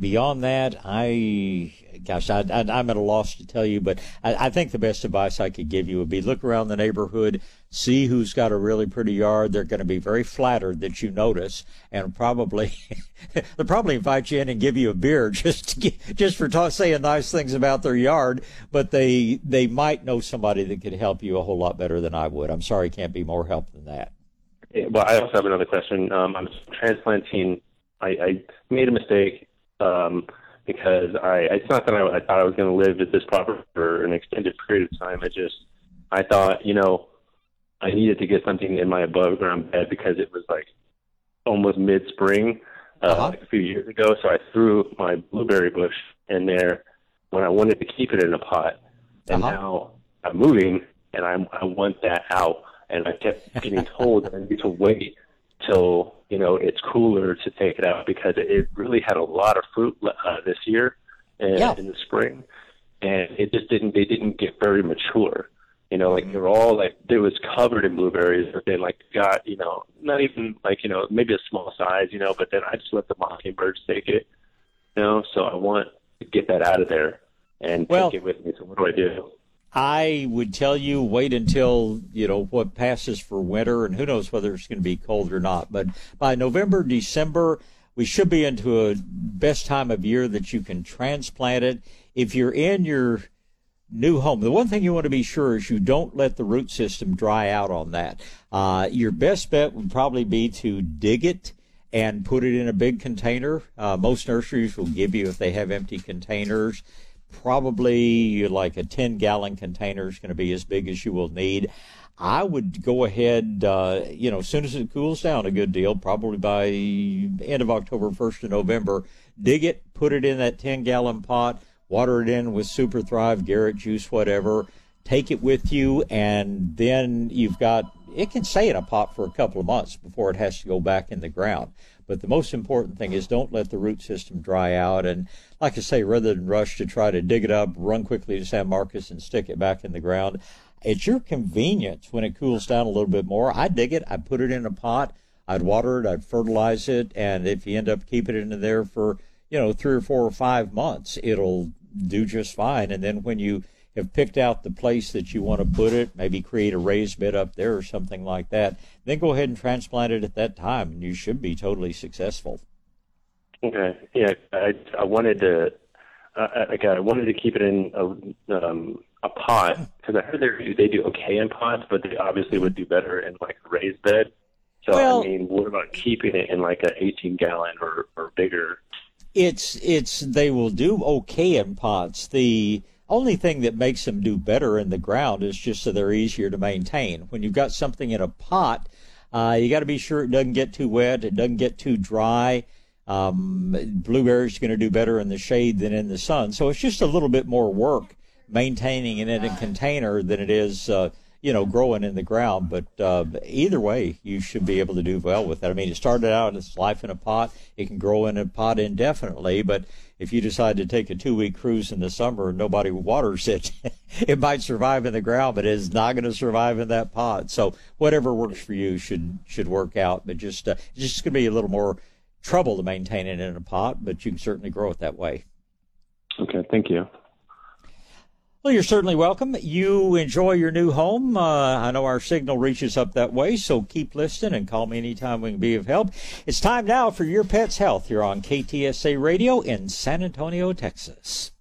beyond that, I, gosh, I, I'm at a loss to tell you, but I, I think the best advice I could give you would be look around the neighborhood, see who's got a really pretty yard. They're going to be very flattered that you notice, and probably (laughs) they'll probably invite you in and give you a beer (laughs) just to get, just for ta- saying nice things about their yard. But they they might know somebody that could help you a whole lot better than I would. I'm sorry, can't be more help than that. Well, I also have another question. Um, I'm transplanting. I, I made a mistake um, because I. It's not that I, I thought I was going to live at this property for an extended period of time. I just I thought you know I needed to get something in my above ground bed because it was like almost mid spring. uh, Uh-huh. like a few years ago. So I threw my blueberry bush in there when I wanted to keep it in a pot, and Uh-huh. now I'm moving and I'm I want that out, and I kept getting told that I need to wait till you know it's cooler to take it out because it, really had a lot of fruit uh, this year and Yeah. in the spring, and it just didn't they didn't get very mature. You know, like they were all like it was covered in blueberries, but they like got you know not even like you know maybe a small size, you know. But then I just let the mockingbirds take it, you know. So I want to get that out of there and Well- take it with me. So what do I do? I would tell you wait until you know what passes for winter, and who knows whether it's going to be cold or not. But by November, December, we should be into a best time of year that you can transplant it. If you're in your new home, the one thing you want to be sure is you don't let the root system dry out on that. Uh, your best bet would probably be to dig it and put it in a big container. Uh, most nurseries will give you, if they have empty containers, probably like a 10 gallon container is going to be as big as you will need. I would go ahead, uh, you know, as soon as it cools down a good deal, probably by end of October, 1st of November, dig it, put it in that 10 gallon pot, water it in with Super Thrive, Garrett juice, whatever. Take it with you, and then you've got it can stay in a pot for a couple of months before it has to go back in the ground. But the most important thing is don't let the root system dry out. And like I say, rather than rush to try to dig it up, run quickly to San Marcos and stick it back in the ground, it's your convenience when it cools down a little bit more. I dig it. I put it in a pot. I'd water it. I'd fertilize it. And if you end up keeping it in there for, you know, three or four or five months, it'll do just fine. And then when you have picked out the place that you want to put it, maybe create a raised bed up there or something like that, then go ahead and transplant it at that time, and you should be totally successful. Okay. Yeah, I I wanted to uh, like I wanted to keep it in a um a pot because I heard they they do okay in pots, but they obviously would do better in like a raised bed. So Well- I mean, what about keeping it in like an 18 gallon or or bigger? It's it's they will do okay in pots. The only thing that makes them do better in the ground is just so they're easier to maintain. When you've got something in a pot, uh, you got to be sure it doesn't get too wet, it doesn't get too dry. Um, blueberries going to do better in the shade than in the sun, so it's just a little bit more work maintaining it in a container than it is, uh, you know, growing in the ground. But uh, either way, you should be able to do well with that. I mean, it started out as life in a pot. It can grow in a pot indefinitely, but if you decide to take a two-week cruise in the summer and nobody waters it, (laughs) it might survive in the ground, but it is not going to survive in that pot. So whatever works for you should should work out. But just uh, it's just going to be a little more trouble to maintain it in a pot, but you can certainly grow it that way. Okay, thank you. Well, you're certainly welcome. You enjoy your new home. Uh, I know our signal reaches up that way, so keep listening and call me anytime we can be of help. It's time now for Your Pet's Health here on KTSA Radio in San Antonio, Texas.